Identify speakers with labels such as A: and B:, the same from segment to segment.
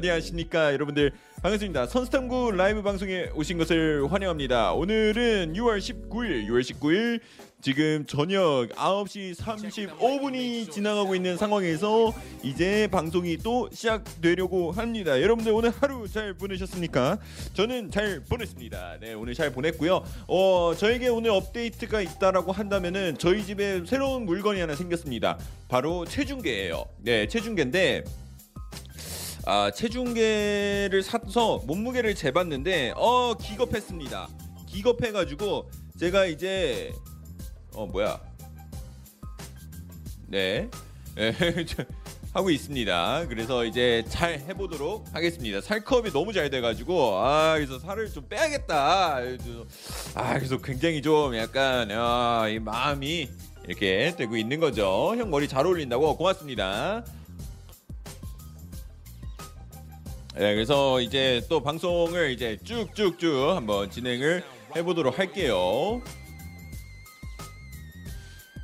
A: 안녕하십니까 여러분들 반갑습니다. 선스탐구 라이브 방송에 오신 것을 환영합니다. 오늘은 6월 19일, 6월 19일 지금 저녁 9시 35분이 지나가고 있는 상황에서 이제 방송이 또 시작되려고 합니다. 여러분들 오늘 하루 잘 보내셨습니까? 저는 잘 보냈습니다. 네, 오늘 잘 보냈고요. 어, 저에게 오늘 업데이트가 있다라고 한다면은 저희 집에 새로운 물건이 하나 생겼습니다. 바로 체중계예요. 네, 체중계인데 아, 체중계를 사서 몸무게를 재봤는데 어 기겁했습니다. 기겁해가지고 제가 이제 어 뭐야 네 네, 저- 하고 있습니다. 그래서 이제 잘 해보도록 하겠습니다. 살컵이 너무 잘 돼가지고 아 그래서 살을 좀 빼야겠다. 아 그래서 굉장히 좀 약간 아, 이 마음이 이렇게 되고 있는 거죠. 형 머리 잘 어울린다고 고맙습니다. 네, 그래서 이제 또 방송을 이제 쭉쭉쭉 한번 진행을 해보도록 할게요.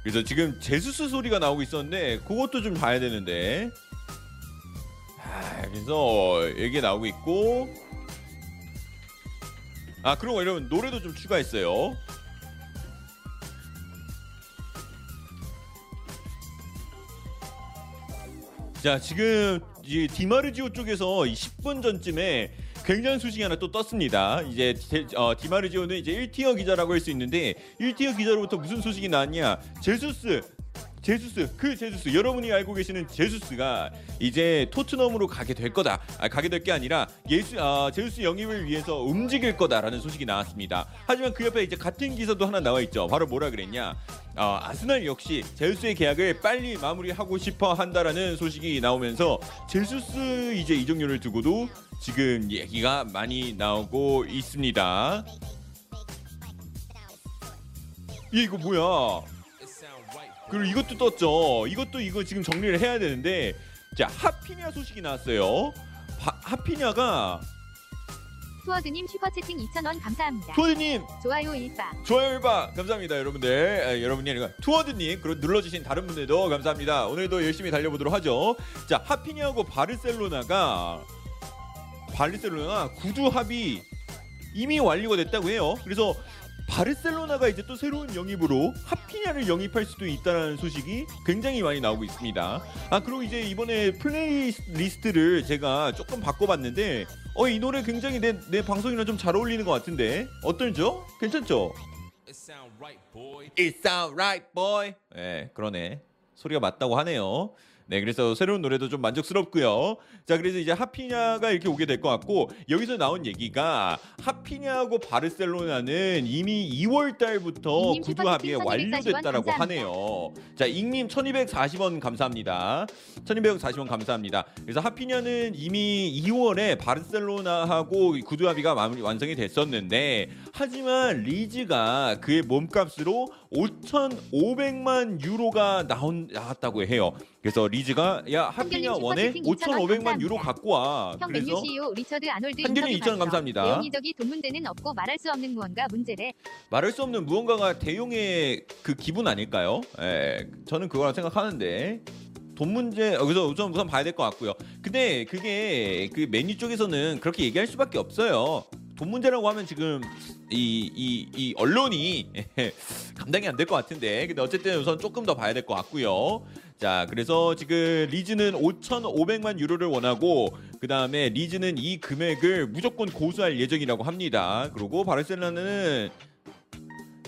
A: 그래서 지금 제수스 소리가 나오고 있었는데 그것도 좀 봐야 되는데. 아, 그래서 이게 나오고 있고. 아, 그리고 여러분 노래도 좀 추가했어요. 자 지금 이 디마르지오 쪽에서 이 10분 전쯤에 굉장한 소식이 하나 또 떴습니다. 이제 제- 어, 디마르지오는 이제 1tier 기자라고 할 수 있는데 1tier 기자로부터 무슨 소식이 나왔냐? 제수스 제수스 그 제수스 여러분이 알고 계시는 제수스가 이제 토트넘으로 가게 될 거다. 아, 가게 될 게 아니라 예수 아, 제수스 영입을 위해서 움직일 거다라는 소식이 나왔습니다. 하지만 그 옆에 이제 같은 기사도 하나 나와 있죠. 바로 뭐라 그랬냐? 어, 아스날 역시 제수스의 계약을 빨리 마무리하고 싶어 한다라는 소식이 나오면서 제수스 이제 이적료를 두고도 지금 얘기가 많이 나오고 있습니다. 얘 이거 뭐야? 그리고 이것도 떴죠. 이것도 이거 지금 정리를 해야 되는데 자 하피냐 소식이 나왔어요. 바- 하피냐가
B: 투어드님 슈퍼채팅 2,000원 감사합니다.
A: 투어드님
B: 좋아요 일바.
A: 좋아요 봐 감사합니다 여러분들 아, 여러분이 아니라 투어드님 그리고 눌러주신 다른 분들도 감사합니다 오늘도 열심히 달려보도록 하죠 자 하피냐하고 바르셀로나가 바르셀로나 구두 합의 이미 완료가 됐다고 해요 그래서 바르셀로나가 이제 또 새로운 영입으로 하피냐를 영입할 수도 있다는 소식이 굉장히 많이 나오고 있습니다. 아 그리고 이제 이번에 playlist를 제가 조금 바꿔봤는데 어 이 노래 굉장히 내, 내 방송이랑 좀 잘 어울리는 것 같은데 어떨죠? 괜찮죠?
C: It sound right, boy.
A: It sound right, boy. 네, 그러네. 소리가 맞다고 하네요. 네, 그래서 새로운 노래도 좀 만족스럽고요. 자, 그래서 이제 하피냐가 이렇게 오게 될 것 같고 여기서 나온 얘기가 하피냐하고 바르셀로나는 이미 2월 달부터 구두 합의에 완료됐다라고
B: 1240원
A: 하네요. 자, 익님 1240원 감사합니다. 1240원 감사합니다. 그래서 하피냐는 이미 2월에 바르셀로나하고 구두 합의가 마무리 완성이 됐었는데 하지만 리즈가 그의 몸값으로 5,500만 유로가 나온 나왔다고 해요. 그래서 리즈가 야 하피냐 원에
B: 슈퍼채팅
A: 5,500만 유로
B: 감사합니다.
A: 갖고 와.
B: 형
A: 그래서
B: 맨유 CEO 리처드 아놀드
A: 한결님
B: 인터뷰
A: 2,000원
B: 봤어.
A: 감사합니다.
B: 내용이적이 돈 문제는 없고 말할 수 없는 무언가 문제래.
A: 말할 수 없는 무언가가 대용의 그 기분 아닐까요? 예, 저는 그거라 생각하는데 돈 문제 여기서 우선 우선 봐야 될 것 같고요. 근데 그게 그 메뉴 쪽에서는 그렇게 얘기할 수밖에 없어요. 돈 문제라고 하면 지금 이 이 이 언론이 감당이 안 될 것 같은데 근데 어쨌든 우선 조금 더 봐야 될 것 같고요. 자 그래서 지금 리즈는 5,500만 유로를 원하고 그 다음에 리즈는 이 금액을 무조건 고수할 예정이라고 합니다. 그리고 바르셀로나는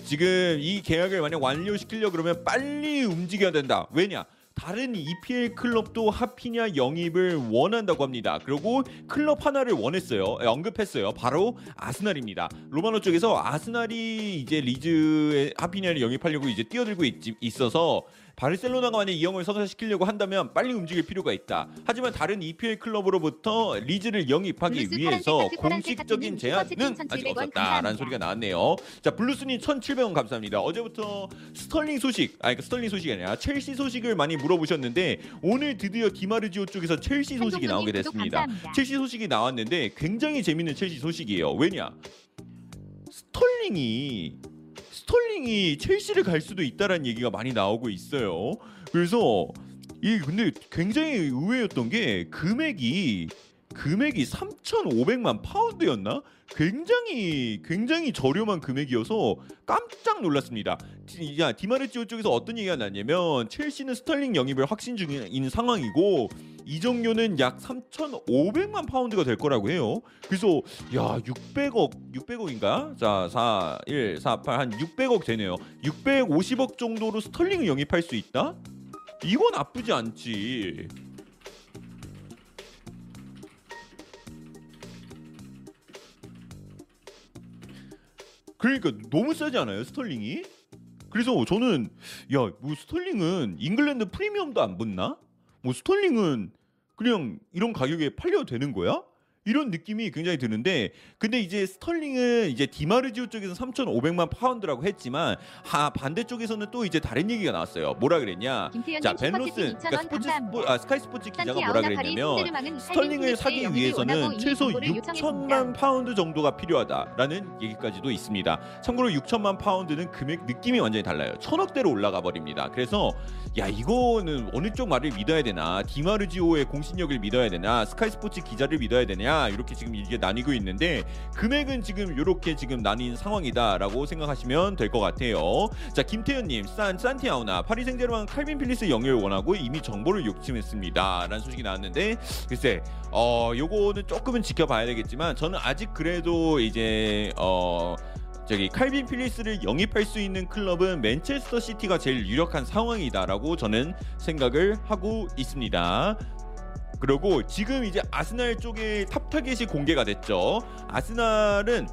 A: 지금 이 계약을 만약 완료시키려 그러면 빨리 움직여야 된다. 왜냐? 다른 EPL 클럽도 하피냐 영입을 원한다고 합니다. 그리고 클럽 하나를 원했어요. 에, 언급했어요. 바로 아스날입니다. 로마노 쪽에서 아스날이 이제 리즈의 하피냐를 영입하려고 이제 뛰어들고 있, 있어서 바르셀로나가 만약 이 영입을 성사시키려고 한다면 빨리 움직일 필요가 있다. 하지만 다른 EPL 클럽으로부터 리즈를 영입하기 위해서 공식적인 제안은 아직
B: 1700원
A: 없었다라는. 소리가 나왔네요. 자 블루스님 1,700원 감사합니다. 어제부터 스털링 소식, 아니 그 스털링 소식이 아니라 첼시 소식을 많이 물어보셨는데 오늘 드디어 디마르지오 쪽에서 첼시 소식이 나오게 됐습니다. 첼시 소식이 나왔는데 굉장히 재밌는 첼시 소식이에요. 왜냐? 스털링이 스털링이 첼시를 갈 수도 있다라는 얘기가 많이 나오고 있어요. 그래서 이 근데 굉장히 의외였던 게 금액이 금액이 3,500만 파운드였나? 굉장히 굉장히 저렴한 금액이어서 깜짝 놀랐습니다. 디- 야 디마르지오 쪽에서 어떤 얘기가 나냐면 첼시는 스털링 영입을 확신 중인 상황이고 이적료는 약 3,500만 파운드가 될 거라고 해요. 그래서 야 600억 600억인가? 자 4, 1, 4, 8 한 600억 되네요. 650억 정도로 스털링을 영입할 수 있다? 이건 나쁘지 않지. 그러니까 너무 싸지 않아요 스털링이? 그래서 저는 야 뭐 스털링은 잉글랜드 프리미엄도 안 붙나? 뭐 스털링은 그냥 이런 가격에 팔려도 되는 거야? 이런 느낌이 굉장히 드는데 근데 이제 스털링은 이제 디마르지오 쪽에서 3,500만 파운드라고 했지만 하 반대쪽에서는 또 이제 다른 얘기가 나왔어요. 뭐라 그랬냐? 자 벤로스
B: 2,000원
A: 그러니까 스포츠. 스포, 아, 스카이 스포츠 기자가 뭐라 그랬냐면 스털링을 사기 위해서는 최소
B: 정보를 요청했습니다.
A: 6천만 파운드 정도가 필요하다라는 얘기까지도 있습니다. 참고로 6천만 파운드는 금액 느낌이 완전히 달라요. 천억대로 올라가 버립니다. 그래서 야 이거는 어느 쪽 말을 믿어야 되나? 디마르지오의 공신력을 믿어야 되나? 스카이 스포츠 기자를 믿어야 되냐? 이렇게 지금 이게 나뉘고 있는데 금액은 지금 이렇게 지금 나뉜 상황이다라고 생각하시면 될 것 같아요. 자 김태현님 산 산티아우나 파리 생제르맹 칼빈 필립스 영입을 원하고 이미 정보를 요청했습니다라는 소식이 나왔는데 글쎄 어 요거는 조금은 지켜봐야 되겠지만 저는 아직 그래도 이제 어 저기 칼빈 필립스를 영입할 수 있는 클럽은 맨체스터 시티가 제일 유력한 상황이다라고 저는 생각을 하고 있습니다. 그리고 지금 이제 아스날 쪽에 top target이 공개가 됐죠. 아스날은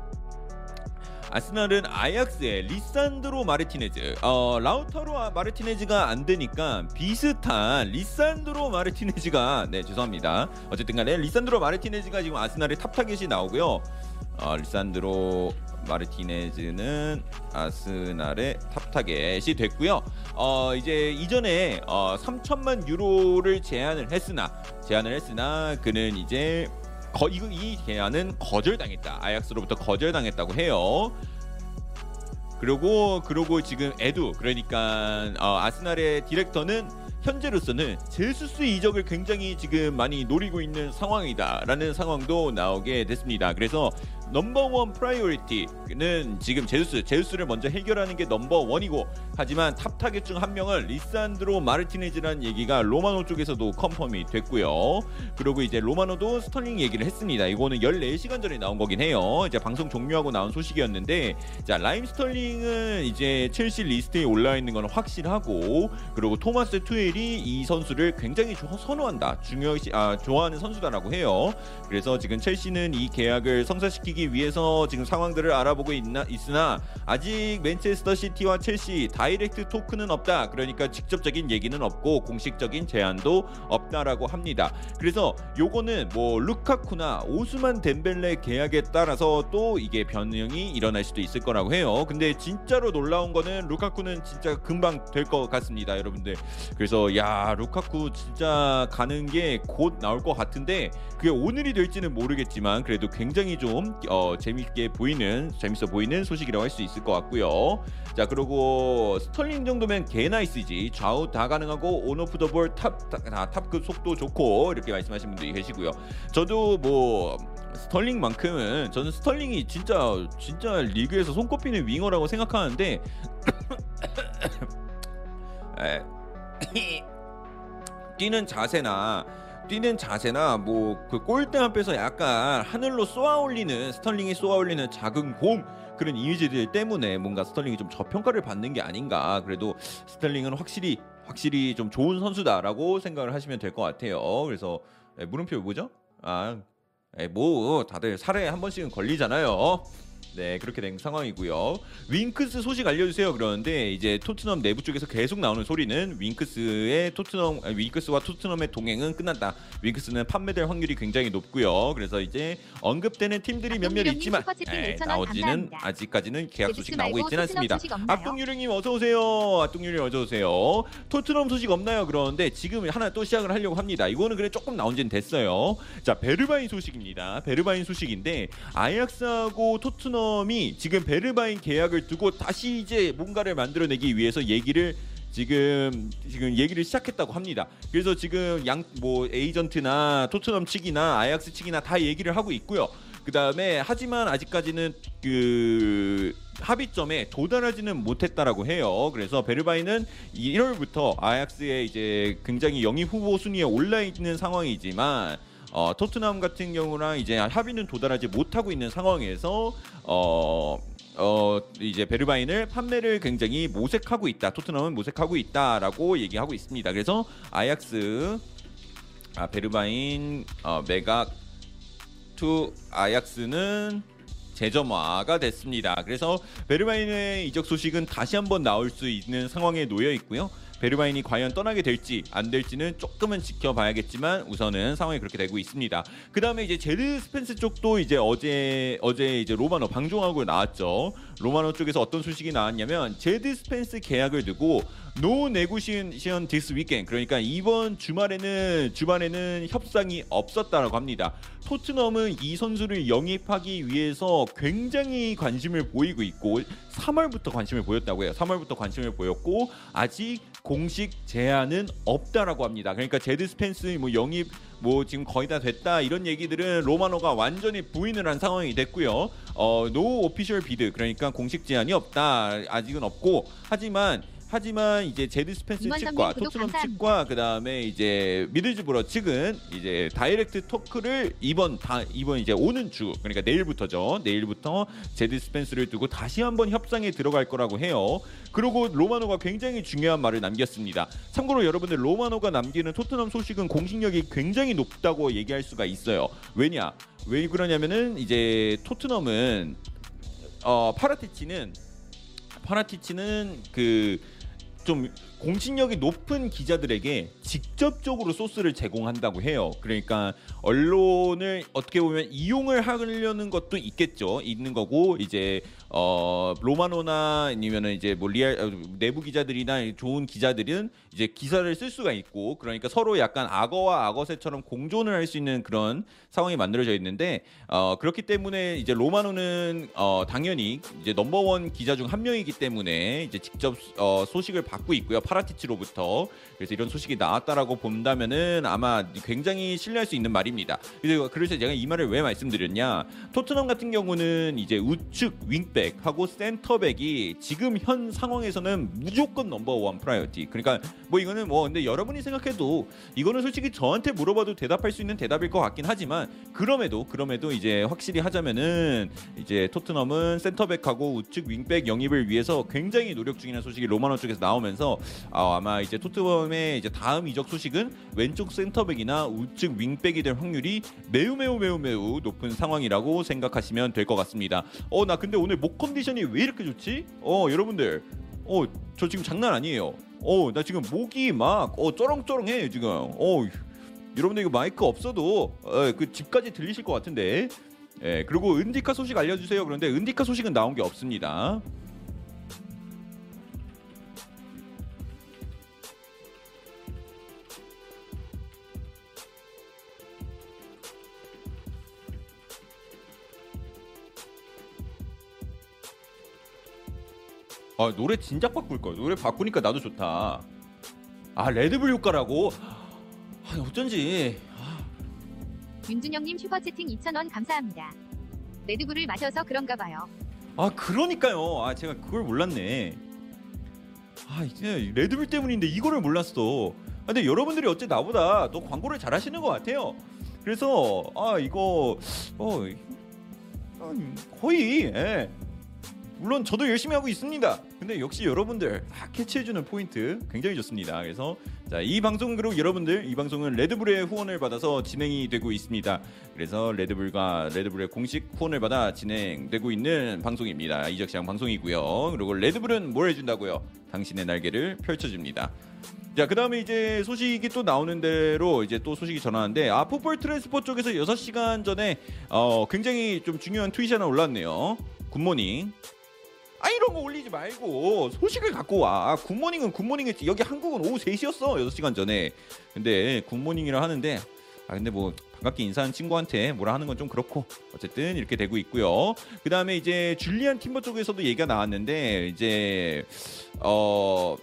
A: 아스날은 아약스의 리산드로 마르티네즈, 어, 라우타로 마르티네즈가 안 되니까 비슷한 리산드로 마르티네즈가 네 죄송합니다. 어쨌든간에 리산드로 마르티네즈가 지금 아스날의 top target이 나오고요. 어, 리산드로 마르티네즈는 아스날의 top target이 됐고요. 어, 이제 이전에 어, 3천만 유로를 제안을 했으나 제안을 했으나 그는 이제 거, 이거 이 제안은 거절당했다. 아약스로부터 거절당했다고 해요. 그리고 그리고 지금 에두 그러니까 어, 아스날의 디렉터는 현재로서는 제수스 이적을 굉장히 지금 많이 노리고 있는 상황이다라는 상황도 나오게 됐습니다. 그래서 number one priority는 지금 제수스 제수스를 먼저 해결하는 게 넘버원이고 하지만 top target 중 한 명은 리산드로 마르티네즈라는 얘기가 로마노 쪽에서도 confirm이 됐고요. 그리고 이제 로마노도 스털링 얘기를 했습니다. 이거는 14시간 전에 나온 거긴 해요. 이제 방송 종료하고 나온 소식이었는데 자 라힘 스털링은 이제 첼시 리스트에 올라 있는 건 확실하고 그리고 토마스 투헬이 이 선수를 굉장히 조- 선호한다. 중요시 아 좋아하는 선수다라고 해요. 그래서 지금 첼시는 이 계약을 성사시키기 위해서 지금 상황들을 알아보고 있나 있으나 아직 맨체스터 시티와 첼시 direct talk는 없다. 그러니까 직접적인 얘기는 없고 공식적인 제안도 없다라고 합니다. 그래서 요거는 뭐 루카쿠나 오스만 덴벨레 계약에 따라서 또 이게 변형이 일어날 수도 있을 거라고 해요. 근데 진짜로 놀라운 거는 루카쿠는 진짜 금방 될 것 같습니다, 여러분들. 그래서 야 루카쿠 진짜 가는 게 곧 나올 것 같은데 그게 오늘이 될지는 모르겠지만 그래도 굉장히 좀 어, 재밌게 보이는 재밌어 보이는 소식이라고 할 수 있을 것 같고요. 자 그리고 스털링 정도면 개 nice지 좌우 다 가능하고 on off the ball top top급 속도 좋고 이렇게 말씀하신 분들이 계시고요. 저도 뭐 스털링만큼은 저는 스털링이 진짜 진짜 리그에서 손꼽히는 윙어라고 생각하는데 에, 뛰는 자세나 뛰는 자세나 뭐 그 골대 앞에서 약간 하늘로 쏘아 올리는 스털링이 쏘아 올리는 작은 공 그런 이미지들 때문에 뭔가 스털링이 좀 저평가를 받는 게 아닌가. 그래도 스털링은 확실히 확실히 좀 좋은 선수다라고 생각을 하시면 될 것 같아요. 그래서 에, 물음표 뭐죠? 아 뭐 다들 살에 한 번씩은 걸리잖아요 네 그렇게 된 상황이고요 윙크스 소식 알려주세요 그러는데 이제 토트넘 내부 쪽에서 계속 나오는 소리는 윙크스의 토트넘 아니, 윙크스와 토트넘의 동행은 끝났다. 윙크스는 판매될 확률이 굉장히 높고요. 그래서 이제 언급되는 팀들이 몇몇
B: 악동유령님
A: 있지만 에,
B: 5,000원
A: 나오지는. 아직까지는 계약 소식 나오고 있지는 않습니다. 악동유령님 어서 오세요. 악동유령 어서 오세요. 토트넘 소식 없나요? 그러는데 지금 하나 또 시작을 하려고 합니다. 이거는 그래 조금 나온 지는 됐어요. 자 베르바인 소식입니다. 베르바인 소식인데 아약스하고 토트넘 이 지금 베르바인 계약을 두고 다시 이제 뭔가를 만들어내기 위해서 얘기를 지금 지금 얘기를 시작했다고 합니다. 그래서 지금 양 뭐 에이전트나 토트넘 측이나 아약스 측이나 다 얘기를 하고 있고요. 그 다음에 하지만 아직까지는 그 합의점에 도달하지는 못했다라고 해요. 그래서 베르바이는 1월부터 아약스에 이제 굉장히 영입 후보 순위에 올라 있는 상황이지만 어, 토트넘 같은 경우랑 이제 합의는 도달하지 못하고 있는 상황에서 어. 어 이제 베르바인을 판매를 굉장히 모색하고 있다. 토트넘은 모색하고 있다라고 얘기하고 있습니다. 그래서 아약스 아 베르바인 어, 매각 to 아약스는 재점화가 됐습니다. 그래서 베르바인의 이적 소식은 다시 한번 나올 수 있는 상황에 놓여 있고요. 베르바인이 과연 떠나게 될지 안 될지는 조금은 지켜봐야겠지만 우선은 상황이 그렇게 되고 있습니다. 그 다음에 이제 제드 스펜스 쪽도 이제 어제 어제 이제 로마노 방종하고 나왔죠. 로마노 쪽에서 어떤 소식이 나왔냐면 제드 스펜스 계약을 두고 no negotiation this weekend 그러니까 이번 주말에는 주말에는 협상이 없었다라고 합니다. 토트넘은 이 선수를 영입하기 위해서 굉장히 관심을 보이고 있고 3월부터 관심을 보였다고 해요. 3월부터 관심을 보였고 아직 공식 제안은 없다라고 합니다. 그러니까 제드 스펜스 뭐 영입 뭐 지금 거의 다 됐다 이런 얘기들은 로마노가 완전히 부인을 한 상황이 됐고요. 어, no official bid 그러니까 공식 제안이 없다 아직은 없고 하지만 하지만 이제 제드 스펜스 측과 토트넘. 측과 그 다음에 이제 미들즈브러 측은 이제 direct talk를 이번 다 이번 이제 오는 주 그러니까 내일부터죠. 내일부터 제드 스펜스를 두고 다시 한번 협상에 들어갈 거라고 해요. 그리고 로마노가 굉장히 중요한 말을 남겼습니다. 참고로 여러분들 로마노가 남기는 토트넘 소식은 공식력이 굉장히 높다고 얘기할 수가 있어요. 왜냐? 왜 그러냐면은 이제 토트넘은 어 파라티치는 파라티치는 그 좀 공신력이 높은 기자들에게 직접적으로 소스를 제공한다고 해요. 그러니까 언론을 어떻게 보면 이용을 하려는 것도 있겠죠. 있는 거고 이제 어 로마노나 아니면은 이제 뭐 real 어, 내부 기자들이나 좋은 기자들은 이제 기사를 쓸 수가 있고 그러니까 서로 약간 악어와 악어새처럼 공존을 할 수 있는 그런 상황이 만들어져 있는데 어 그렇기 때문에 이제 로마노는 어 당연히 이제 넘버원 기자 중 한 명이기 때문에 이제 직접 어 소식을 받고 있고요 파라티치로부터. 그래서 이런 소식이 나왔다라고 본다면은 아마 굉장히 신뢰할 수 있는 말입니다. 그래서 제가 이 말을 왜 말씀드렸냐? 토트넘 같은 경우는 이제 우측 윙백하고 센터백이 지금 현 상황에서는 무조건 number one priority. 그러니까 뭐 이거는 뭐 근데 여러분이 생각해도 이거는 솔직히 저한테 물어봐도 대답할 수 있는 대답일 것 같긴 하지만 그럼에도 그럼에도 이제 확실히 하자면은 이제 토트넘은 센터백하고 우측 윙백 영입을 위해서 굉장히 노력 중이라는 소식이 로마노 쪽에서 나오면서 아, 아마 이제 토트넘의 이제 다음 이적 소식은 왼쪽 센터백이나 우측 윙백이 될 확률이 매우 매우 매우 매우 높은 상황이라고 생각하시면 될 것 같습니다. 어 나 근데 오늘 목 컨디션이 왜 이렇게 좋지? 어 여러분들 어 저 지금 장난 아니에요. 어 나 지금 목이 막어 쩌렁쩌렁해 지금. 어 여러분들 이거 마이크 없어도 어, 그 집까지 들리실 것 같은데. 예 그리고 은디카 소식 알려주세요. 그런데 은디카 소식은 나온 게 없습니다. 아 노래 진작 바꿀 걸. 노래 바꾸니까 나도 좋다. 아 레드불 효과라고. 아 어쩐지.
B: 윤준영님 슈퍼채팅 2,000원 감사합니다. 레드불을 마셔서 그런가 봐요.
A: 아 그러니까요. 아 제가 그걸 몰랐네. 아 이제 레드불 때문인데 이거를 몰랐어. 아, 근데 여러분들이 어째 나보다 더 광고를 잘 하시는 것 같아요. 그래서 아 이거 어 아, 거의 예. 물론 저도 열심히 하고 있습니다. 근데 역시 여러분들 다 캐치해주는 포인트 굉장히 좋습니다. 그래서 자 이 방송 그리고 여러분들 이 방송은 레드불의 후원을 받아서 진행이 되고 있습니다. 그래서 레드불과 레드불의 공식 후원을 받아 진행되고 있는 방송입니다. 이적시장 방송이고요. 그리고 레드불은 뭘 해준다고요? 당신의 날개를 펼쳐줍니다. 자, 그 다음에 이제 소식이 또 나오는 대로 이제 또 소식이 전하는데 아 Football Transfer 쪽에서 6시간 전에 어 굉장히 좀 중요한 트윗이 하나 올랐네요. Good morning. 아 이런 거 올리지 말고 소식을 갖고 와. 굿모닝은 굿모닝이지. 여기 한국은 오후 3시였어. 6시간 전에. 근데 good morning이라 하는데 아 근데 뭐 반갑게 인사하는 친구한테 뭐라 하는 건 좀 그렇고 어쨌든 이렇게 되고 있고요. 그 다음에 이제 줄리안 팀버 쪽에서도 얘기가 나왔는데 이제 어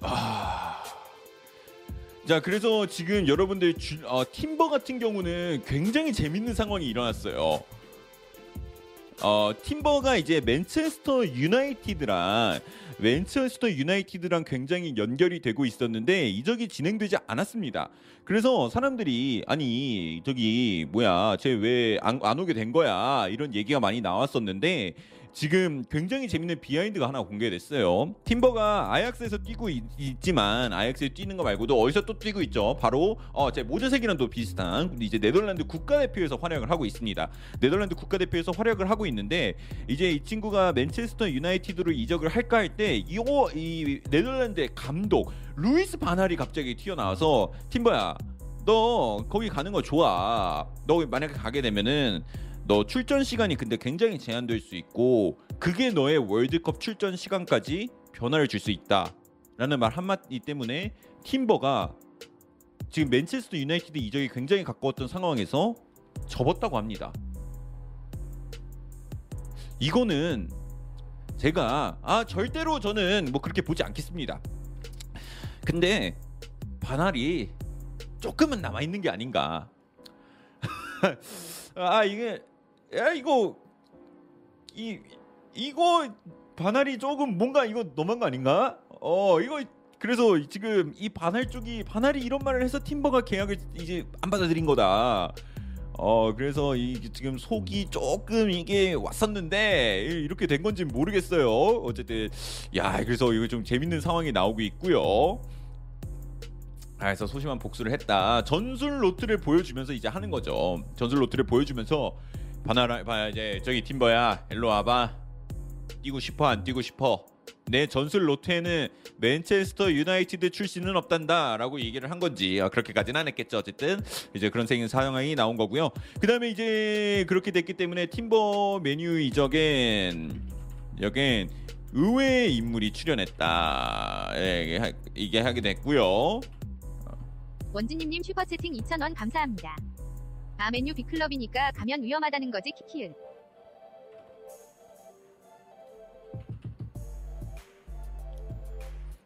A: 아. 자 그래서 지금 여러분들 주, 어, 팀버 같은 경우는 굉장히 재밌는 상황이 일어났어요. 어, 팀버가 이제 맨체스터 유나이티드랑 맨체스터 유나이티드랑 굉장히 연결이 되고 있었는데 이적이 진행되지 않았습니다. 그래서 사람들이 아니 저기 뭐야 쟤 왜안안 오게 된 거야 이런 얘기가 많이 나왔었는데 지금 굉장히 재밌는 비하인드가 하나 공개됐어요. 팀버가 아약스에서 뛰고 있, 지만 아약스에 뛰는 거 말고도 어디서 또 뛰고 있죠. 바로 어 제 모자색이랑 또 비슷한 이제 네덜란드 국가대표에서 활약을 하고 있습니다. 네덜란드 국가대표에서 활약을 하고 있는데 이제 이 친구가 맨체스터 유나이티드로 이적을 할까 할 때 이거 이 네덜란드의 감독 루이스 반할이 갑자기 튀어나와서 팀버야 너 거기 가는 거 좋아. 너 만약에 가게 되면은 너 출전 시간이 근데 굉장히 제한될 수 있고 그게 너의 월드컵 출전 시간까지 변화를 줄 수 있다라는 말 한마디 때문에 팀버가 지금 맨체스터 유나이티드 이적이 굉장히 가까웠던 상황에서 접었다고 합니다. 이거는 제가 아 절대로 저는 뭐 그렇게 보지 않겠습니다. 근데 바날이 조금은 남아 있는 게 아닌가. 아 이게 야 이거 이 이거 바날이 조금 뭔가 이거 너무한 거 아닌가? 어 이거 그래서 지금 이 바날 쪽이 바날이 이런 말을 해서 팀버가 계약을 이제 안 받아들인 거다. 어 그래서 이 지금 속이 조금 이게 왔었는데 이렇게 된 건지 모르겠어요. 어쨌든 야 그래서 이거 좀 재밌는 상황이 나오고 있고요. 아, 그래서 소심한 복수를 했다. 전술 로트를 보여주면서 이제 하는 거죠. 전술 로트를 보여주면서 바나라 봐 이제 저기 팀버야 일로 와봐. 뛰고 싶어 안 뛰고 싶어. 내 전술 로트에는 맨체스터 유나이티드 출신은 없단다라고 얘기를 한 건지 아, 그렇게까지는 안 했겠죠. 어쨌든 이제 그런 생긴 상황이 나온 거고요. 그 다음에 이제 그렇게 됐기 때문에 팀버 메뉴 이적엔 여긴 의외의 인물이 출연했다. 예, 이게 하게 됐고요.
B: 원진님님 슈퍼채팅 2,000원 감사합니다. 아메뉴 빅클럽이니까 가면 위험하다는 거지 키키을.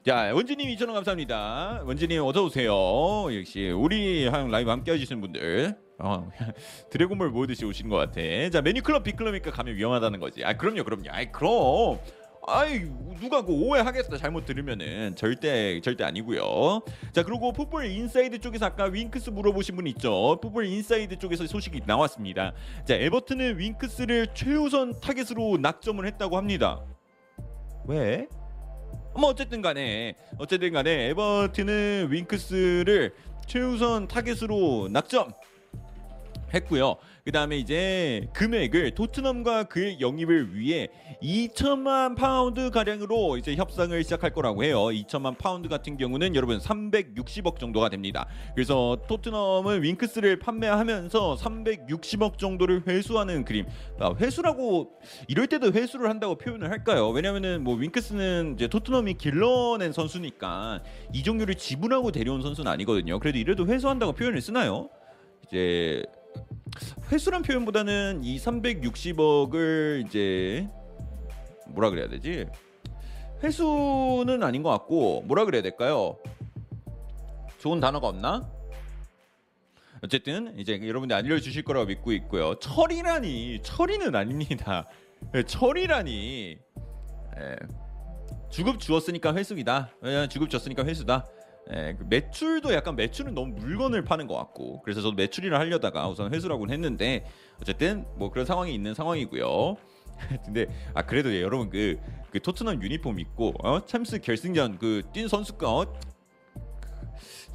A: 자 원진님 2천원 감사합니다. 원진님 어서 오세요. 역시 우리 한 라이브 함께 해주시는 분들 어, 드래곤볼 모듯이 오신 것 같아. 자 메뉴클럽 빅클럽이니까 가면 위험하다는 거지. 아 그럼요 그럼요. 아이 그럼. 아이 누가 그 오해하겠어 잘못 들으면은 절대 절대 아니고요. 자 그리고 Football Insider 쪽에서 아까 윙크스 물어보신 분 있죠. Football Insider 쪽에서 소식이 나왔습니다. 자 에버튼은 윙크스를 최우선 타겟으로 낙점을 했다고 합니다. 왜? 뭐 어쨌든 간에 어쨌든 간에 에버튼은 윙크스를 최우선 타겟으로 낙점 했고요. 그 다음에 이제 금액을 토트넘과 그의 영입을 위해 2천만 파운드 가량으로 이제 협상을 시작할 거라고 해요. 2천만 파운드 같은 경우는 여러분 360억 정도가 됩니다. 그래서 토트넘은 윙크스를 판매하면서 360억 정도를 회수하는 그림. 아, 회수라고 이럴 때도 회수를 한다고 표현을 할까요? 왜냐면은 뭐 윙크스는 이제 토트넘이 길러낸 선수니까 이종류를 지불하고 데려온 선수는 아니거든요. 그래도 이래도 회수한다고 표현을 쓰나요? 이제 회수란 표현보다는 이 360억을 이제 뭐라 그래야 되지? 회수는 아닌 것 같고 뭐라 그래야 될까요? 좋은 단어가 없나? 어쨌든 이제 여러분들 알려주실 거라고 믿고 있고요. 철이라니 철이는 아닙니다. 예, 철이라니 예, 주급 주었으니까 회수이다. 예, 주급 줬으니까 회수다. 예, 그 매출도 약간 매출은 너무 물건을 파는 것 같고 그래서 저도 매출이라 하려다가 우선 회수라고는 했는데 어쨌든 뭐 그런 상황이 있는 상황이고요. 근데 아 그래도 예, 여러분 그, 그 토트넘 유니폼 입고 어? 챔스 결승전 그 뛴 선수가 어?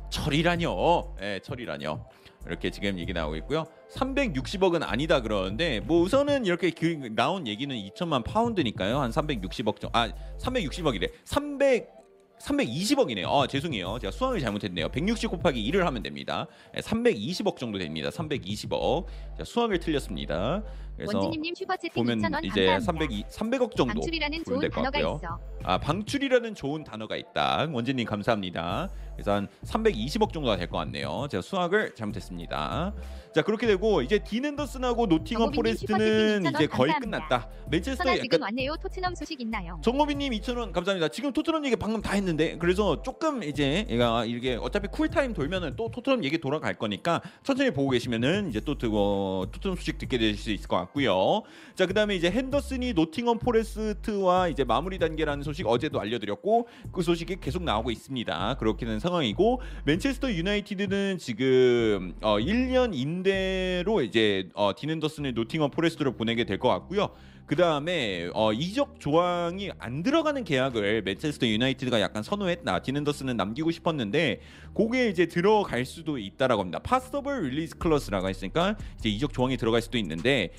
A: 철이라뇨. 예, 철이라뇨. 이렇게 지금 얘기 나오고 있고요. 360억은 아니다 그러는데 뭐 우선은 이렇게 그 나온 얘기는 2천만 파운드니까요. 한 360억 정도. 아, 360억이래. 300 320억이네요. 아, 죄송해요. 제가 수학을 잘못했네요. 160 곱하기 1을 하면 됩니다. 네, 320억 정도 됩니다. 320억. 자, 수학을 틀렸습니다. 그래서 보면
B: 2,000원
A: 이제
B: 감사합니다.
A: 300, 300억 정도
B: 방출이라는 좋은 단어가
A: 같고요.
B: 있어.
A: 아 방출이라는 좋은 단어가 있다. 원진님 감사합니다. 그래서 한 320억 정도가 될 것 같네요. 제가 수학을 잘못했습니다. 자 그렇게 되고 이제 딘 헨더슨하고 노팅엄 포레스트는 이제 거의
B: 2,000원
A: 끝났다. 맨체스터 약간
B: 지금 왔네요. 토트넘 소식 있나요?
A: 정호빈님 2,000원 감사합니다. 지금 토트넘 얘기 방금 다 했는데 그래서 조금 이제 얘가 이게 어차피 쿨타임 돌면은 또 토트넘 얘기 돌아갈 거니까 천천히 보고 계시면은 이제 또 뜨고 토트넘 소식 듣게 되실 수 있을 것 같고요. 자 그다음에 이제 핸더슨이 노팅엄 포레스트와 이제 마무리 단계라는 소식 어제도 알려드렸고 그 소식이 계속 나오고 있습니다. 그렇게 된 상황이고 맨체스터 유나이티드는 지금 어 1년 임 대로 이제 어 딘 헨더슨을 노팅엄 포레스트로 보내게 될 것 같고요. 그 다음에 어, 이적 조항이 안 들어가는 계약을 맨체스터 유나이티드가 약간 선호했다. 딘 헨더슨은 남기고 싶었는데 그게 이제 들어갈 수도 있다라고 합니다. possible release clause라고 했으니까 이제 이적 조항이 들어갈 수도 있는데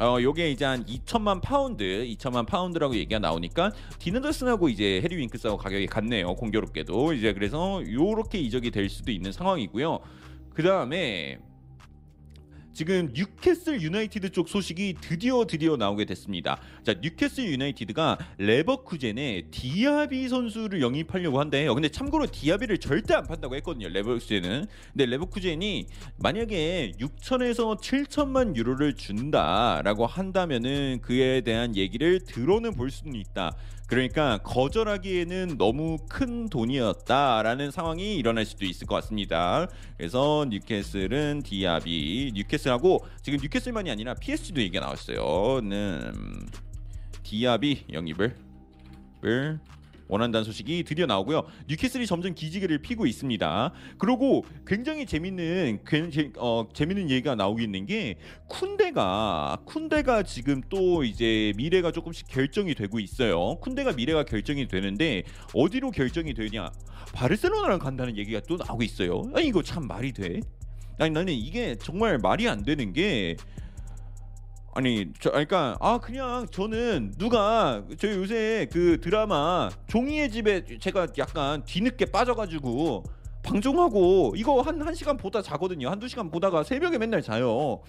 A: 어 요게 이제 한 2천만 파운드, 2천만 파운드라고 얘기가 나오니까 딘 헨더슨하고 이제 해리 윙크스하고 가격이 같네요. 공교롭게도 이제 그래서 요렇게 이적이 될 수도 있는 상황이고요. 그 다음에 지금 뉴캐슬 유나이티드 쪽 소식이 드디어 드디어 나오게 됐습니다. 자, 뉴캐슬 유나이티드가 레버쿠젠에 디아비 선수를 영입하려고 한대요. 근데 참고로 디아비를 절대 안 판다고 했거든요. 레버쿠젠은. 근데 레버쿠젠이 만약에 6천에서 7천만 유로를 준다라고 한다면은 그에 대한 얘기를 들어는 볼 수는 있다. 그러니까 거절하기에는 너무 큰 돈이었다라는 상황이 일어날 수도 있을 것 같습니다. 그래서 뉴캐슬은 디아비, 뉴캐슬하고 지금 뉴캐슬만이 아니라 PSG도 얘기가 나왔어요. 는 디아비 영입을 을 원한다는 소식이 드디어 나오고요. 뉴캐슬이 점점 기지개를 피고 있습니다. 그리고 굉장히 재밌는 괜- 재- 어, 재밌는 얘기가 나오고 있는 게 쿤데가 쿤데가 지금 또 이제 미래가 조금씩 결정이 되고 있어요. 쿤데가 미래가 결정이 되는데 어디로 결정이 되냐? 바르셀로나랑 간다는 얘기가 또 나오고 있어요. 아니 이거 참 말이 돼? 아니 나는 이게 정말 말이 안 되는 게 아니 저 그러니까 아 그냥 저는 누가 저 요새 그 드라마 종이의 집에 제가 약간 뒤늦게 빠져가지고 방송하고 이거 한 한 시간 보다 자거든요. 한두 시간 보다가 새벽에 맨날 자요.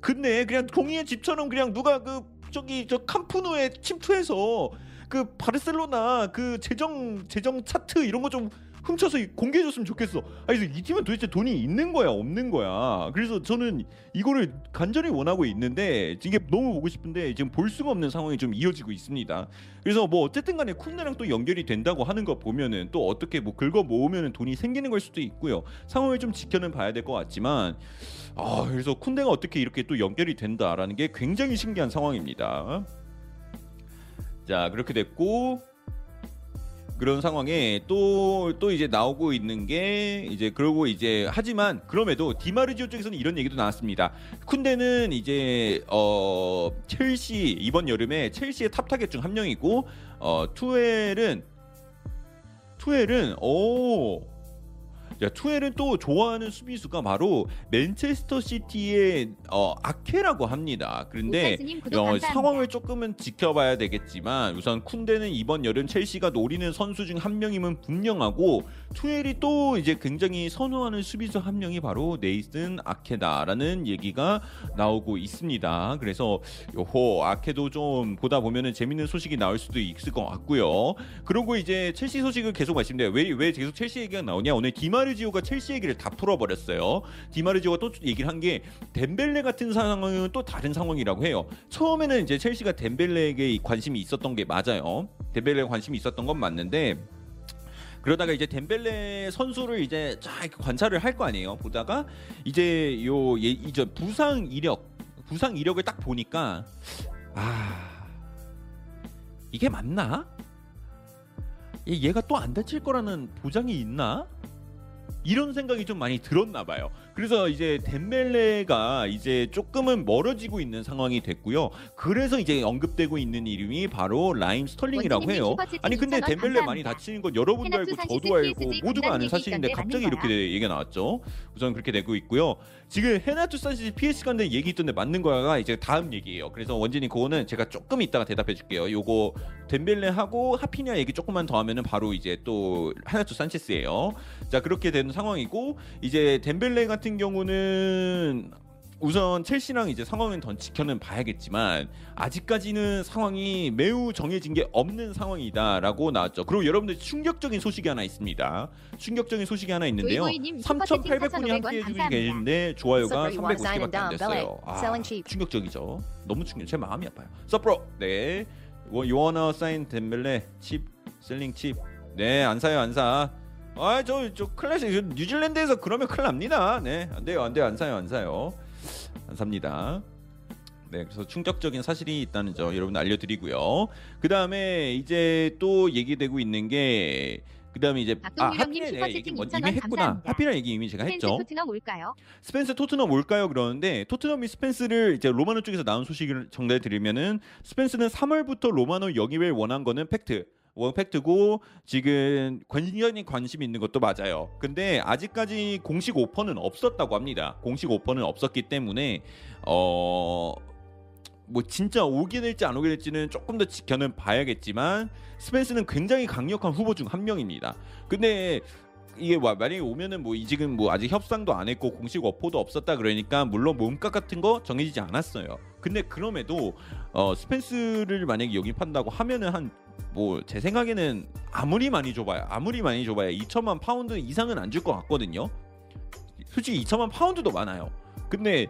A: 근데 그냥 종이의 집처럼 그냥 누가 그 저기 저 캄프누에 침투해서 그 바르셀로나 그 재정 재정 차트 이런 거좀 훔쳐서 공개해줬으면 좋겠어. 아니 이 팀은 도대체 돈이 있는 거야 없는 거야. 그래서 저는 이거를 간절히 원하고 있는데 이게 너무 보고 싶은데 지금 볼 수가 없는 상황이 좀 이어지고 있습니다. 그래서 뭐 어쨌든 간에 쿤네랑 또 연결이 된다고 하는 거 보면은 또 어떻게 뭐 긁어 모으면은 돈이 생기는 걸 수도 있고요. 상황을 좀 지켜는 봐야 될 것 같지만 아 그래서 쿤데가 어떻게 이렇게 또 연결이 된다라는 게 굉장히 신기한 상황입니다. 자 그렇게 됐고 그런 상황에 또 또 이제 나오고 있는 게 이제 그러고 이제 하지만 그럼에도 디마르지오 쪽에서는 이런 얘기도 나왔습니다. 쿤데는 이제 어 첼시 이번 여름에 첼시의 top target 중 한 명이고 어 투엘은 투엘은 오 야, 투엘은 또 좋아하는 수비수가 바로 맨체스터 시티의 어, 아케라고 합니다. 그런데 어. 상황을 조금은 지켜봐야 되겠지만 우선 쿤데는 이번 여름 첼시가 노리는 선수 중 한 명임은 분명하고 투엘이 또 이제 굉장히 선호하는 수비수 한 명이 바로 네이슨 아케다라는 얘기가 나오고 있습니다. 그래서 요호 아케도 좀 보다 보면은 재밌는 소식이 나올 수도 있을 것 같고요. 그리고 이제 첼시 소식을 계속 말씀드려요. 왜, 왜 계속 첼시 얘기가 나오냐? 오늘 디마르 지오가 첼시 얘기를 다 풀어버렸어요. 디마르지오가 또 얘기를 한 게 덴벨레 같은 상황은 또 다른 상황이라고 해요. 처음에는 이제 첼시가 덴벨레에게 관심이 있었던 게 맞아요. 덴벨레에 관심이 있었던 건 맞는데 그러다가 이제 덴벨레 선수를 이제 쫙 관찰을 할 거 아니에요. 보다가 이제 요 예, 이제 부상 이력 부상 이력을 딱 보니까 아 이게 맞나? 얘- 얘가 또 안 다칠 거라는 보장이 있나? 이런 생각이 좀 많이 들었나 봐요. 그래서 이제 뎀벨레가 이제 조금은 멀어지고 있는 상황이 됐고요. 그래서 이제 언급되고 있는 이름이 바로 라힘 스털링이라고 해요. 아니 근데
B: 2,000원
A: 뎀벨레 많이. 다치는 건 여러분도 알고 저도 알고 모두가 아는 사실인데 갑자기 이렇게 얘기가 나왔죠. 우선 그렇게 되고 있고요. 지금 헤나투 산시스 PSG 간다는 얘기 있던데 맞는 거가 이제 다음 얘기예요. 그래서 원진이 그거는 제가 조금 이따가 대답해 줄게요. 요거 덴벨레하고 하피냐 얘기 조금만 더 하면은 바로 이제 또 헤나투 산체스예요. 자 그렇게 되는 상황이고 이제 덴벨레 같은 경우는 우선 첼시랑 이제 상황은 더 지켜는 봐야겠지만 아직까지는 상황이 매우 정해진 게 없는 상황이다라고 나왔죠. 그리고 여러분들 충격적인 소식이 하나 있습니다. 충격적인 소식이 하나 있는데요.
B: 조이보이님 슈퍼채팅
A: 3,800분이
B: 4,500원
A: 함께 해 주고
B: 감사합니다.
A: 계시는데 좋아요가
D: Super, you wanna sign
A: 350개밖에 안 됐어요.
D: cheap.
A: 충격적이죠. 너무 충격. 제 마음이 아파요. 서프로 네. 요원어 사인 덴벨레 칩 셀링 칩. 네, 안 사요, 안 사. 아, 저, 저 클래식 저 뉴질랜드에서 그러면 큰일 납니다. 네, 안 돼요, 안 돼요, 안 사요, 안 사요, 안 삽니다. 네, 그래서 충격적인 사실이 있다는 점 여러분 알려드리고요. 그 다음에 이제 또 얘기되고 있는 게. 그 다음에 이제 아
B: 박동유령님
A: 하필 네,
B: 슈퍼채팅
A: 얘기 뭐
B: 2,000원
A: 이미 했구나
B: 감사합니다.
A: 하필이란 얘기 이미 제가 했죠
B: 토트넘 올까요?
A: 스펜스 토트넘 올까요? 그러는데 토트넘이 스펜스를 이제 로마노 쪽에서 나온 소식을 전달해 드리면은 스펜스는 3월부터 로마노 영입을 원한 거는 팩트. 원 팩트고 지금 굉장히 관심 있는 것도 맞아요. 근데 아직까지 공식 오퍼는 없었다고 합니다. 공식 오퍼는 없었기 때문에 어. 뭐 진짜 오게 될지 안 오게 될지는 조금 더 지켜는 봐야겠지만 스펜스는 굉장히 강력한 후보 중 한 명입니다. 근데 이게 와- 만약에 오면은 뭐이 지금 뭐 아직 협상도 안 했고 공식 오퍼도 없었다 그러니까 물론 몸값 같은 거 정해지지 않았어요. 근데 그럼에도 어 스펜스를 만약에 영입한다고 하면은 한 뭐 제 생각에는 아무리 많이 줘봐야 아무리 많이 줘봐야 2천만 파운드 이상은 안 줄 것 같거든요. 솔직히 2천만 파운드도 많아요. 근데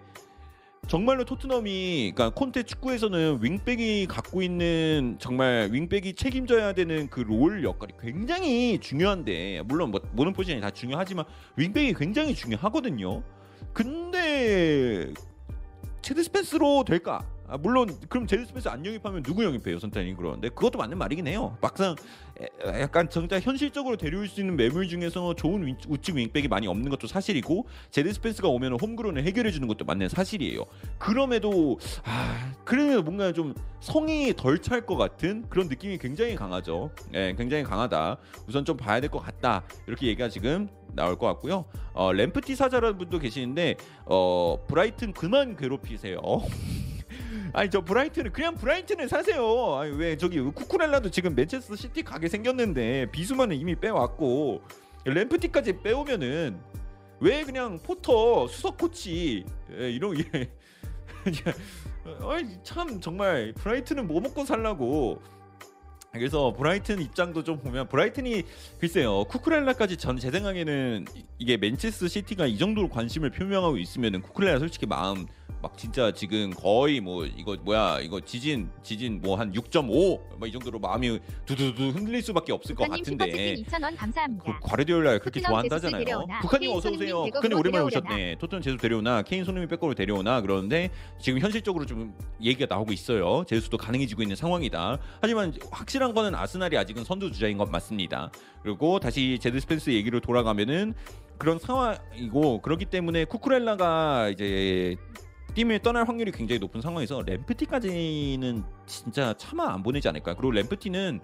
A: 정말로 토트넘이 그러니까 콘테 축구에서는 윙백이 갖고 있는 정말 윙백이 책임져야 되는 그 role 역할이 굉장히 중요한데 물론 뭐 모든 포지션이 다 중요하지만 윙백이 굉장히 중요하거든요. 근데 제드 스펜스로 될까? 아, 물론 그럼 제드 스펜스 안 영입하면 누구 영입해요, 선타님 그러는데 그것도 맞는 말이긴 해요. 막상 에- 약간 진짜 현실적으로 데려올 수 있는 매물 중에서 좋은 위- 우측 윙백이 많이 없는 것도 사실이고 제드 스펜스가 오면 homegrown을 해결해 주는 것도 맞는 사실이에요. 그럼에도 아 그래도 뭔가 좀 성이 덜 찰 것 같은 그런 느낌이 굉장히 강하죠. 예, 굉장히 강하다. 우선 좀 봐야 될 것 같다. 이렇게 얘기가 지금 나올 것 같고요. 어, 램프티 사자라는 분도 계시는데 어, 브라이튼 그만 괴롭히세요. 아니 저 브라이튼은 그냥 브라이튼을 사세요. 아니 왜 저기 쿠쿠렐라도 지금 맨체스터 시티 가게 생겼는데 비수만은 이미 빼왔고 램프티까지 빼오면은 왜 그냥 포터 수석 코치 예, 이런 게 참 정말 브라이튼은 뭐 먹고 살라고 그래서 브라이튼 입장도 좀 보면 브라이튼이 글쎄요 쿠쿠렐라까지 전 제 생각에는 이- 이게 맨체스터 시티가 이 정도로 관심을 표명하고 있으면은 쿠쿠렐라 솔직히 마음 막 진짜 지금 거의 뭐 이거 뭐야 이거 지진 지진 뭐 한 6.5뭐이 정도로 마음이 두두두 흔들릴 수밖에 없을 것 같은데
B: 슈퍼채팅 2,000원
A: 그
B: 감사합니다.
A: 과르디올라 그렇게
B: 토트넘
A: 좋아한다잖아요. 북한님 어서 오세요. 북한님 오랜만에. 오셨네. 토트넘 제수 데려오나 케인 손흥민 백업으로 데려오나 그러는데 지금 현실적으로 좀 얘기가 나오고 있어요. 제수도 가능해지고 있는 상황이다. 하지만 확실한 거는 아스날이 아직은 선두 주자인 건 맞습니다. 그리고 다시 제드 스펜스 얘기로 돌아가면은 그런 상황이고 그렇기 때문에 쿠쿠렐라가 이제 팀을 떠날 확률이 굉장히 높은 상황에서 램프티까지는 진짜 차마 안 보내지 않을까. 그리고 램프티는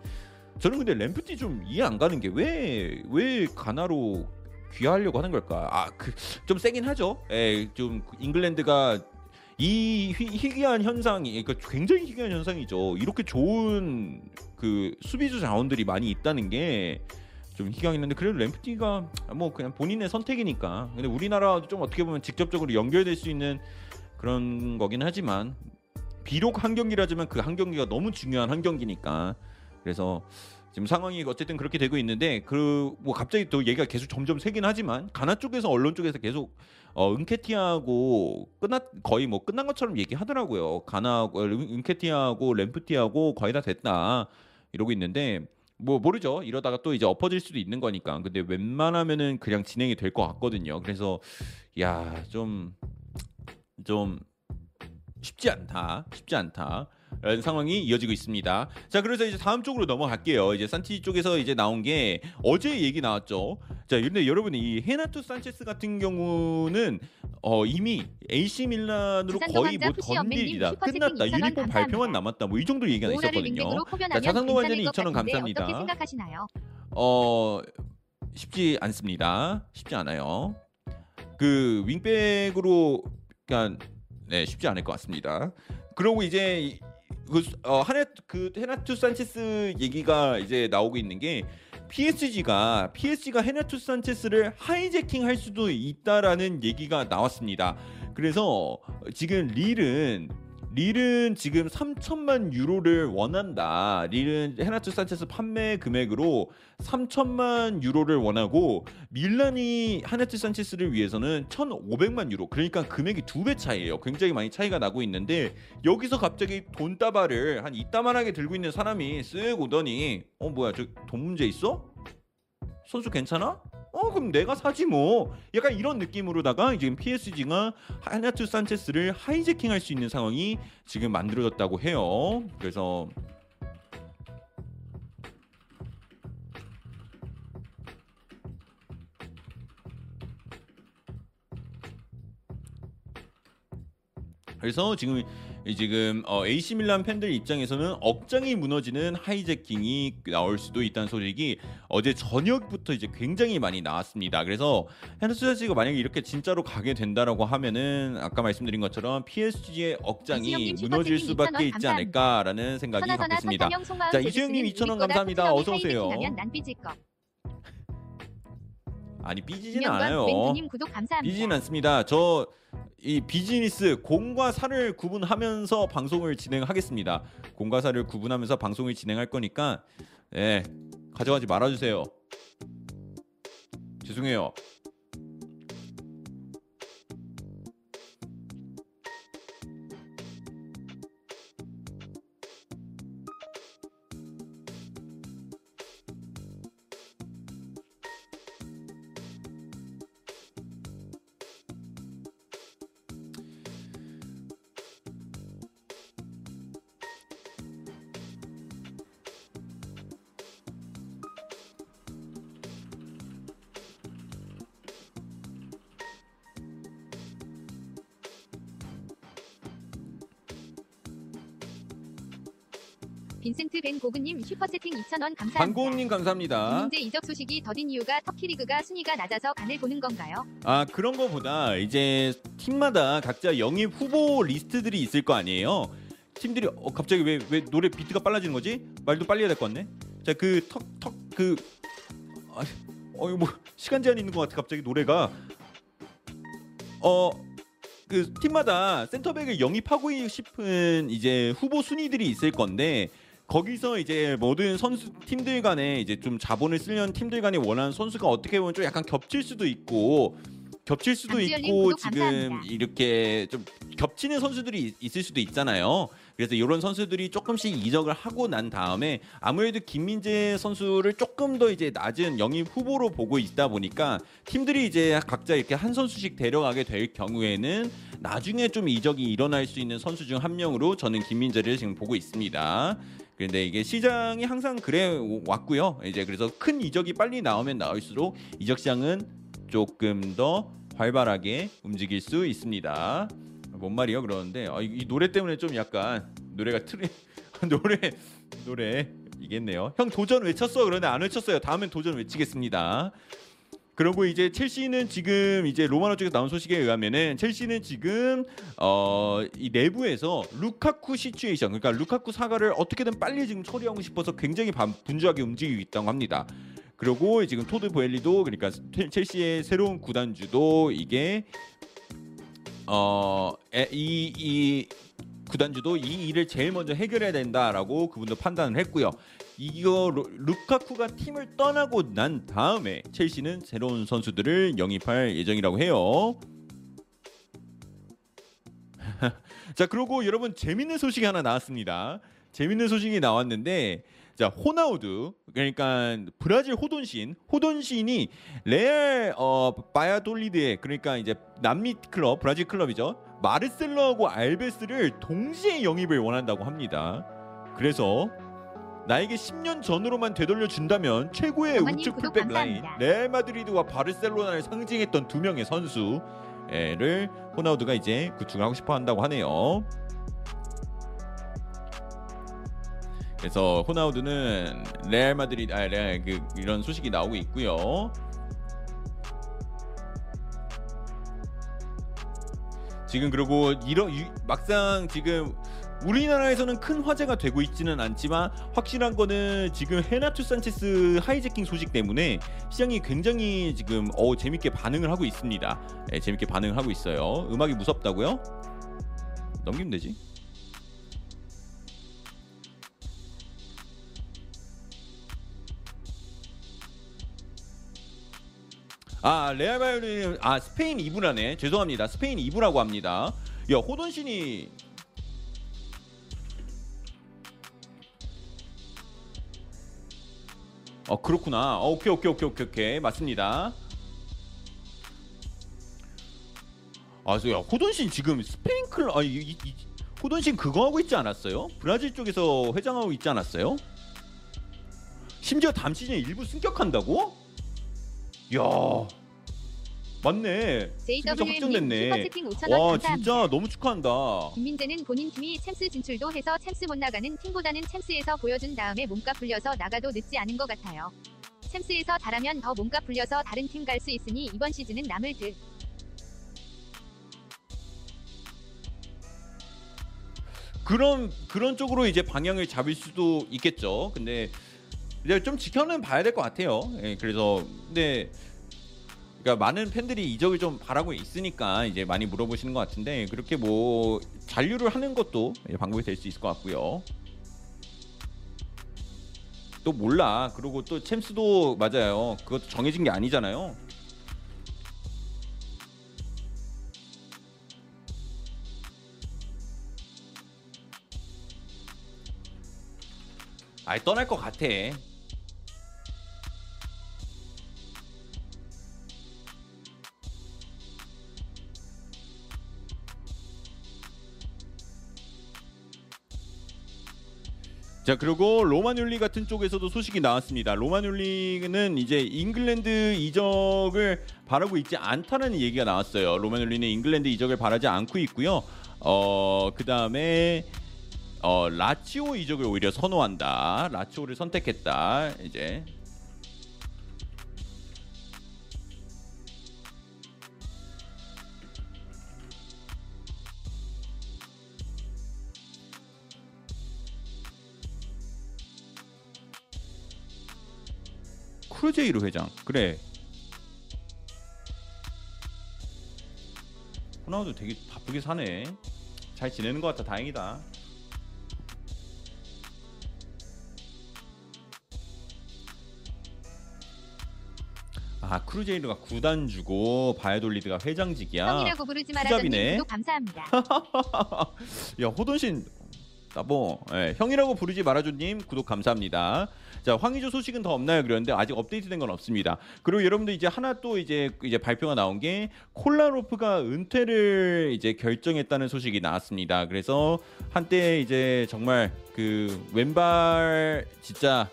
A: 저는 근데 램프티 좀 이해 안 가는 게 왜 왜 가나로 귀화하려고 하는 걸까? 아 그 좀 세긴 하죠. 예, 좀 잉글랜드가 이 희, 희귀한 현상이 그러니까 굉장히 희귀한 현상이죠. 이렇게 좋은 그 수비수 자원들이 많이 있다는 게 좀 희귀하긴 한데 그래도 램프티가 뭐 그냥 본인의 선택이니까. 근데 우리나라도 좀 어떻게 보면 직접적으로 연결될 수 있는 그런 거긴 하지만 비록 한 경기라지만 그 한 경기가 너무 중요한 한 경기니까 그래서 지금 상황이 어쨌든 그렇게 되고 있는데 그 뭐 갑자기 또 얘기가 계속 점점 세긴 하지만 가나 쪽에서 언론 쪽에서 계속 어 은케티하고 끝났 거의 뭐 끝난 것처럼 얘기하더라고요. 가나하고 은- 은케티하고 램프티하고 거의 다 됐다 이러고 있는데 뭐 모르죠. 이러다가 또 이제 엎어질 수도 있는 거니까. 근데 웬만하면은 그냥 진행이 될 것 같거든요. 그래서 야 좀 좀 쉽지 않다. 쉽지 않다. 라는 상황이 이어지고 있습니다. 자, 그래서 이제 다음 쪽으로 넘어갈게요. 이제 산티 쪽에서 이제 나온 게 어제 얘기 나왔죠. 자, 근데 여러분이 이 헤나투 산체스 같은 경우는 어, 이미 AC 밀란으로 거의 뭐 던딜이다. 끝났다.
B: 2,000원
A: 유니폼 발표만. 남았다. 뭐 이 정도 얘기가 있었거든요. 자산도
B: 괜찮을
A: 완전히
B: 것
A: 2,000원
B: 같은데
A: 감사합니다.
B: 어떻게 생각하시나요?
A: 어 쉽지 않습니다. 쉽지 않아요. 그 윙백으로 그러니까 네 쉽지 않을 것 같습니다. 그러고 이제 이- 그 어, 하네 그 헤나투 산체스 얘기가 이제 나오고 있는 게 PSG가 PSG가 헤나투 산체스를 하이재킹 할 수도 있다라는 얘기가 나왔습니다. 그래서 지금 릴은 릴은 지금 3천만 유로를 원한다. 릴은 헤나투 산체스 판매 금액으로 3천만 유로를 원하고 밀란이 헤나투 산체스를 위해서는 1,500만 유로. 그러니까 금액이 두 배 차이예요. 굉장히 많이 차이가 나고 있는데 여기서 갑자기 돈다발을 한 이따만하게 들고 있는 사람이 쓱 오더니 어 뭐야 저 돈 문제 있어? 선수 괜찮아? 어 그럼 내가 사지 뭐 약간 이런 느낌으로다가 지금 PSG가 하나투 산체스를 하이제킹할 수 있는 상황이 지금 만들어졌다고 해요. 그래서 그래서 지금 지금 어, AC 밀란 팬들 입장에서는 억장이 무너지는 하이제킹이 나올 수도 있다는 소식이 어제 저녁부터 이제 굉장히 많이 나왔습니다. 그래서 헤르스가 만약에 이렇게 진짜로 가게 된다라고 하면은 아까 말씀드린 것처럼 PSG의 억장이 무너질 수밖에
B: 2,000원
A: 있지. 않을까라는 생각이 갖고 있습니다. 자, 이수영님 2,000원
B: 우리 거다
A: 감사합니다. 어서 오세요. 아니 삐지진 않아요. 삐지진 않습니다. 저 이 비즈니스 공과 사를 구분하면서 방송을 진행하겠습니다. 공과 사를 구분하면서 방송을 진행할 거니까 예 가져가지 말아주세요. 죄송해요.
B: 슈퍼채팅 2,000원 감사합니다.
A: 방고님 감사합니다.
B: 문제 이적 소식이 더딘 이유가 터키 리그가 순위가 낮아서 간을 보는 건가요?
A: 아 그런 거보다 이제 팀마다 각자 영입 후보 리스트들이 있을 거 아니에요. 팀들이 어, 갑자기 왜 왜 노래 비트가 빨라지는 거지? 말도 빨리 해야 될 것 같네. 자그 턱 턱그 아, 어 이거 뭐 시간 제한 있는 것 같아 갑자기 노래가 어. 그 팀마다 센터백을 영입하고 싶은 이제 후보 순위들이 있을 건데 거기서 이제 모든 선수 팀들 간에 이제 좀 자본을 쓰려는 팀들 간에 원하는 선수가 어떻게 보면 좀 약간 겹칠 수도 있고 겹칠 수도 있고 지금
B: 감사합니다.
A: 이렇게 좀 겹치는 선수들이 있- 있을 수도 있잖아요. 그래서 이런 선수들이 조금씩 이적을 하고 난 다음에 아무래도 김민재 선수를 조금 더 이제 낮은 영입 후보로 보고 있다 보니까 팀들이 이제 각자 이렇게 한 선수씩 데려가게 될 경우에는 나중에 좀 이적이 일어날 수 있는 선수 중 한 명으로 저는 김민재를 지금 보고 있습니다. 그런데 이게 시장이 항상 그래 왔고요. 이제 그래서 큰 이적이 빨리 나오면 나올수록 이적 시장은 조금 더 활발하게 움직일 수 있습니다. 뭔 말이요? 그러는데 아, 이, 이 노래 때문에 좀 약간 노래가 틀리 노래 노래 이겠네요. 형 도전 외쳤어 그런데 안 외쳤어요. 다음엔 도전 외치겠습니다. 그리고 이제 첼시는 지금 이제 로마노 쪽에서 나온 소식에 의하면은 첼시는 지금 어 이 내부에서 루카쿠 시츄에이션 그러니까 루카쿠 사과를 어떻게든 빨리 지금 처리하고 싶어서 굉장히 반- 분주하게 움직이고 있다고 합니다. 그리고 지금 토드 보엘리도 그러니까 첼- 첼시의 새로운 구단주도 이게 어이이 이 구단주도 이 일을 제일 먼저 해결해야 된다라고 그분도 판단을 했고요. 이거 루- 루카쿠가 팀을 떠나고 난 다음에 첼시는 새로운 선수들을 영입할 예정이라고 해요. 자 그리고 여러분 재밌는 소식이 하나 나왔습니다. 재밌는 소식이 나왔는데 자 호나우드 그러니까 브라질 호돈신 호돈신이 레알 어 바야돌리드에 그러니까 이제 남미 클럽 브라질 클럽이죠 마르셀로하고 알베스를 동시에 영입을 원한다고 합니다. 그래서 나에게 10년 전으로만 되돌려 준다면 최고의 우측
B: 구독
A: 풀백 라인
B: 감사합니다.
A: 레알 마드리드와 바르셀로나를 상징했던 두 명의 선수를 호나우드가 이제 구축을 하고 싶어 한다고 하네요. 그래서 호나우드는 레알 마드리드 아 레알 그 이런 소식이 나오고 있고요. 지금 그리고 이런 유- 막상 지금 우리나라에서는 큰 화제가 되고 있지는 않지만 확실한 거는 지금 헤나투 산체스 하이재킹 소식 때문에 시장이 굉장히 지금 어 재밌게 반응을 하고 있습니다. 예, 재밌게 반응을 하고 있어요. 음악이 무섭다고요? 넘기면 되지. 아 레알 바이올린 아 스페인 2부라네 죄송합니다 스페인 2부라고 합니다 야 호돈신이 어 그렇구나. 어, 오케이 오케이 오케이 오케이 오케이. 맞습니다. 아야 호돈신 지금 스페인 클럽 아 이, 이, 이, 호돈신 그거 하고 있지 않았어요? 브라질 쪽에서 회장하고 있지 않았어요? 심지어 다음 시즌에 일부 승격한다고? 야 맞네
B: JWM님
A: 확정됐네
B: 슈퍼채팅 5,000원
A: 와. 진짜 너무 축하한다
B: 김민재는 본인 팀이 챔스 진출도 해서 챔스 못 나가는 팀보다는 챔스에서 보여준 다음에 몸값 불려서 나가도 늦지 않은 것 같아요. 챔스에서 잘하면 더 몸값 불려서 다른 팀 갈 수 있으니 이번 시즌은 남을 듯.
A: 그런 그런 쪽으로 이제 방향을 잡을 수도 있겠죠. 근데 이제 좀 지켜는 봐야 될 것 같아요. 예, 그래서 근데 그러니까 많은 팬들이 이적을 좀 바라고 있으니까 이제 많이 물어보시는 것 같은데 그렇게 뭐 잔류를 하는 것도 방법이 될 수 있을 것 같고요. 또 몰라. 그리고 또 챔스도 맞아요. 그것도 정해진 게 아니잖아요. 아예 떠날 것 같아. 자 그리고 로마뇰리 같은 쪽에서도 소식이 나왔습니다. 로마뇰리는 이제 잉글랜드 이적을 바라고 있지 않다는 얘기가 나왔어요. 로마뇰리는 잉글랜드 이적을 바라지 않고 있고요. 어 그 다음에 어 라치오 이적을 오히려 선호한다. 라치오를 선택했다. 이제 크루제이로 회장. 그래. 호나우도 되게 바쁘게 사네. 잘 지내는 것 같아. 다행이다. 아 크루제이로가 구단주고 바야돌리드가 회장직이야.
B: 형이라고 부르지 구독 감사합니다.
A: 야 호돈신 따봉 예, 형이라고 부르지 말아줘님 구독 감사합니다. 자 황의조 소식은 더 없나요? 그런데 아직 업데이트된 건 없습니다. 그리고 여러분들 이제 하나 또 이제 이제 발표가 나온 게 콜라로프가 은퇴를 이제 결정했다는 소식이 나왔습니다. 그래서 한때 이제 정말 그 왼발 진짜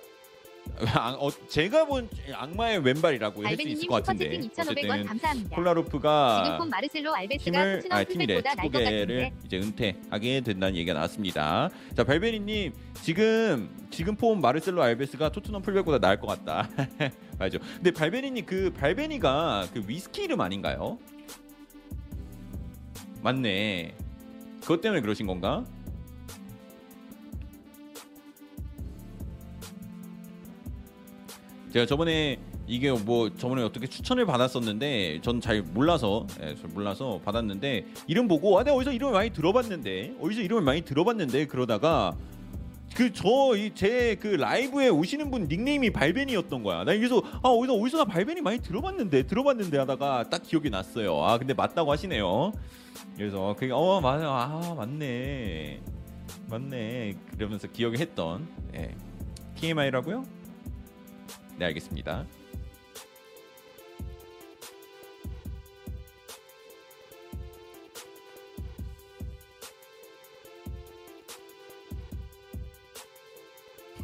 A: 아, 어, 제가 본 악마의 왼발이라고 할 수 있을 것 같은데
B: 슈퍼채팅 2,500원
A: 어쨌든. 콜라로프가 팀을 아 팀이래 축구계를 이제 은퇴하게 된다는 얘기가 나왔습니다. 자 발베리님 지금 지금 폼 마르셀로 알베스가 토트넘 풀백보다 나을 것 같다. 맞죠. 근데 발베리님 그 발베니가 그 위스키 이름 아닌가요? 맞네. 그것 때문에 그러신 건가? 제가 저번에 이게 뭐 저번에 어떻게 추천을 받았었는데 전 잘 몰라서 예, 잘 몰라서 받았는데 이름 보고 아 내가 어디서 이름을 많이 들어봤는데 어디서 이름을 많이 들어봤는데 그러다가 그저제그 라이브에 오시는 분 닉네임이 발벤이었던 거야. 나 그래서 아 어디서 어디서 나 발벤이 많이 들어봤는데 들어봤는데 하다가 딱 기억이 났어요. 아 근데 맞다고 하시네요. 그래서 그게 어 맞아 아 맞네 맞네 그러면서 기억을 했던 예. TMI라고요? 네 알겠습니다.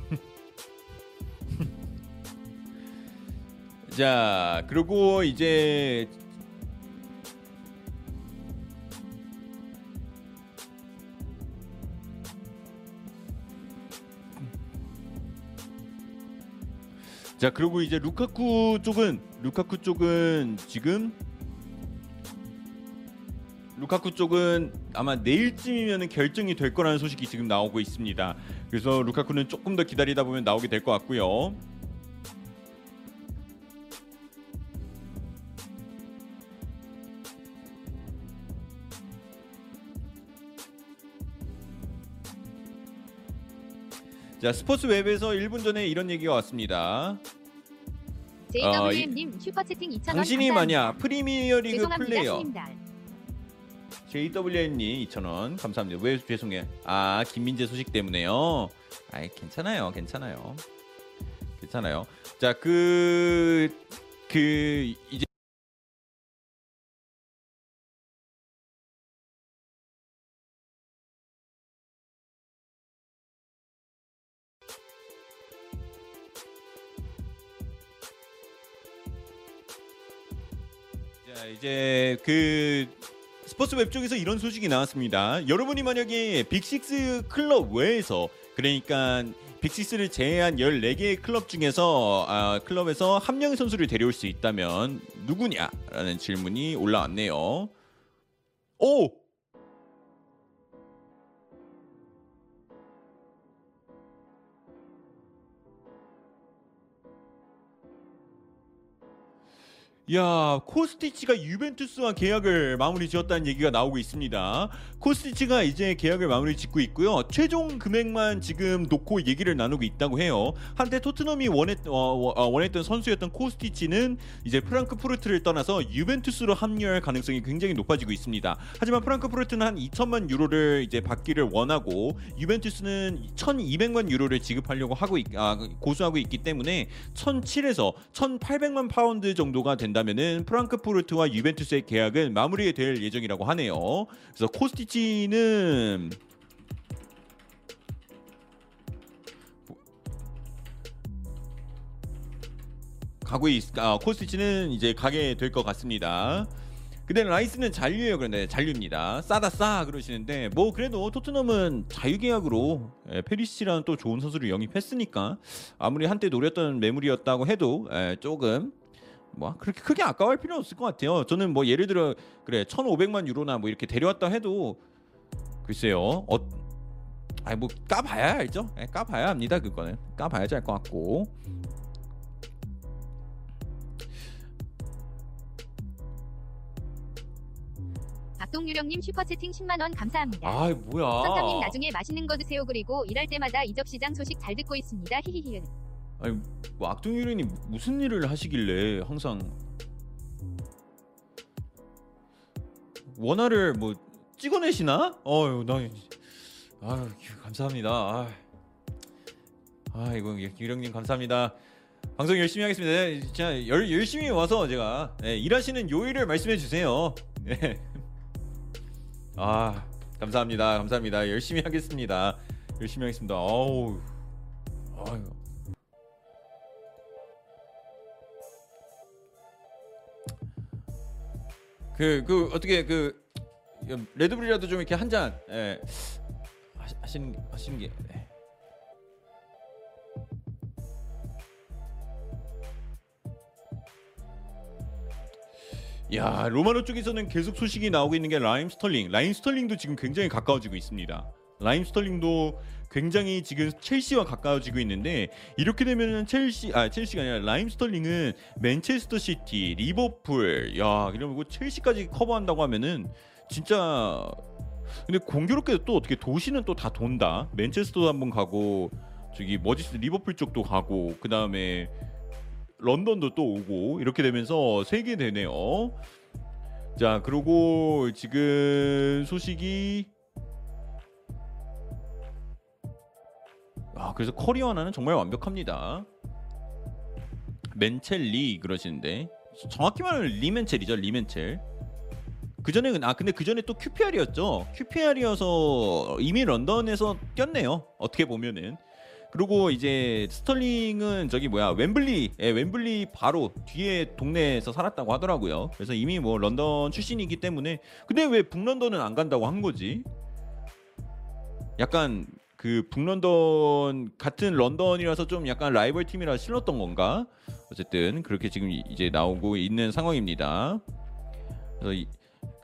A: 자 그리고 이제 자 그리고 이제 루카쿠 쪽은 루카쿠 쪽은 지금 루카쿠 쪽은 아마 내일쯤이면 결정이 될 거라는 소식이 지금 나오고 있습니다. 그래서 루카쿠는 조금 더 기다리다 보면 나오게 될 것 같고요. 자 스포츠 웹에서 1분 전에 이런 얘기가 왔습니다.
B: JWM님 슈퍼채팅 2,000원
A: 당신이 만약 프리미어리그 플레이어 JWN님 2,000원 감사합니다. 왜 죄송해요? 아 김민재 소식 때문에요. 아이 괜찮아요, 괜찮아요, 괜찮아요. 자 그그 그 이제 이제 그 스포츠 웹 쪽에서 이런 소식이 나왔습니다. 여러분이 만약에 Big Six 클럽 외에서 그러니까 Big Six를 제외한 14개의 클럽 중에서 아, 클럽에서 한 명의 선수를 데려올 수 있다면 누구냐라는 질문이 올라왔네요. 오! 야 코스티치가 유벤투스와 계약을 마무리 지었다는 얘기가 나오고 있습니다. 코스티치가 이제 계약을 마무리 짓고 있고요. 최종 금액만 지금 놓고 얘기를 나누고 있다고 해요. 한때 토트넘이 원했, 어, 어, 원했던 선수였던 코스티치는 이제 프랑크푸르트를 떠나서 유벤투스로 합류할 가능성이 굉장히 높아지고 있습니다. 하지만 프랑크푸르트는 한 2천만 유로를 이제 받기를 원하고 유벤투스는 1,200만 유로를 지급하려고 하고 있, 아, 고수하고 있기 때문에 1,700에서 1,800만 파운드 정도가 된다면은 프랑크푸르트와 유벤투스의 계약은 마무리될 예정이라고 하네요. 그래서 코스티치는 가고 있, 아, 코스티치는 이제 가게 될 것 같습니다. 근데 라이스는 잔류예요. 그런데 잔류입니다. 싸다 싸 그러시는데 뭐 그래도 토트넘은 자유계약으로 예, 페리시라는 또 좋은 선수를 영입했으니까 아무리 한때 노렸던 매물이었다고 해도 예, 조금 뭐 그렇게 크게 아까워할 필요는 없을 것 같아요. 저는 뭐 예를 들어 그래 1,500만 유로나 뭐 이렇게 데려왔다 해도 글쎄요. 어 아니 뭐 까봐야 알죠. 예, 까봐야 합니다. 그거는 까봐야지 알 것 같고.
B: 박동유령님 슈퍼채팅 10만원 감사합니다
A: 아 뭐야?
B: 선장님 나중에 맛있는 거 드세요 그리고 일할 때마다 이적시장 소식 잘 듣고 있습니다 히히히히
A: 아니 뭐 악동유령이 무슨 일을 하시길래 항상 원화를 뭐 찍어내시나? 어유 나 아유 감사합니다. 아, 아 이거 유령님 감사합니다. 방송 열심히 하겠습니다. 진짜 열, 열심히 와서 제가 예, 일하시는 요일을 말씀해 주세요. 예. 아 감사합니다. 감사합니다. 열심히 하겠습니다. 열심히 하겠습니다. 어우 아유. 그, 그 어떻게 그 레드불이라도 좀 이렇게 한 잔 예. 하시- 하시는 하시는 게 예. 야 로마노 쪽에서는 계속 소식이 나오고 있는 게 라힘 스털링 라힘 스털링도 지금 굉장히 가까워지고 있습니다 라힘 스털링도 굉장히 지금 첼시와 가까워지고 있는데 이렇게 되면은 첼시 아 첼시가 아니라 라힘 스털링은 맨체스터 시티, 리버풀, 야 이러고 첼시까지 커버한다고 하면은 진짜 근데 공교롭게도 또 어떻게 도시는 또 다 돈다. 맨체스터도 한번 가고 저기 머지스 리버풀 쪽도 가고 그 다음에 런던도 또 오고 이렇게 되면서 세 개 되네요. 자 그리고 지금 소식이 아 그래서 커리어 하나는 정말 완벽합니다. 맨첼리 그러시는데 정확히 말하면 리맨첼이죠 리맨첼. 그 전에 아 근데 그 전에 또 QPR이었죠. QPR이어서 이미 런던에서 뛰었네요. 어떻게 보면은. 그리고 이제 스털링은 저기 뭐야 웸블리 예, 웸블리 바로 뒤에 동네에서 살았다고 하더라고요. 그래서 이미 뭐 런던 출신이기 때문에 근데 왜 북런던은 안 간다고 한 거지? 약간 그 북런던 같은 런던이라서 좀 약간 라이벌 팀이라 싫었던 건가? 어쨌든 그렇게 지금 이- 이제 나오고 있는 상황입니다. 그래서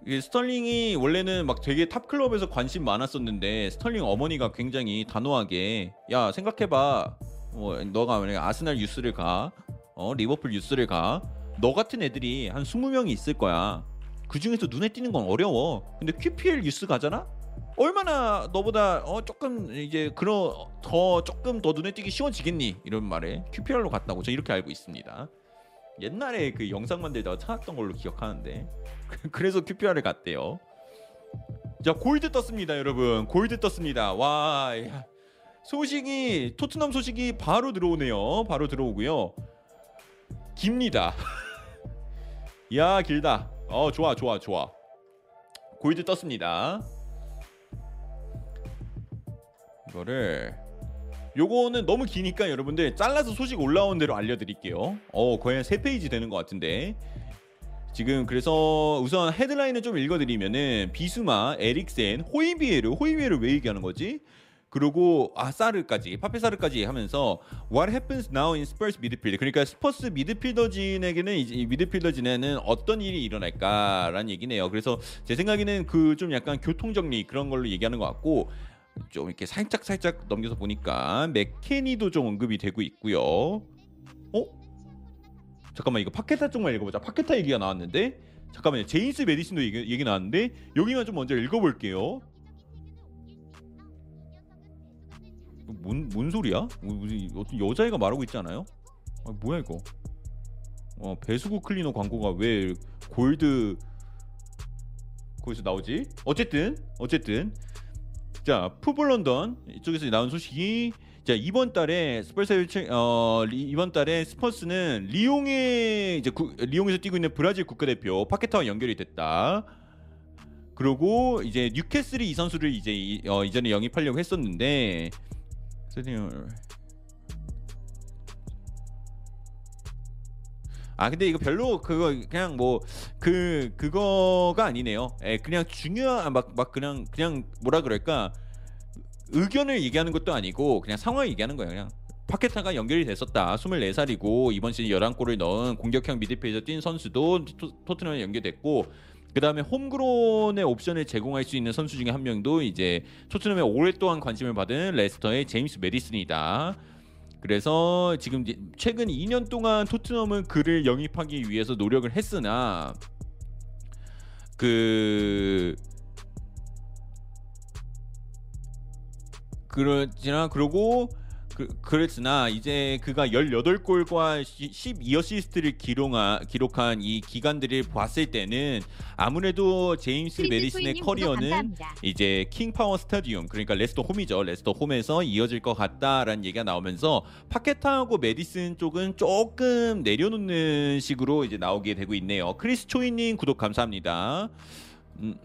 A: 이, 스털링이 원래는 막 되게 top 클럽에서 관심 많았었는데 스털링 어머니가 굉장히 단호하게 야 생각해봐 뭐 너가 만약에 아스날 youth를 가 어, 리버풀 youth를 가 너 같은 애들이 한 20명이 있을 거야 그 중에서 눈에 띄는 건 어려워 근데 QPL 유스 가잖아 얼마나 너보다 어 조금 이제 그런 더 조금 더 눈에 띄기 쉬워지겠니 이런 말에 QPR로 갔다고 저 이렇게 알고 있습니다 옛날에 그 영상 만들다가 찾았던 걸로 기억하는데 그래서 QPR을 갔대요. 자 골드 떴습니다, 여러분. 골드 떴습니다. 와 야. 소식이 토트넘 소식이 바로 들어오네요. 바로 들어오고요. 깁니다. 야 길다. 어 좋아 좋아 좋아. 골드 떴습니다. 이거를 요거는 너무 기니까 여러분들 잘라서 소식 올라온 대로 알려드릴게요. 어 거의 한세 페이지 되는 것 같은데 지금 그래서 우선 헤드라인을 좀 읽어드리면은 비수마, 에릭센, 호이비에르, 호이비에르 왜 얘기하는 거지? 그리고 아사르까지 파페사르까지 하면서 What happens now in Spurs midfield? 그러니까 스퍼스 미드필더진에게는 이제 이 미드필더진에는 어떤 일이 일어날까라는 얘기네요. 그래서 제 생각에는 그 좀 약간 교통 정리 그런 걸로 얘기하는 것 같고 좀 이렇게 살짝 살짝 넘겨서 보니까 맥케니도 좀 언급이 되고 있고요. 어? 잠깐만 이거 파케타 쪽만 읽어보자. 파케타 얘기가 나왔는데 잠깐만요. 제임스 메디슨도 얘기, 얘기 나왔는데 여기만 좀 먼저 읽어볼게요. 뭔, 뭔 소리야? 무슨 어떤 여자애가 말하고 있지 않아요? 아, 뭐야 이거? 어 배수구 클리너 광고가 왜 골드 거기서 나오지? 어쨌든 어쨌든 자 풋볼 런던 이쪽에서 나온 소식이 자 이번 달에 스펄스 어 리, 이번 달에 스퍼스는 리옹에 이제 구, 리옹에서 뛰고 있는 브라질 국가대표 파케타와 연결이 됐다. 그리고 이제 뉴캐슬이 이 선수를 이제 이, 어, 이전에 영입하려고 했었는데 아 근데 이거 별로 그거 그냥 뭐 그 그거가 아니네요. 예, 그냥 중요한 막 막 그냥 그냥 뭐라 그럴까 의견을 얘기하는 것도 아니고 그냥 상황을 얘기하는 거예요. 그냥 파케타가 연결이 됐었다. 24살이고 이번 시즌 11골을 넣은 공격형 미드필더 뛴 선수도 토, 토트넘에 연결됐고 그다음에 홈그론의 옵션을 제공할 수 있는 선수 중에 한 명도 이제 토트넘에 오랫동안 관심을 받은 레스터의 제임스 메디슨이다. 그래서 지금 최근 2년 동안 토트넘은 그를 영입하기 위해서 노력을 했으나 그 그렇지나 그러고 그, 그랬으나 이제 그가 18골과 12어시스트를 기록한, 기록한 이 기간들을 봤을 때는 아무래도 제임스 메디슨의 커리어는. 이제 킹파워 스타디움 그러니까 레스터 홈이죠 레스터 홈에서 이어질 것 같다라는 얘기가 나오면서 파케타하고 메디슨 쪽은 조금 내려놓는 식으로 이제 나오게 되고 있네요 크리스 초이님 구독 감사합니다 음.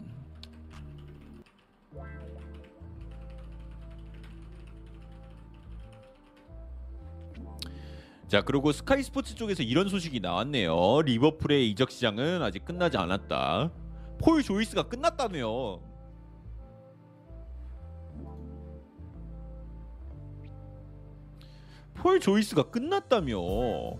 A: 자 그리고 스카이 스포츠 쪽에서 이런 소식이 나왔네요. 리버풀의 이적 시장은 아직 끝나지 않았다. 폴 조이스가 끝났다네요. 폴 조이스가 끝났다며? 뭐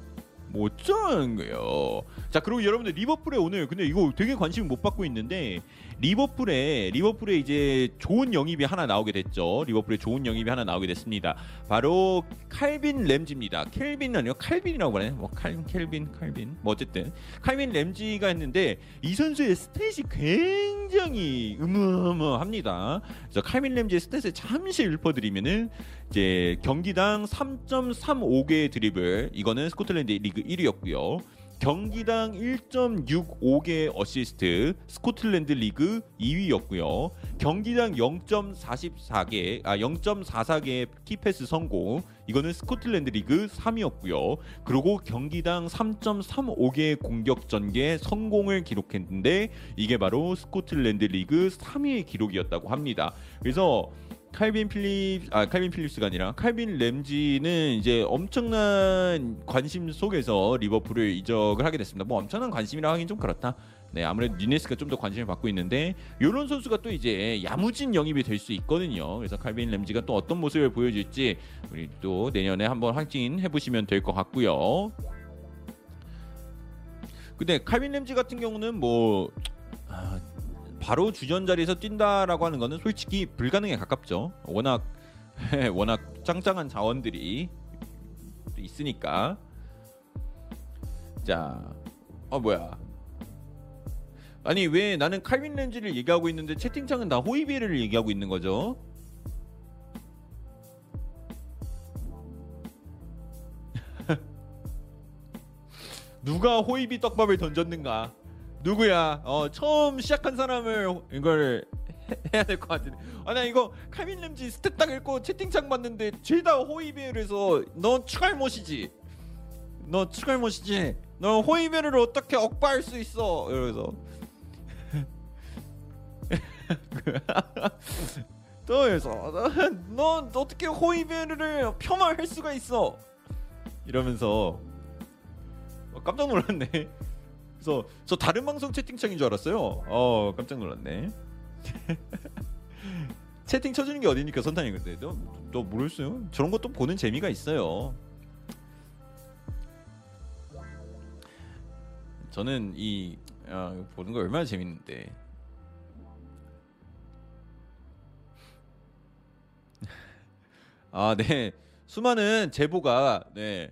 A: 어쩌는 거예요? 자 그리고 여러분들 리버풀에 오늘 근데 이거 되게 관심 못 받고 있는데 리버풀에 리버풀에 이제 좋은 영입이 하나 나오게 됐죠. 리버풀에 좋은 영입이 하나 나오게 됐습니다. 바로 칼빈 램지입니다. 켈빈 아니요? 칼빈이라고 하네. 뭐 칼, 켈빈 칼빈. 뭐 어쨌든. 칼빈 램지가 했는데 이 선수의 스탯이 굉장히 음음합니다. 그래서 칼빈 램지의 스탯을 잠시 읊어드리면은 이제 경기당 3.35개의 드리블. 이거는 스코틀랜드 리그 1위였고요. 경기당 1.65개의 어시스트 스코틀랜드 리그 2위였고요. 경기당 0.44개 아 0.44개의 key pass 성공 이거는 스코틀랜드 리그 3위였고요. 그리고 경기당 3.35개의 공격 전개 성공을 기록했는데 이게 바로 스코틀랜드 리그 3위의 기록이었다고 합니다. 그래서 칼빈 필립 아 칼빈 필립스가 아니라 칼빈 램지는 이제 엄청난 관심 속에서 리버풀을 이적을 하게 됐습니다. 뭐 엄청난 관심이라 하긴 좀 그렇다. 네 아무래도 누네스가 좀 더 관심을 받고 있는데 이런 선수가 또 이제 야무진 영입이 될 수 있거든요. 그래서 칼빈 램지가 또 어떤 모습을 보여줄지 우리 또 내년에 한번 확인해 보시면 될 것 같고요. 근데 칼빈 램지 같은 경우는 뭐 아, 바로 주전 자리에서 뛴다라고 하는 거는 솔직히 불가능에 가깝죠. 워낙 워낙 짱짱한 자원들이 있으니까. 자, 어 뭐야? 아니 왜 나는 칼빈 렌즈를 얘기하고 있는데 채팅창은 다 호이비에를 얘기하고 있는 거죠? 누가 호이비 떡밥을 던졌는가? 누구야? 어 처음 시작한 사람을 이걸 해- 해야 될 것 같은데. 아나 이거 칼빈 렌즈 스탯 딱 읽고 채팅창 봤는데 죄다 해서 너 추갈못이지. 너 추갈못이지. 너 호이비에를 어떻게 억바할 수 있어? 이러면서. 또 해서 너, 너 어떻게 호이베르를 폄하할 수가 있어 이러면서 어, 깜짝 놀랐네 그래서 저 다른 방송 채팅창인 줄 알았어요. 어 깜짝 놀랐네. 채팅 쳐주는 게 어디니까 선탄이 근데. 너, 너 모르겠어요. 저런 것도 보는 재미가 있어요. 저는 이 아, 보는 거 얼마나 재밌는데. 아, 네. 수많은 제보가 네.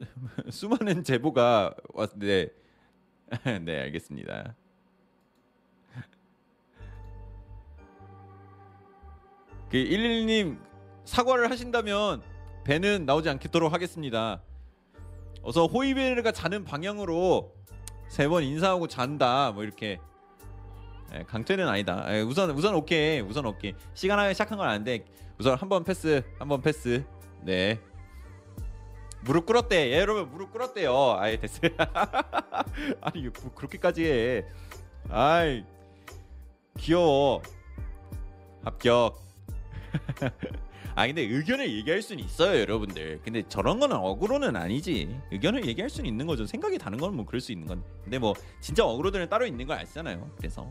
A: 수많은 제보가 왔 네. 네, 알겠습니다. 그 111님 사과를 하신다면 배는 나오지 않도록 하겠습니다. 어서 호이베르가 자는 방향으로 세 번 인사하고 잔다. 뭐 이렇게 예, 강퇴는 아니다. 예, 우선 우선 오케이. 우선 오케이. 시간하게 시작한 건 아닌데 우선 한 번 패스. 한 번 패스. 네. 무릎 꿇었대. 예, 여러분 무릎 꿇었대요. 아예 됐어요. 아니 뭐 그렇게까지 해. 아이 귀여워. 합격. 아 근데 의견을 얘기할 수는 있어요 여러분들 근데 저런 거는 어그로는 아니지 의견을 얘기할 수는 있는 거죠 생각이 다른 건 뭐 그럴 수 있는 건 근데 뭐 진짜 어그로들은 따로 있는 걸 아시잖아요 그래서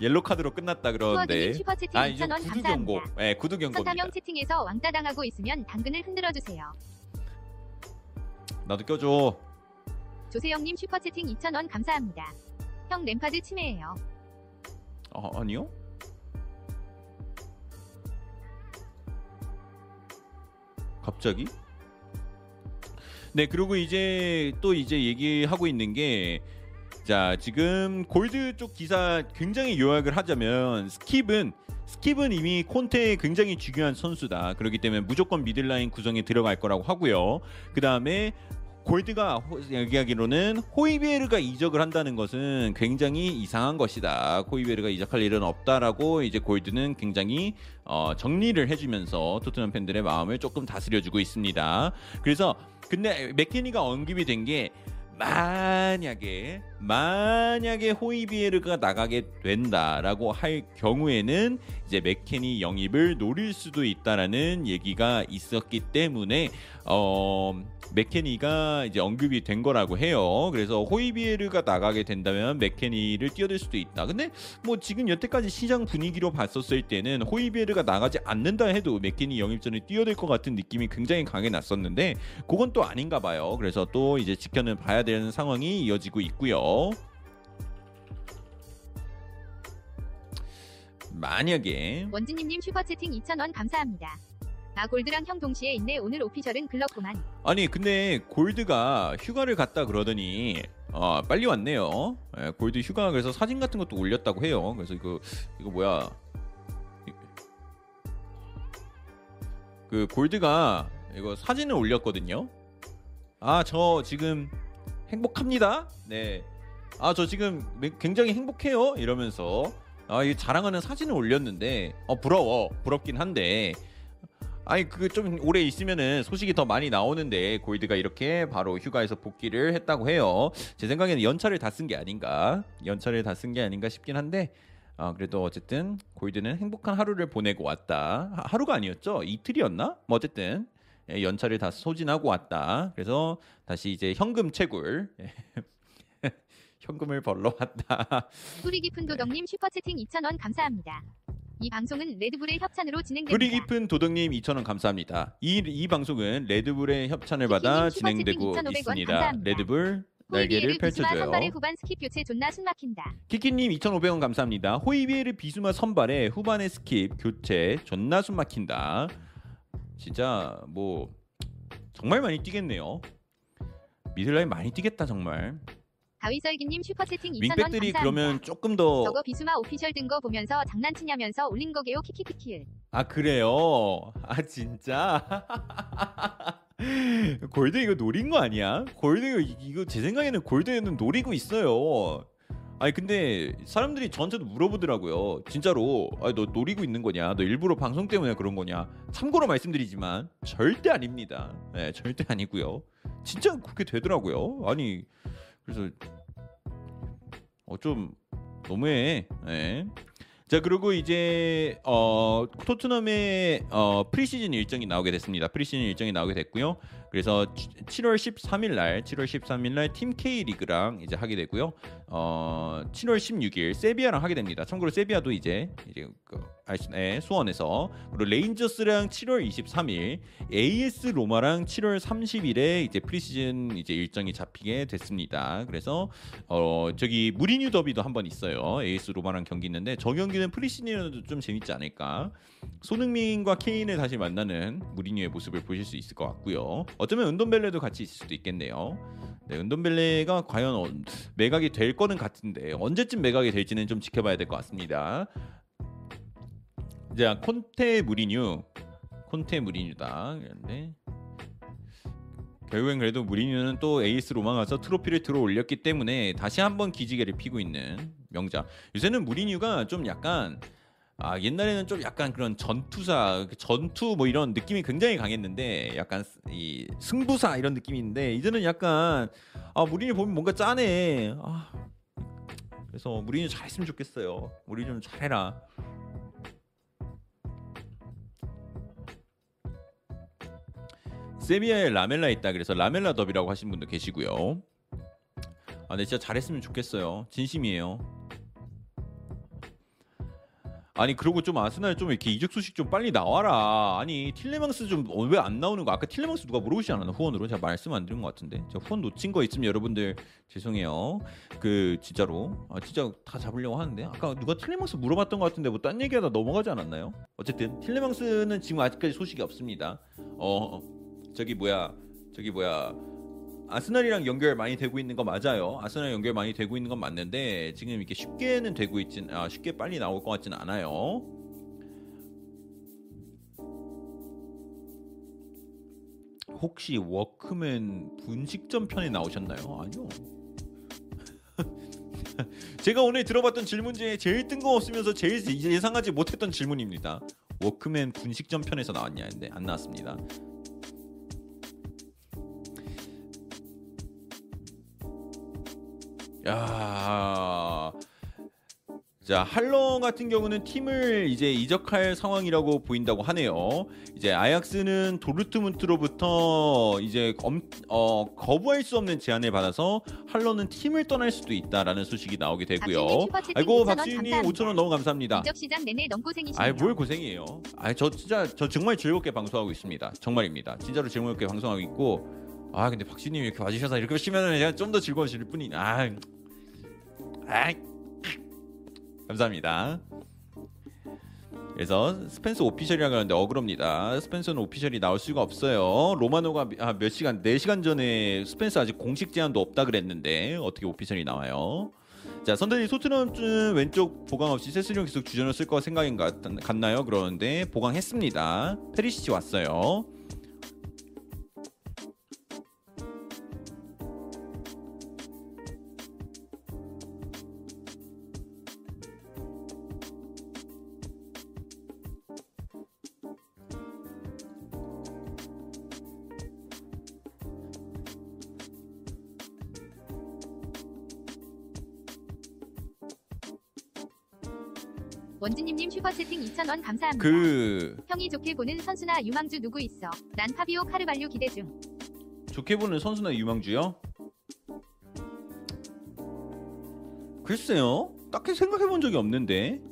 A: 옐로 카드로 끝났다 그러는데
B: 슈퍼 채팅
A: 아 이제
B: 2,000원
A: 구두 경고
B: 감사합니다.
A: 예 구두 경고입니다
B: 선타명 채팅에서 왕따 당하고 있으면 당근을 흔들어 주세요.
A: 나도 껴줘
B: 조세영님 슈퍼 채팅 2,000원 감사합니다. 형 램파드 침해예요.
A: 아, 아니요 갑자기? 네 그리고 이제 또 이제 얘기하고 있는 게 자 지금 골드 쪽 기사 굉장히 요약을 하자면 스킵은 스킵은 이미 콘테의 굉장히 중요한 선수다 그렇기 때문에 무조건 미들라인 구성에 들어갈 거라고 하고요 그 다음에 골드가 호- 얘기하기로는 호이비에르가 이적을 한다는 것은 굉장히 이상한 것이다. 호이비에르가 이적할 일은 없다라고 이제 골드는 굉장히 어, 정리를 해주면서 토트넘 팬들의 마음을 조금 다스려주고 있습니다. 그래서 근데 맥케니가 언급이 된 게 만약에 만약에 호이비에르가 나가게 된다라고 할 경우에는 이제 맥케니 영입을 노릴 수도 있다라는 얘기가 있었기 때문에 어 맥케니가 이제 언급이 된 거라고 해요. 그래서 호이비에르가 나가게 된다면 맥케니를 뛰어들 수도 있다. 근데 뭐 지금 여태까지 시장 분위기로 봤었을 때는 호이비에르가 나가지 않는다 해도 맥케니 영입전에 뛰어들 것 같은 느낌이 굉장히 강해 났었는데 그건 또 아닌가 봐요. 그래서 또 이제 지켜는 봐야 되는 상황이 이어지고 있고요. 만약에
B: 원진님님 슈퍼 채팅 2,000원 감사합니다. 아 골드랑 형 동시에 있네 오늘 오피셜은 글렀구만.
A: 아니 근데 골드가 휴가를 갔다 그러더니 어, 빨리 왔네요. 예, 골드 휴가 그래서 사진 같은 것도 올렸다고 해요. 그래서 이거 이거 뭐야? 이- 그 골드가 이거 사진을 올렸거든요. 아 저 지금 행복합니다. 네. 아 저 지금 매- 굉장히 행복해요. 이러면서 아 이 자랑하는 사진을 올렸는데 어 부러워 부럽긴 한데 아니 그 좀 오래 있으면은 소식이 더 많이 나오는데 골드가 이렇게 바로 휴가에서 복귀를 했다고 해요. 제 생각에는 연차를 다 쓴 게 아닌가, 연차를 다 쓴 게 아닌가 싶긴 한데, 아 그래도 어쨌든 골드는 행복한 하루를 보내고 왔다. 하- 하루가 아니었죠? 이틀이었나? 뭐 어쨌든 예, 연차를 다 소진하고 왔다. 그래서 다시 이제 현금 채굴, 예. 현금을 벌러 왔다.
B: 뿌리 깊은 도덕님 슈퍼채팅 2,000원 감사합니다. 이 방송은 레드불의 협찬으로 진행됩니다.
A: 뿌리 깊은 도덕님 2,000원 감사합니다. 이, 이 방송은 레드불의 협찬을 받아
B: 키키님 슈퍼채팅
A: 진행되고
B: 2,500원
A: 있습니다.
B: 감사합니다.
A: 레드불 날개를 펼쳐줘요.
B: 선발의 후반 스킵 교체 존나 숨막힌다.
A: 키키님 2,500원 감사합니다. 호이비에르 비수마 선발에 후반에 스킵 교체 존나 숨 막힌다. 진짜 뭐 정말 많이 뛰겠네요. 미들라인 많이 뛰겠다 정말.
B: 다위설기님 슈퍼채팅 2,000원
A: 윙백들이
B: 감사합니다.
A: 그러면 조금 더
B: 저거 비수마 official 뜬 거 보면서 장난치냐면서 올린 거게요 키키키키.
A: 아 그래요? 아 진짜? 골드 이거 노린 거 아니야? 골드 이거, 이거 제 생각에는 골드는 노리고 있어요. 아니 근데 사람들이 저한테도 물어보더라고요. 진짜로 아니, 너 노리고 있는 거냐? 너 일부러 방송 때문에 그런 거냐? 참고로 말씀드리지만 절대 아닙니다. 네, 절대 아니고요. 진짜 그렇게 되더라고요. 아니 그래서 어 좀 너무해. 네. 자 그리고 이제 어 토트넘의 어 프리시즌 일정이 나오게 됐습니다. 프리시즌 일정이 나오게 됐고요. 그래서 7월 13일 날 7월 13일 날 팀 K 리그랑 이제 하게 되고요. 어 7월 16일 세비야랑 하게 됩니다. 참고로 세비야도 이제 이제 그 아시네 수원에서 그리고 레인저스랑 7월 23일 AS 로마랑 7월 30일에 이제 프리시즌 이제 일정이 잡히게 됐습니다. 그래서 어 저기 무리뉴 더비도 한 번 있어요. AS 로마랑 경기 있는데 저 경기는 프리시즌이라도 좀 재밌지 않을까. 손흥민과 케인을 다시 만나는 무리뉴의 모습을 보실 수 있을 것 같고요. 어쩌면 은돈벨레도 같이 있을 수도 있겠네요. 네, 은돈벨레가 과연 어, 매각이 될 거는 같은데 언제쯤 매각이 될지는 좀 지켜봐야 될 것 같습니다. 자 콘테 무리뉴, 콘테 무리뉴다. 그런데 결국엔 그래도 무리뉴는 또 에이스 로마 가서 트로피를 들어 올렸기 때문에 다시 한번 기지개를 피고 있는 명자. 요새는 무리뉴가 좀 약간 아 옛날에는 좀 약간 그런 전투사 전투 뭐 이런 느낌이 굉장히 강했는데 약간 이 승부사 이런 느낌이 있는데 이제는 약간 아 무리뉴 보면 뭔가 짠해. 아 그래서 무리뉴 잘했으면 좋겠어요. 좀 잘해라. 세비야에 라멜라 있다. 그래서 라멜라 더비라고 하신 분도 계시고요. 아 근데 진짜 잘했으면 좋겠어요. 진심이에요 아니 그리고 좀 아스날 좀 이렇게 이적 소식 좀 빨리 나와라. 아니 틸레망스 좀 왜 안 나오는 거? 아까 틸레망스 누가 물어보지 않았나 후원으로? 제가 말씀 안 드린 것 같은데. 제가 후원 놓친 거 있으면 여러분들 죄송해요. 그 진짜로 아 진짜 다 잡으려고 하는데 아까 누가 틸레망스 물어봤던 것 같은데 뭐 딴 얘기하다 넘어가지 않았나요? 어쨌든 틸레망스는 지금 아직까지 소식이 없습니다. 어 저기 뭐야 저기 뭐야 아스날이랑 연결 많이 되고 있는 거 맞아요. 아스날 연결 많이 되고 있는 건 맞는데 지금 이렇게 쉽게는 되고 있진 아, 쉽게 빨리 나올 것 같지는 않아요. 혹시 워크맨 분식점 편에 나오셨나요? 아니요. 제가 오늘 들어봤던 질문 중에 제일 뜬금없으면서 제일 예상하지 못했던 질문입니다. 워크맨 분식점 편에서 나왔냐 했는데 안 나왔습니다. 야. 자, 할러 같은 경우는 팀을 이제 이적할 상황이라고 보인다고 하네요. 이제 아약스는 도르트문트로부터 이제 엄, 어, 거부할 수 없는 제안을 받아서 할러는 팀을 떠날 수도 있다라는 소식이 나오게 되고요. 아이고
B: 5,000원
A: 박수님
B: 감사합니다.
A: 5천 원 너무 감사합니다.
B: 이적 시장 내내 너무 고생이시네요.
A: 아이 뭘 고생이에요. 아이 저 진짜 저 정말 즐겁게 방송하고 있습니다. 정말입니다. 진짜로 즐겁게 방송하고 있고 아 근데 박신님이 이렇게 와주셔서 이렇게 하시면은 제가 좀 더 즐거워질 뿐이 아, 아 감사합니다. 그래서 스펜서 오피셜이라고 하는데 어그럽니다. 스펜서는 오피셜이 나올 수가 없어요. 로마노가 미- 아, 몇 시간 4시간 전에 스펜서 아직 공식 제안도 없다 그랬는데 어떻게 오피셜이 나와요? 자 선대리 소트넘 왼쪽 보강 없이 세스령 계속 주전을 쓸 거 생각인 것 같- 같나요? 그러는데 보강했습니다. 페리시치 왔어요.
B: 원진님님 슈퍼채팅 2,000원 감사합니다.
A: 그
B: 형이 좋게 보는 선수나 유망주 누구 있어? 난 파비오 카르발류 기대 중.
A: 좋게 보는 선수나 유망주요? 글쎄요. 딱히 생각해 본 적이 없는데.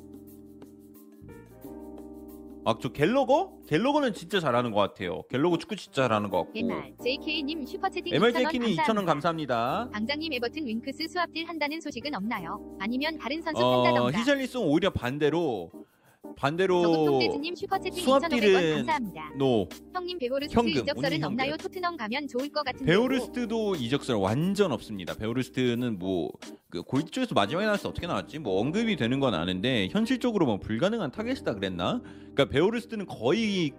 A: 아 저 갤러거? 갤러거는 진짜 잘하는 것 같아요. 갤러거 축구 진짜 잘하는 것 같고.
B: 옛날 JK님 슈퍼채팅 2,000원
A: MRJ키는
B: 감사합니다.
A: 2,000원 감사합니다.
B: 방장님 에버튼 윙크스 수합딜 한다는 소식은 없나요? 아니면 다른 선수
A: 어,
B: 판다던가.
A: 히샬리송 오히려 반대로 반대로
B: 저금통돼지님 슈퍼채팅
A: 수합딜은
B: 2,500원 감사합니다.
A: 노
B: 형님 베호르스트
A: 현금,
B: 이적설은 없나요?
A: 현금.
B: 토트넘 가면 좋을 것 같은데.
A: 베호르스트도 이적설 완전 없습니다. 베호르스트는 뭐 그 골 쪽에서 마지막에 나왔을 때 어떻게 나왔지? 뭐 언급이 되는 건 아는데 현실적으로 뭐 불가능한 타겟이다 그랬나? 그러니까 베호르스트는 거의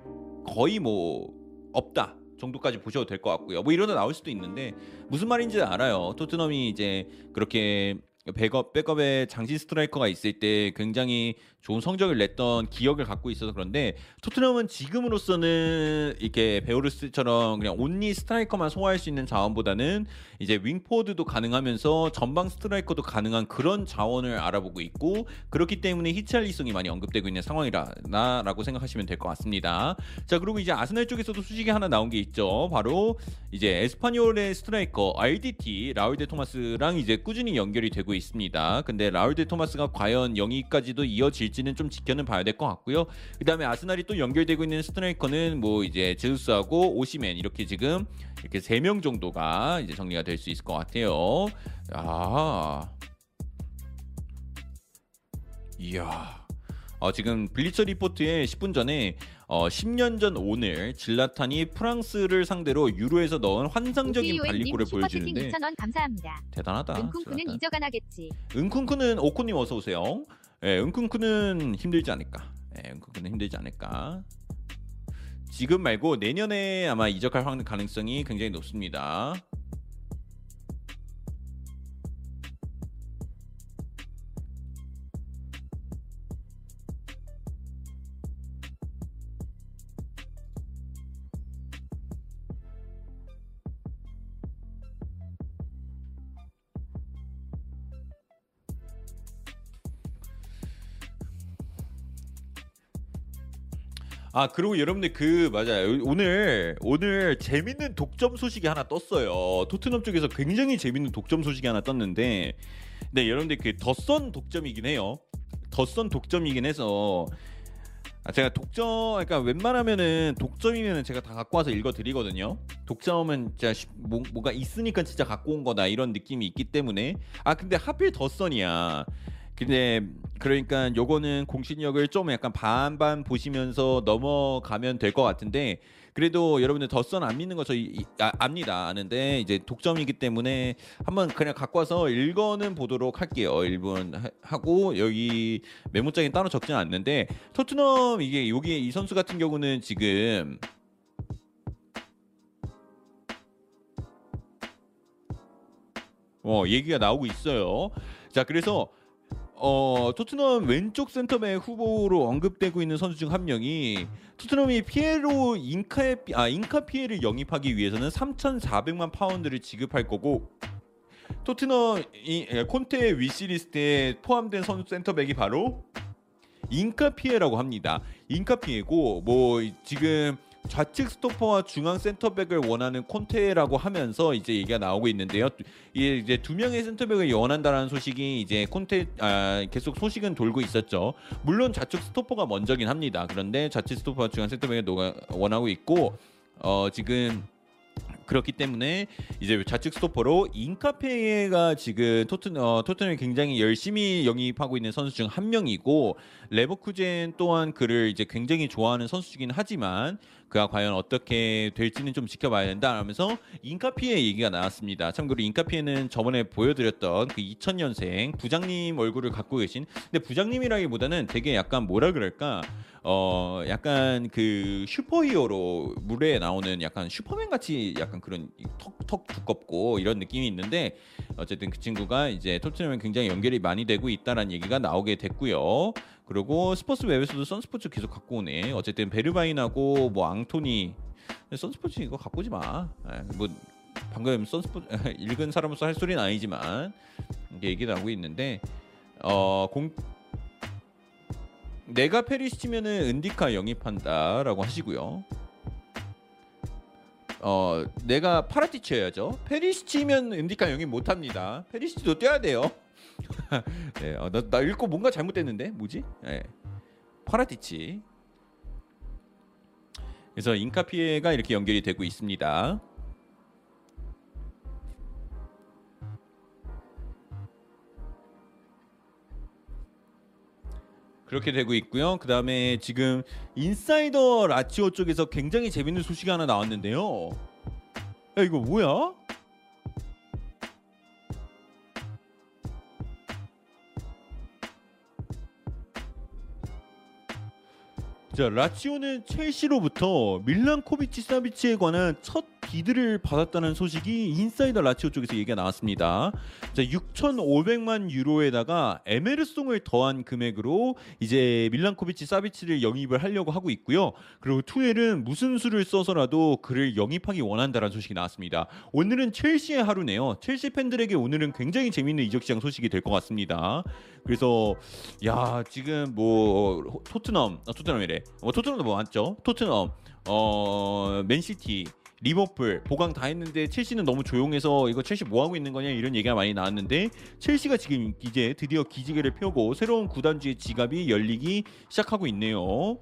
A: 거의 뭐 없다. 정도까지 보셔도 될 것 같고요. 뭐 이러다 나올 수도 있는데 무슨 말인지 알아요. 토트넘이 이제 그렇게 백업 백업에 장신 스트라이커가 있을 때 굉장히 좋은 성적을 냈던 기억을 갖고 있어서 그런데 토트넘은 지금으로서는 이렇게 베호르스트처럼 그냥 only 스트라이커만 소화할 수 있는 자원보다는 이제 윙포워드도 가능하면서 전방 스트라이커도 가능한 그런 자원을 알아보고 있고 그렇기 때문에 히샬리송이 많이 언급되고 있는 상황이라고 생각하시면 될 것 같습니다. 자 그리고 이제 아스날 쪽에서도 소식이 하나 나온 게 있죠. 바로 이제 에스파뇰의 스트라이커 RDT 라울 데 토마스랑 이제 꾸준히 연결이 되고 있습니다. 근데 라울 데 토마스가 과연 영입까지도 이어질 지는 좀 지켜는 봐야 될 것 같고요. 그다음에 아스날이 또 연결되고 있는 스트라이커는 뭐 이제 제우스하고 오시맨 이렇게 지금 이렇게 세 명 정도가 이제 정리가 될 수 있을 것 같아요. 아. 이야. 어, 지금 블리처 리포트에 10분 전에 어, 10년 전 오늘 질라탄이 프랑스를 상대로 유로에서 넣은 환상적인 발리골을 보여주는데
B: 2,000원 감사합니다.
A: 대단하다.
B: 이적 안 하겠지.
A: 은쿵쿠는 오코님 어서 오세요. 예, 은쿵쿠는 힘들지 않을까. 예, 은쿵쿠는 힘들지 않을까. 지금 말고 내년에 아마 이적할 확- 가능성이 굉장히 높습니다. 아 그리고 여러분들 그 맞아요. 오늘 오늘 재밌는 독점 소식이 하나 떴어요. 토트넘 쪽에서 굉장히 재밌는 독점 소식이 하나 떴는데 네 여러분들 그 덧선 독점이긴 해요. 덧선 독점이긴 해서 아, 제가 독점 그러니까 웬만하면은 독점이면은 제가 다 갖고 와서 읽어 드리거든요. 독점은 진짜 쉽- 뭐, 뭐가 있으니까 진짜 갖고 온 거다 이런 느낌이 있기 때문에. 아 근데 하필 덧선이야 근데 그러니까 요거는 공신력을 좀 약간 반반 보시면서 넘어가면 될 것 같은데 그래도 여러분들 덧선 안 믿는 거 저희 이- 아, 압니다. 아는데 이제 독점이기 때문에 한번 그냥 갖고 와서 읽어는 보도록 할게요. 1분 하고 여기 메모장에 따로 적지는 않는데 토트넘 이게 여기 이 선수 같은 경우는 지금 어 얘기가 나오고 있어요. 자 그래서 어 토트넘 왼쪽 센터백 후보로 언급되고 있는 선수 중 한 명이 토트넘이 피에로 인카의 피- 아 인카피에를 영입하기 위해서는 3,400만 파운드를 지급할 거고 토트넘 이 예, 콘테의 위시리스트에 포함된 선수 센터백이 바로 인카피에라고 합니다. 인카피에고 뭐 지금 좌측 스토퍼와 중앙 센터백을 원하는 콘테라고 하면서 이제 얘기가 나오고 있는데요. 이제 두 명의 센터백을 원한다라는 소식이 이제 콘테 아, 계속 소식은 돌고 있었죠. 물론 좌측 스토퍼가 먼저긴 합니다. 그런데 좌측 스토퍼와 중앙 센터백을 원하고 있고 어 지금 그렇기 때문에 이제 좌측 스토퍼로 인카피에가 지금 토튼 어, 토트넘이 굉장히 열심히 영입하고 있는 선수 중 한 명이고 레버쿠젠 또한 그를 이제 굉장히 좋아하는 선수이긴 하지만 그가 과연 어떻게 될지는 좀 지켜봐야 된다 하면서 인카피에 얘기가 나왔습니다. 참고로 인카피에는 저번에 보여드렸던 그 2000년생 부장님 얼굴을 갖고 계신 근데 부장님이라기보다는 되게 약간 뭐라 그럴까 어 약간 그 슈퍼히어로물에 나오는 약간 슈퍼맨 같이 약간 그런 턱턱 두껍고 이런 느낌이 있는데 어쨌든 그 친구가 이제 토트넘에 굉장히 연결이 많이 되고 있다라는 얘기가 나오게 됐고요. 그리고 스포츠 웹에서도 선스포츠 계속 갖고 오네. 어쨌든 베르바인하고 뭐 앙토니 선스포츠 이거 갖고 오지 마. 예, 뭐 방금 선스포츠 읽은 사람으로서 할 소리는 아니지만 이게 얘기 나오고 있는데 어 공 내가 페리시치면은 은디카 영입한다라고 하시고요. 어 내가 파라티치여야죠. 페리시치면 은디카 영입 못합니다. 페리시치도 뛰어야 돼요. 네, 어, 나, 나 읽고 뭔가 잘못됐는데 뭐지? 네. 파라티치. 그래서 인카피에가 이렇게 연결이 되고 있습니다. 그렇게 되고 있고요. 그 다음에 지금 인사이더 라치오 쪽에서 굉장히 재밌는 소식이 하나 나왔는데요. 야 이거 뭐야? 자 라치오는 첼시로부터 밀린코비치 사비치에 관한 첫 bid를 받았다는 소식이 인사이더 라치오 쪽에서 얘기가 나왔습니다. 자 6,500만 유로에다가 에메르송을 더한 금액으로 이제 밀린코비치 사비치를 영입을 하려고 하고 있고요. 그리고 투엘은 무슨 수를 써서라도 그를 영입하기 원한다는 소식이 나왔습니다. 오늘은 첼시의 하루네요. 첼시 팬들에게 오늘은 굉장히 재밌는 이적 시장 소식이 될 것 같습니다. 그래서 야 지금 뭐 토트넘 아, 토트넘이래 뭐 토트넘도 뭐 맞죠 토트넘 어 맨시티 리버풀 보강 다 했는데 첼시는 너무 조용해서 이거 첼시 뭐 하고 있는 거냐 이런 얘기가 많이 나왔는데 첼시가 지금 이제 드디어 기지개를 펴고 새로운 구단주의 지갑이 열리기 시작하고 있네요.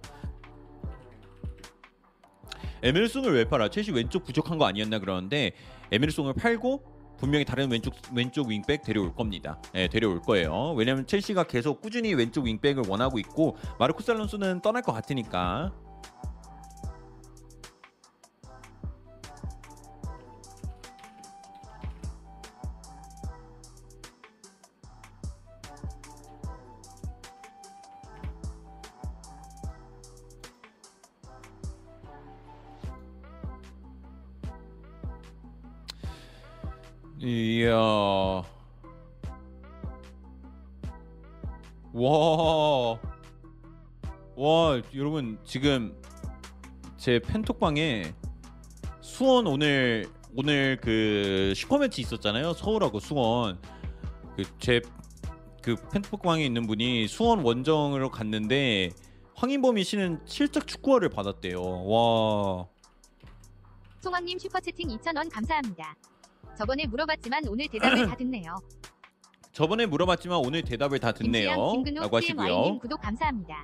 A: 에메르송을 왜 팔아? 첼시 왼쪽 부족한 거 아니었나 그러는데 에메르송을 팔고 분명히 다른 왼쪽 왼쪽 윙백 데려올 겁니다. 예, 데려올 거예요. 왜냐면 첼시가 계속 꾸준히 왼쪽 윙백을 원하고 있고 마르코스 알론소는 떠날 것 같으니까. 이야. 와. 와, 여러분 지금 제 팬톡방에 수원 오늘 오늘 그 슈퍼매치 있었잖아요. 서울하고 수원. 그제그 팬톡방에 있는 분이 수원 원정으로 갔는데 황인범이 씨는 실적 축구화를 받았대요. 와.
B: 송왕님 슈퍼채팅 2,000원 감사합니다. 저번에 물어봤지만 오늘 대답을 다 듣네요.
A: 저번에 물어봤지만 오늘 대답을 다 듣네요.
B: 김지영,
A: 라고 하시고요.
B: 구독 감사합니다.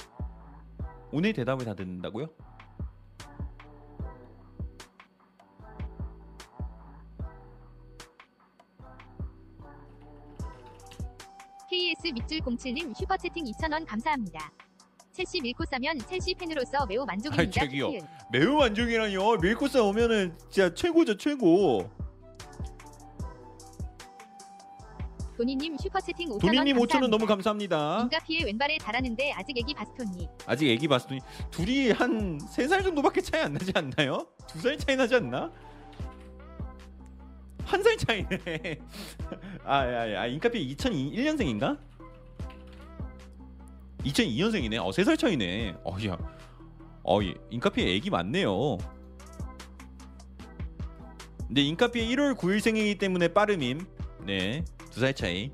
A: 오늘 대답을 다 듣는다고요?
B: KS 밑줄 07님 슈퍼채팅 2,000원 감사합니다. 첼시 밀고 싸면 첼시 팬으로서 매우 만족입니다.
A: 아이, 저기요. 매우 만족이라뇨. 밀코스 오면은 진짜 최고죠 최고.
B: 도니님 슈퍼채팅 5,000원
A: 도니님 5천 원
B: 감사합니다.
A: 너무 감사합니다.
B: 인가피에 왼발에 달하는데 아직 애기 바스토니.
A: 아직 애기 봤더니 둘이 한 세 살 정도밖에 차이 안 나지 않나요? 두 살 차이 나지 않나? 한 살 차이네. 아, 야, 야, 인카피 2001년생인가? 2002년생이네. 어, 세 살 차이네. 어, 야. 어, 예. 인카피 애기 많네요. 근데 인카피 1월 9일생이기 때문에 빠름임. 네. 두 살 차이.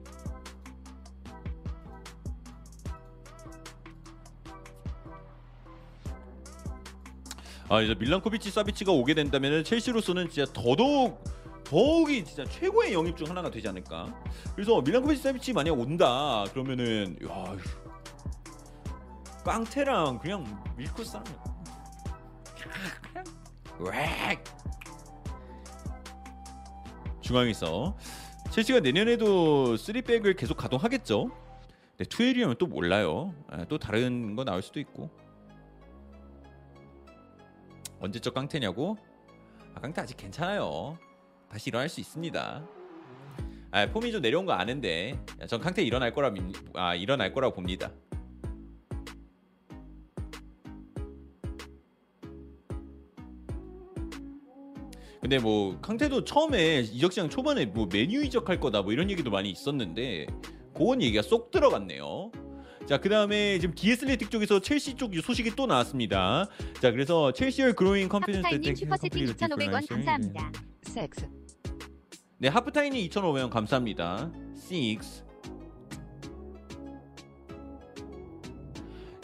A: 아 이제 밀란코비치 사비치가 오게 된다면 첼시로서는 진짜 더더욱 더욱이 진짜 최고의 영입 중 하나가 되지 않을까. 그래서 밀란코비치 사비치 만약 온다 그러면은 야 깡테랑 그냥 그냥 웩 중앙에서 첼시가 내년에도 3백을 계속 가동하겠죠. 근데 투엘이라면 또 몰라요. 아, 또 다른 거 나올 수도 있고. 언제적 깡태냐고? 아, 깡태 아직 괜찮아요. 다시 일어날 수 있습니다. 아, 폼이 좀 내려온 거 아는데, 야, 전 깡태 일어날 거라 믿, 아 일어날 거라고 봅니다. 근데 뭐 캉테도 처음에 이적 시장 초반에 뭐 메뉴 이적할 거다 뭐 이런 얘기도 많이 있었는데 그건 얘기가 쏙 들어갔네요. 자, 그 다음에 지금 디에슬레틱 쪽에서 첼시 쪽 소식이 또 나왔습니다. 자, 그래서 Chelsea are growing confidence
B: 하프타임님 슈퍼채팅 2,500원 감사합니다. 섹스.
A: 네, 하프타임이 2,500원 감사합니다. 6.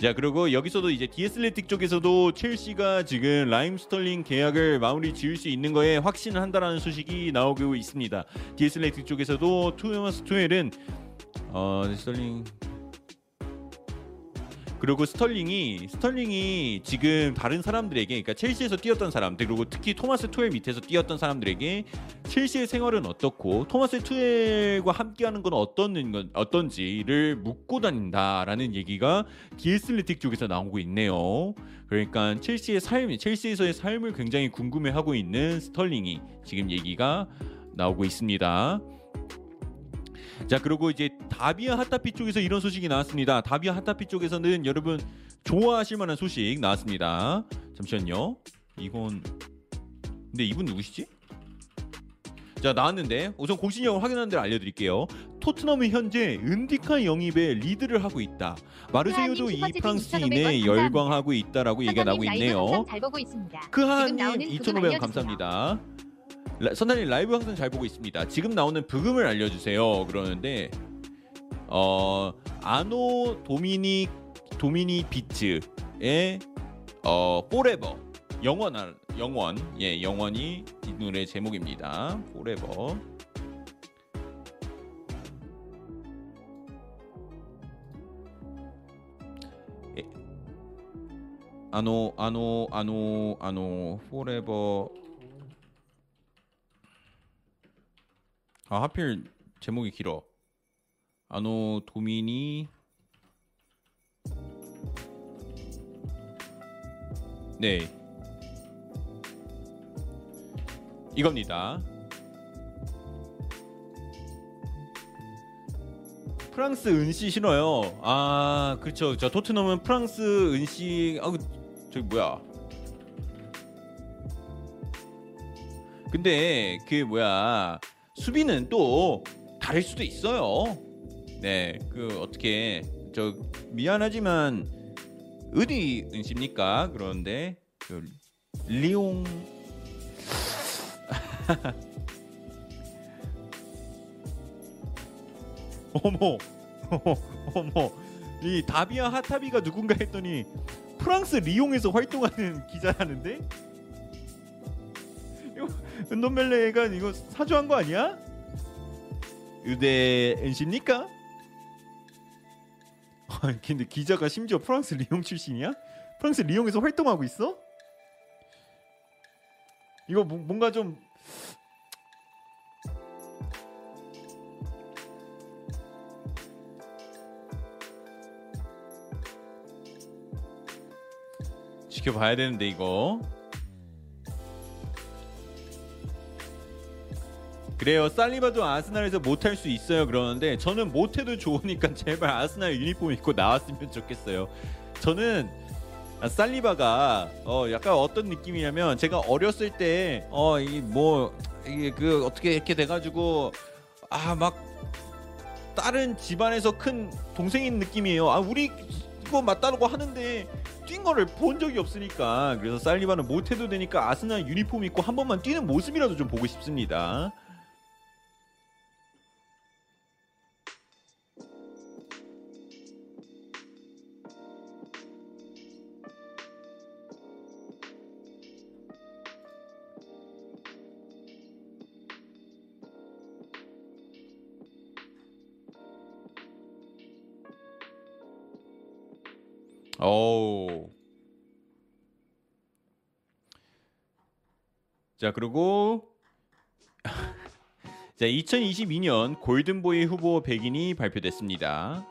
A: 자, 그리고 여기서도 이제 The Athletic 쪽에서도 첼시가 지금 라힘 스털링 계약을 마무리 지을 수 있는 거에 확신을 한다라는 소식이 나오고 있습니다. The Athletic 쪽에서도 토마스 투엘은 어, 스털링 그리고 스털링이 스털링이 지금 다른 사람들에게 그러니까 첼시에서 뛰었던 사람들 그리고 특히 토마스 투엘 밑에서 뛰었던 사람들에게 첼시의 생활은 어떻고 토마스 투엘과 함께하는 건 어떤 건 어떤지를 묻고 다닌다라는 얘기가 The Athletic 쪽에서 나오고 있네요. 그러니까 첼시의 삶, 첼시에서의 삶을 굉장히 궁금해하고 있는 스털링이 지금 얘기가 나오고 있습니다. 자 그리고 이제 다비아 핫타피 쪽에서 이런 소식이 나왔습니다. 다비아 핫타피 쪽에서는 여러분 좋아하실 만한 소식 나왔습니다. 잠시만요. 이건 근데 이분 누구시지? 자 나왔는데 우선 공신력을 확인하는 대로 알려드릴게요. 토트넘이 현재 은디카 영입에 리드를 하고 있다. 마르세유도 이 프랑스인에
B: 2,500원 감사합니다.
A: 열광하고 있다라고 얘기가 나오고 있네요. 그 하나님
B: 나오는 부금
A: 2,500원
B: 알려주세요.
A: 감사합니다. 라- 선생님 라이브 항상 잘 보고 있습니다. 지금 나오는 브금을 알려주세요. 그러는데 어 Anno Domini Domini Beats의 어 Forever 영원 알- 영원 예 영원이 이 노래 제목입니다. Forever 예. 아노 아노 아노 아노 포레버 아 하필 제목이 길어. 아노 도미니. 네. 이겁니다. 프랑스 은씨 신어요. 아 그렇죠. 저 토트넘은 프랑스 은씨 아 그, 저기 뭐야? 근데 그 뭐야 수비는 또 다를 수도 있어요. 네, 그 어떻게 저 미안하지만 어디 은십니까? 그런데 그 리옹 어머 어머 이 다비아 하타비가 누군가 했더니 프랑스 리옹에서 활동하는 기자라는데 은돈벨레가 이거 사주한 거 아니야? 아, 근데 기자가 심지어 프랑스 리옹 출신이야? 프랑스 리옹에서 활동하고 있어? 이거 뭐- 뭔가 좀 지켜봐야 되는데 이거 그래요. 살리바도 아스날에서 못할 수 있어요. 그러는데 저는 못해도 좋으니까 제발 아스날 유니폼 입고 나왔으면 좋겠어요. 저는 아, 살리바가 어 약간 어떤 느낌이냐면 제가 어렸을 때 어 이 뭐 이게 그 어떻게 이렇게 돼가지고 아 막 다른 집안에서 큰 동생인 느낌이에요. 아 우리 이거 맞다고 하는데 뛴 거를 본 적이 없으니까. 그래서 살리바는 못해도 되니까 아스날 유니폼 입고 한 번만 뛰는 모습이라도 좀 보고 싶습니다. 오. 자 그리고 자 2022년 골든보이 후보 100인이 발표됐습니다.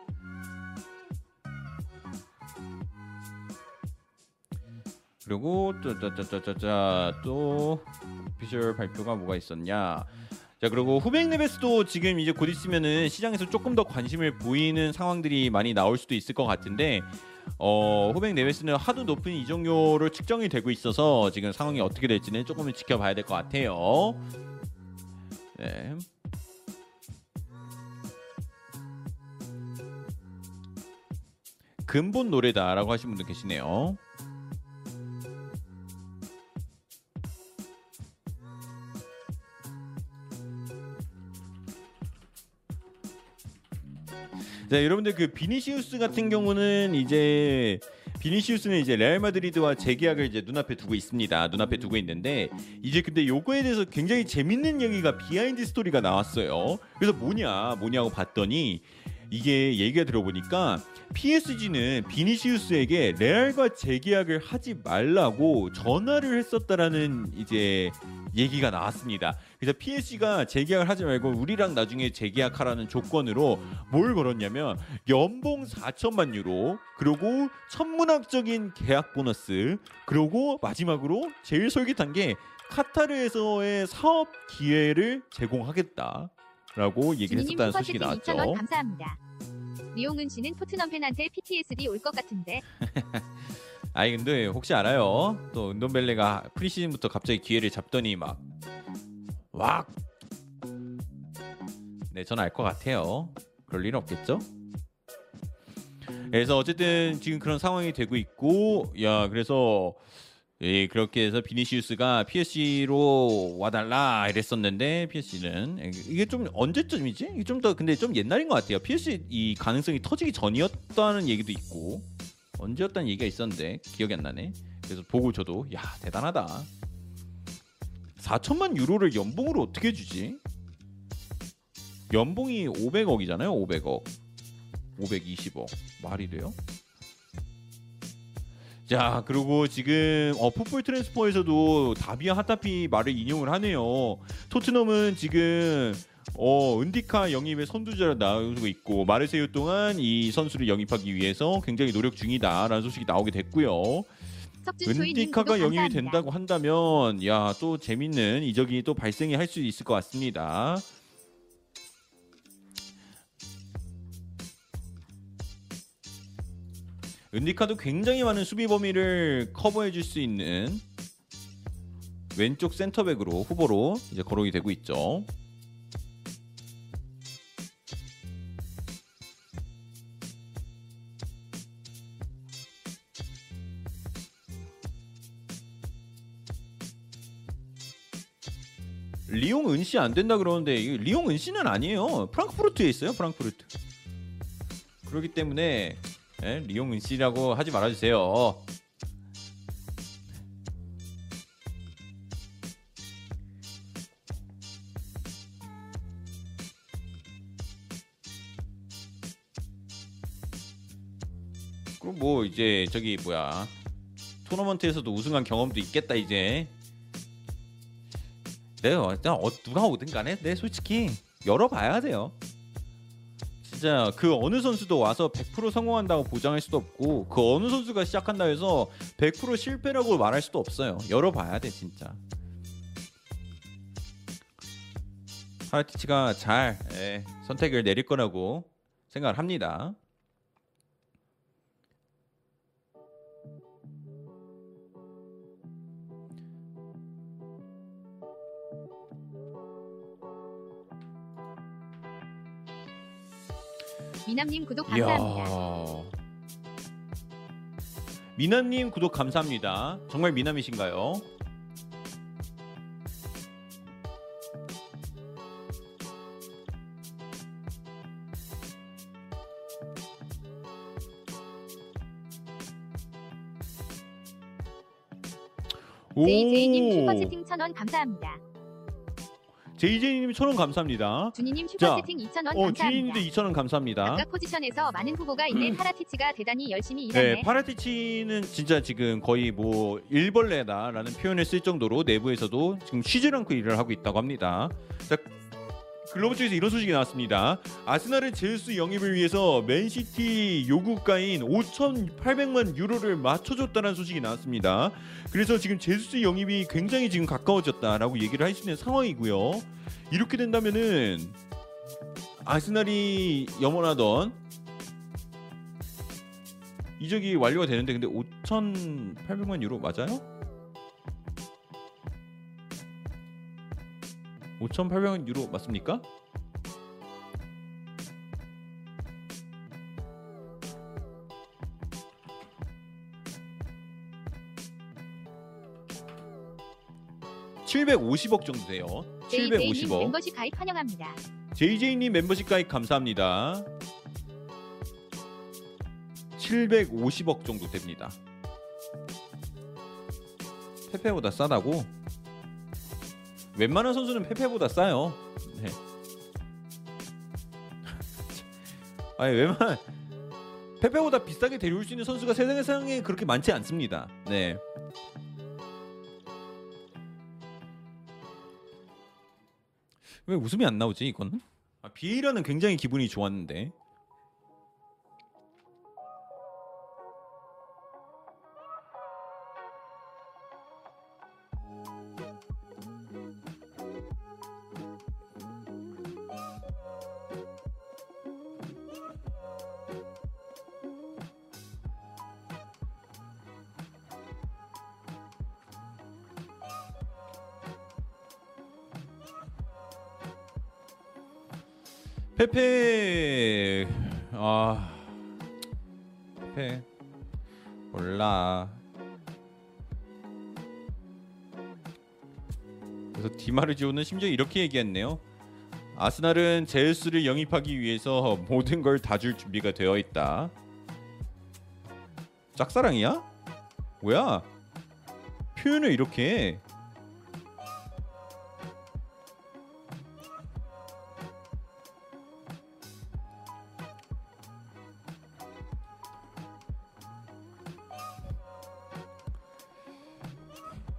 A: 그리고 또짜짜짜짜 또 오피셜 발표가 뭐가 있었냐? 자 그리고 후백 네베스도 지금 이제 곧 있으면은 시장에서 조금 더 관심을 보이는 상황들이 많이 나올 수도 있을 것 같은데 어, 후백 네베스는 하도 높은 이적료로 측정이 되고 있어서 지금 상황이 어떻게 될지는 조금은 지켜봐야 될 것 같아요. 네. 근본 노래다라고 하신 분도 계시네요. 자, 여러분들 그 비니시우스 같은 경우는 이제 비니시우스는 이제 레알 마드리드와 재계약을 이제 눈앞에 두고 있습니다. 눈앞에 두고 있는데 이제 근데 요거에 대해서 굉장히 재밌는 얘기가 비하인드 스토리가 나왔어요. 그래서 뭐냐 뭐냐고 봤더니 이게 얘기가 들어보니까 PSG는 비니시우스에게 레알과 재계약을 하지 말라고 전화를 했었다라는 이제 얘기가 나왔습니다. 그래서 PSG가 재계약을 하지 말고 우리랑 나중에 재계약하라는 조건으로 뭘 걸었냐면 연봉 4천만 유로 그리고 천문학적인 계약 보너스 그리고 마지막으로 제일 솔깃한 게 카타르에서의 사업 기회를 제공하겠다라고 얘기를 했었다는 소식이 나왔죠.
B: 2,000원 감사합니다. 리용은 씨는 토트넘 팬한테 PTSD 올 것 같은데
A: 아니 근데 혹시 알아요? 또 은돈벨레가 프리시즌부터 갑자기 기회를 잡더니 막 왁. 네, 저는 알 것 같아요. 그럴 일은 없겠죠? 그래서 어쨌든 지금 그런 상황이 되고 있고, 야 그래서 예, 그렇게 해서 비니시우스가 PSG로 와달라 이랬었는데 PSG는 이게 좀 언제쯤이지? 이게 좀 더 근데 좀 옛날인 것 같아요. PSG 이 가능성이 터지기 전이었다는 얘기도 있고 언제였다는 얘기가 있었는데 기억이 안 나네. 그래서 보고 저도 야 대단하다. 4천만 유로를 연봉으로 어떻게 주지? 연봉이 500억이잖아요. 500억. 520억 말이 돼요? 자 그리고 지금 어, 풋볼 트랜스퍼에서도 다비아 하타피 말을 인용을 하네요. 토트넘은 지금 어, 은디카 영입의 선두자로 나오고 있고 마르세유 동안 이 선수를 영입하기 위해서 굉장히 노력 중이다라는 소식이 나오게 됐고요. 은디카가 영입이. 된다고 한다면 야 또 재밌는 이적이 또 발생이 할 수 있을 것 같습니다. 은디카도 굉장히 많은 수비 범위를 커버해 줄 수 있는 왼쪽 센터백으로 후보로 이제 거론이 되고 있죠. 리옹 은씨 안 된다 그러는데 이 리옹 은씨는 아니에요. 프랑크푸르트에 있어요. 프랑크푸르트. 그렇기 때문에 예, 리옹 은씨라고 하지 말아주세요. 그럼 뭐 이제 저기 뭐야 토너먼트에서도 우승한 경험도 있겠다 이제. 내가 일단 어, 누가 오든 간에 내 솔직히 열어봐야 돼요. 진짜 그 어느 선수도 와서 100% 성공한다고 보장할 수도 없고 그 어느 선수가 시작한다 해서 100% 실패라고 말할 수도 없어요. 열어봐야 돼 진짜. 하라티치가 잘 예, 선택을 내릴 거라고 생각을 합니다.
B: 미남님 구독 감사합니다.
A: 이야. 미나님 구독 감사합니다. 정말 미남이신가요?
B: JJ님 슈퍼채팅 1,000원 감사합니다.
A: JJ님 천원 감사합니다.
B: 준이님
A: 자,
B: 슈퍼채팅 2,000원
A: 어,
B: 감사합니다.
A: 지인님도 2천원 감사합니다.
B: 각각 포지션에서 많은 후보가 있는 파라티치가 대단히 열심히
A: 네,
B: 일하네.
A: 파라티치는 진짜 지금 거의 뭐 일벌레다라는 표현을 쓸 정도로 내부에서도 지금 쉬지 않고 일을 하고 있다고 합니다. 자, 글로벌 쪽에서 이런 소식이 나왔습니다. 아스날은 제주스 영입을 위해서 맨시티 요구가인 5,800만 유로를 맞춰줬다는 소식이 나왔습니다. 그래서 지금 제우스 영입이 굉장히 지금 가까워졌다라고 얘기를 할 수 있는 상황이고요. 이렇게 된다면은 아스날이 염원하던 이적이 완료가 되는데 근데 5,800만 유로 맞아요? 5,800만 유로 맞습니까? (750억) 정도 돼요
B: JJ님
A: 750억
B: 멤버십 가입 환영합니다.
A: JJ님 멤버십 가입 감사합니다. 750억 정도 됩니다. 페페보다 싸다고? 웬만한 선수는 페페보다 싸요. 네. 아니 웬만 페페보다 비싸게 데려올 수 있는 선수가 세상에 그렇게 많지 않습니다. 네. 왜 웃음이 안 나오지 이거는? 아, 비에이라는 굉장히 기분이 좋았는데. 디마르지오는 심지어 이렇게 얘기했네요 아스날은 제우스를 영입하기 위해서 모든 걸 다 줄 준비가 되어 있다 짝사랑이야? 뭐야 표현을 이렇게 해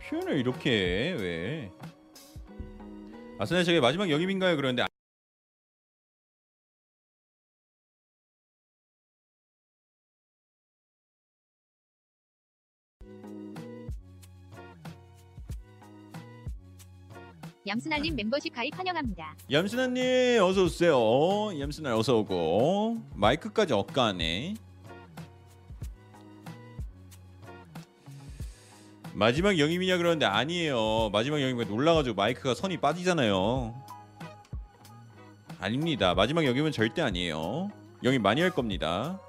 A: 표현을 이렇게 해, 왜? 아스날 저게 마지막 영입인가요? 그런데
B: 얌순알님 멤버십 가입 환영합니다.
A: 얌순아님 어서 오세요. 얌순아 어서 오고 마이크까지 엇가네. 마지막 영입이냐 그러는데 아니에요. 마지막 영입에 놀라가지고 마이크가 선이 빠지잖아요. 아닙니다. 마지막 영입은 절대 아니에요. 영입 많이 할 겁니다.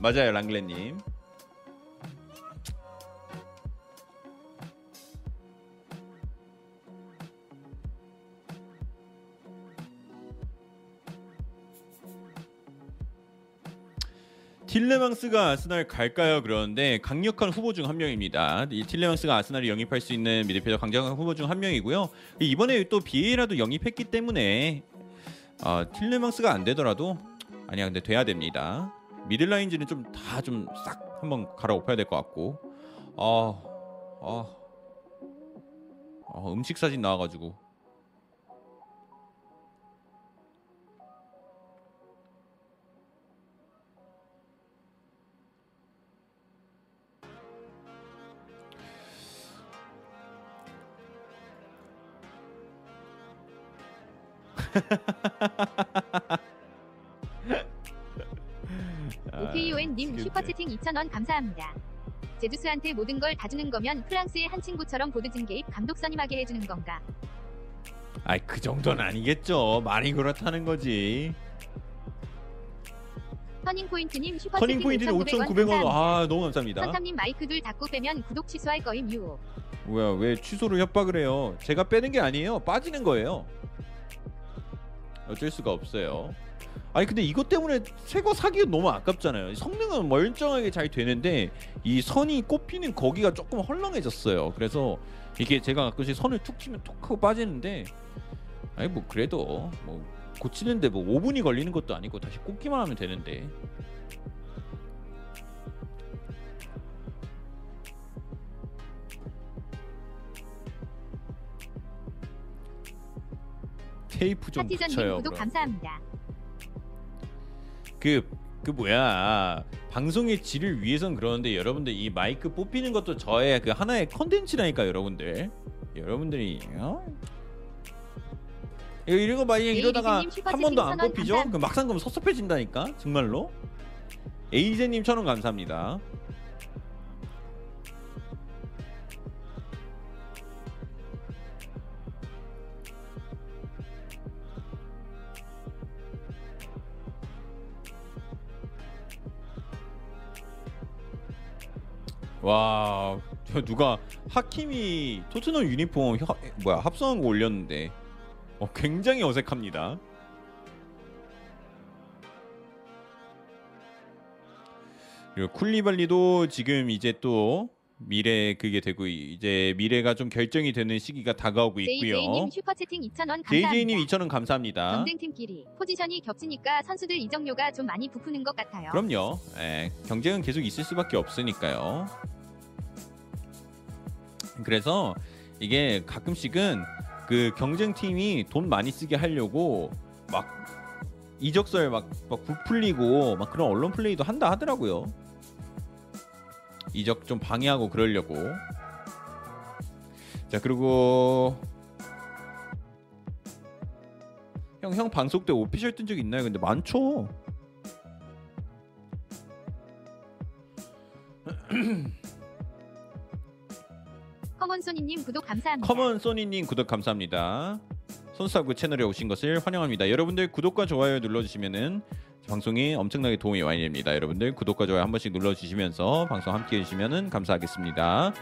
A: 맞아요, 랑글레님. 틸레망스가 아스날 갈까요? 그러는데 강력한 후보 중 한 명입니다. 이 틸레망스가 아스날을 영입할 수 있는 미드필더 강력한 후보 중 한 명이고요. 이번에 또 비에라도 영입했기 때문에 어, 틸레망스가 안 되더라도 아니야 근데 돼야 됩니다. 미들라인즈는 좀 다 좀 싹 한번 갈아엎어야 될 것 같고 아, 아, 아 음식 사진 나와가지고
B: 오케이오엔님 슈퍼채팅 2,000원 감사합니다. 제주스한테 모든 걸 다 주는 거면 프랑스의 한 친구처럼 보드진 개입 감독 선임하게 해주는 건가?
A: 아이 그 정도는 아니겠죠. 많이 그렇다는 거지.
B: 터닝 포인트님 슈퍼채팅
A: 터닝 포인트는
B: 5,900원
A: 5,900원.
B: 감사합니다.
A: 아 너무 감사합니다.
B: 선삼님 마이크 둘 닫고 빼면 구독 취소할 거임 유호.
A: 뭐야 왜 취소를 협박을 해요? 제가 빼는 게 아니에요. 빠지는 거예요. 어쩔 수가 없어요. 아니 근데 이것 때문에 새거 사기가 너무 아깝잖아요. 성능은 멀쩡하게 잘 되는데 이 선이 꼽히는 거기가 조금 헐렁해졌어요. 그래서 이게 제가 가끔씩 선을 툭 치면 툭 하고 빠지는데 아니 뭐 그래도 뭐 고치는데 뭐 5분이 걸리는 것도 아니고 다시 꽂기만 하면 되는데 테이프 좀 붙여요.
B: 구독
A: 그럼.
B: 감사합니다.
A: 그, 그 뭐야 방송의 질을 위해선 그러는데 여러분들 이 마이크 뽑히는 것도 저의 그 하나의 컨텐츠라니까 여러분들 여러분들이 어? 이거 이런 거 만약 이러다가 한 번도 안 뽑히죠? 그럼 막상 그럼 섭섭해진다니까 정말로 에이제님 천원 감사합니다 와, 저 누가 하킴이 토트넘 유니폼 혀- 뭐야 합성한 거 올렸는데 어, 굉장히 어색합니다. 그리고 쿨리발리도 지금 이제 또 미래 그게 되고 이제 미래가 좀 결정이 되는 시기가 다가오고 있고요.
B: JJ님 슈퍼채팅 2,000원 감사합니다.
A: JJ님 2,000원 감사합니다.
B: 경쟁팀끼리 포지션이 겹치니까 선수들 이적료가 좀 많이 부푸는 것 같아요.
A: 그럼요. 예, 경쟁은 계속 있을 수밖에 없으니까요. 그래서 이게 가끔씩은 그 경쟁팀이 돈 많이 쓰게 하려고 막 이적설 막, 막 부풀리고 막 그런 언론 플레이도 한다 하더라고요. 이적 좀 방해하고 그러려고. 자 그리고 형 형 방송 때 official 뜬 적 있나요? 근데 많죠.
B: Come on Sonny님 구독 감사합니다.
A: Come on Sonny님 구독 감사합니다. 손수사구 채널에 오신 것을 환영합니다. 여러분들 구독과 좋아요 눌러주시면은 방송에 엄청나게 도움이 많이 됩니다. 여러분들 구독과 좋아요 한 번씩 눌러주시면서 방송 함께 해주시면은 감사하겠습니다.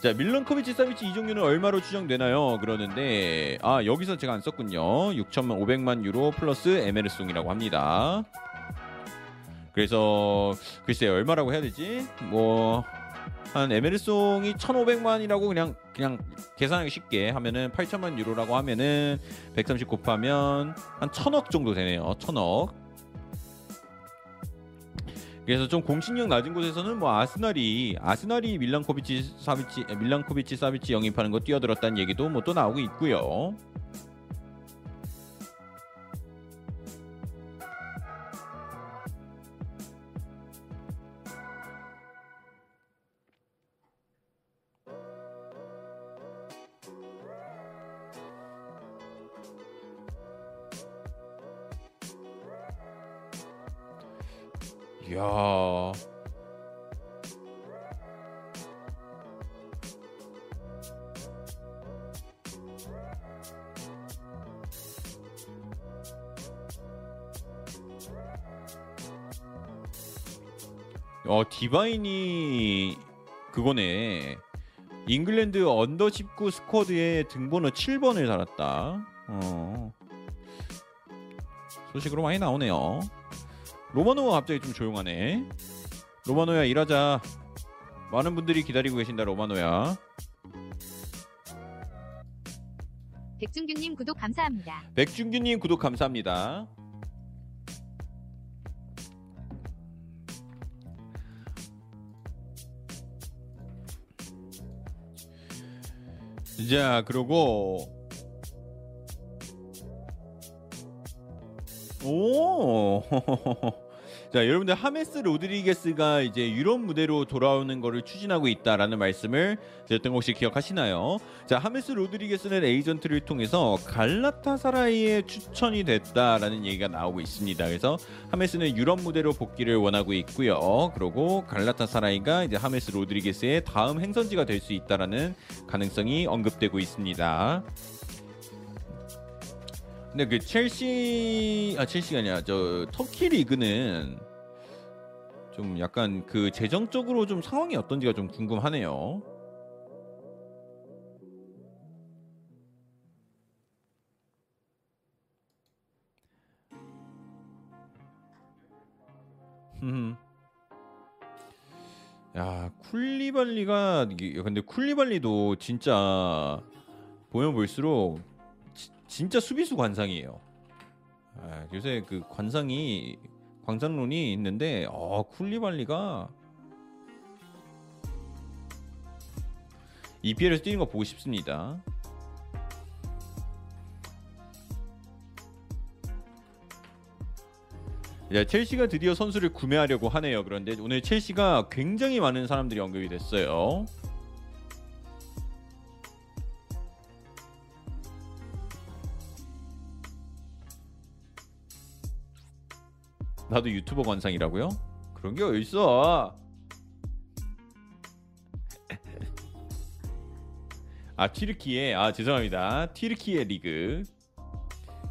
A: 자 밀런코비치 사비치 이종류는 얼마로 추정되나요? 그러는데 아 여기서 제가 안 썼군요. 6천만 500만 유로 플러스 에메르송이라고 합니다. 그래서 글쎄요 얼마라고 해야 되지? 뭐 한 에메르송이 1,500만이라고 그냥 그냥 계산하기 쉽게 하면은 8천만 유로라고 하면은 130 곱하면 한 1,000억 정도 되네요. 1,000억. 그래서 좀 공신력 낮은 곳에서는 뭐 아스날이 아스날이 밀란코비치 사비치 밀란코비치 사비치 영입하는 거 뛰어들었다는 얘기도 뭐 또 나오고 있고요. 이야. 어 디바인이 그거네. 잉글랜드 언더 19 스쿼드에 등번호 7번을 달았다. 어. 소식으로 많이 나오네요. 로마노가 갑자기 좀 조용하네. 로마노야 일하자. 많은 분들이 기다리고 계신다 로마노야.
B: 백준규님 구독 감사합니다.
A: 백준규님 구독 감사합니다. 자 그리고 오. 자, 여러분들 하메스 로드리게스가 이제 유럽 무대로 돌아오는 거를 추진하고 있다라는 말씀을 드렸던 거 혹시 기억하시나요? 자, 하메스 로드리게스는 에이전트를 통해서 갈라타사라이에 추천이 됐다라는 얘기가 나오고 있습니다. 그래서 하메스는 유럽 무대로 복귀를 원하고 있고요. 그리고 갈라타사라이가 이제 하메스 로드리게스의 다음 행선지가 될 수 있다라는 가능성이 언급되고 있습니다. 근데 그 첼시 아 첼시가 아니라 저 터키 리그는 좀 약간 그 재정적으로 좀 상황이 어떤지가 좀 궁금하네요. 흠. 야 쿨리발리가 근데 쿨리발리도 진짜 보면 볼수록 지- 진짜 수비수 관상이에요. 아, 요새 그 관상이 광상론이 있는데 어 쿨리발리가 EPL에서 뛰는 거 보고 싶습니다. 야, 첼시가 드디어 선수를 구매하려고 하네요. 그런데 오늘 첼시가 굉장히 많은 사람들이 언급이 됐어요. 나도 유튜버 관상이라고요? 그런 게 어딨어? 아 튀르키예. 아 죄송합니다. 튀르키예 리그.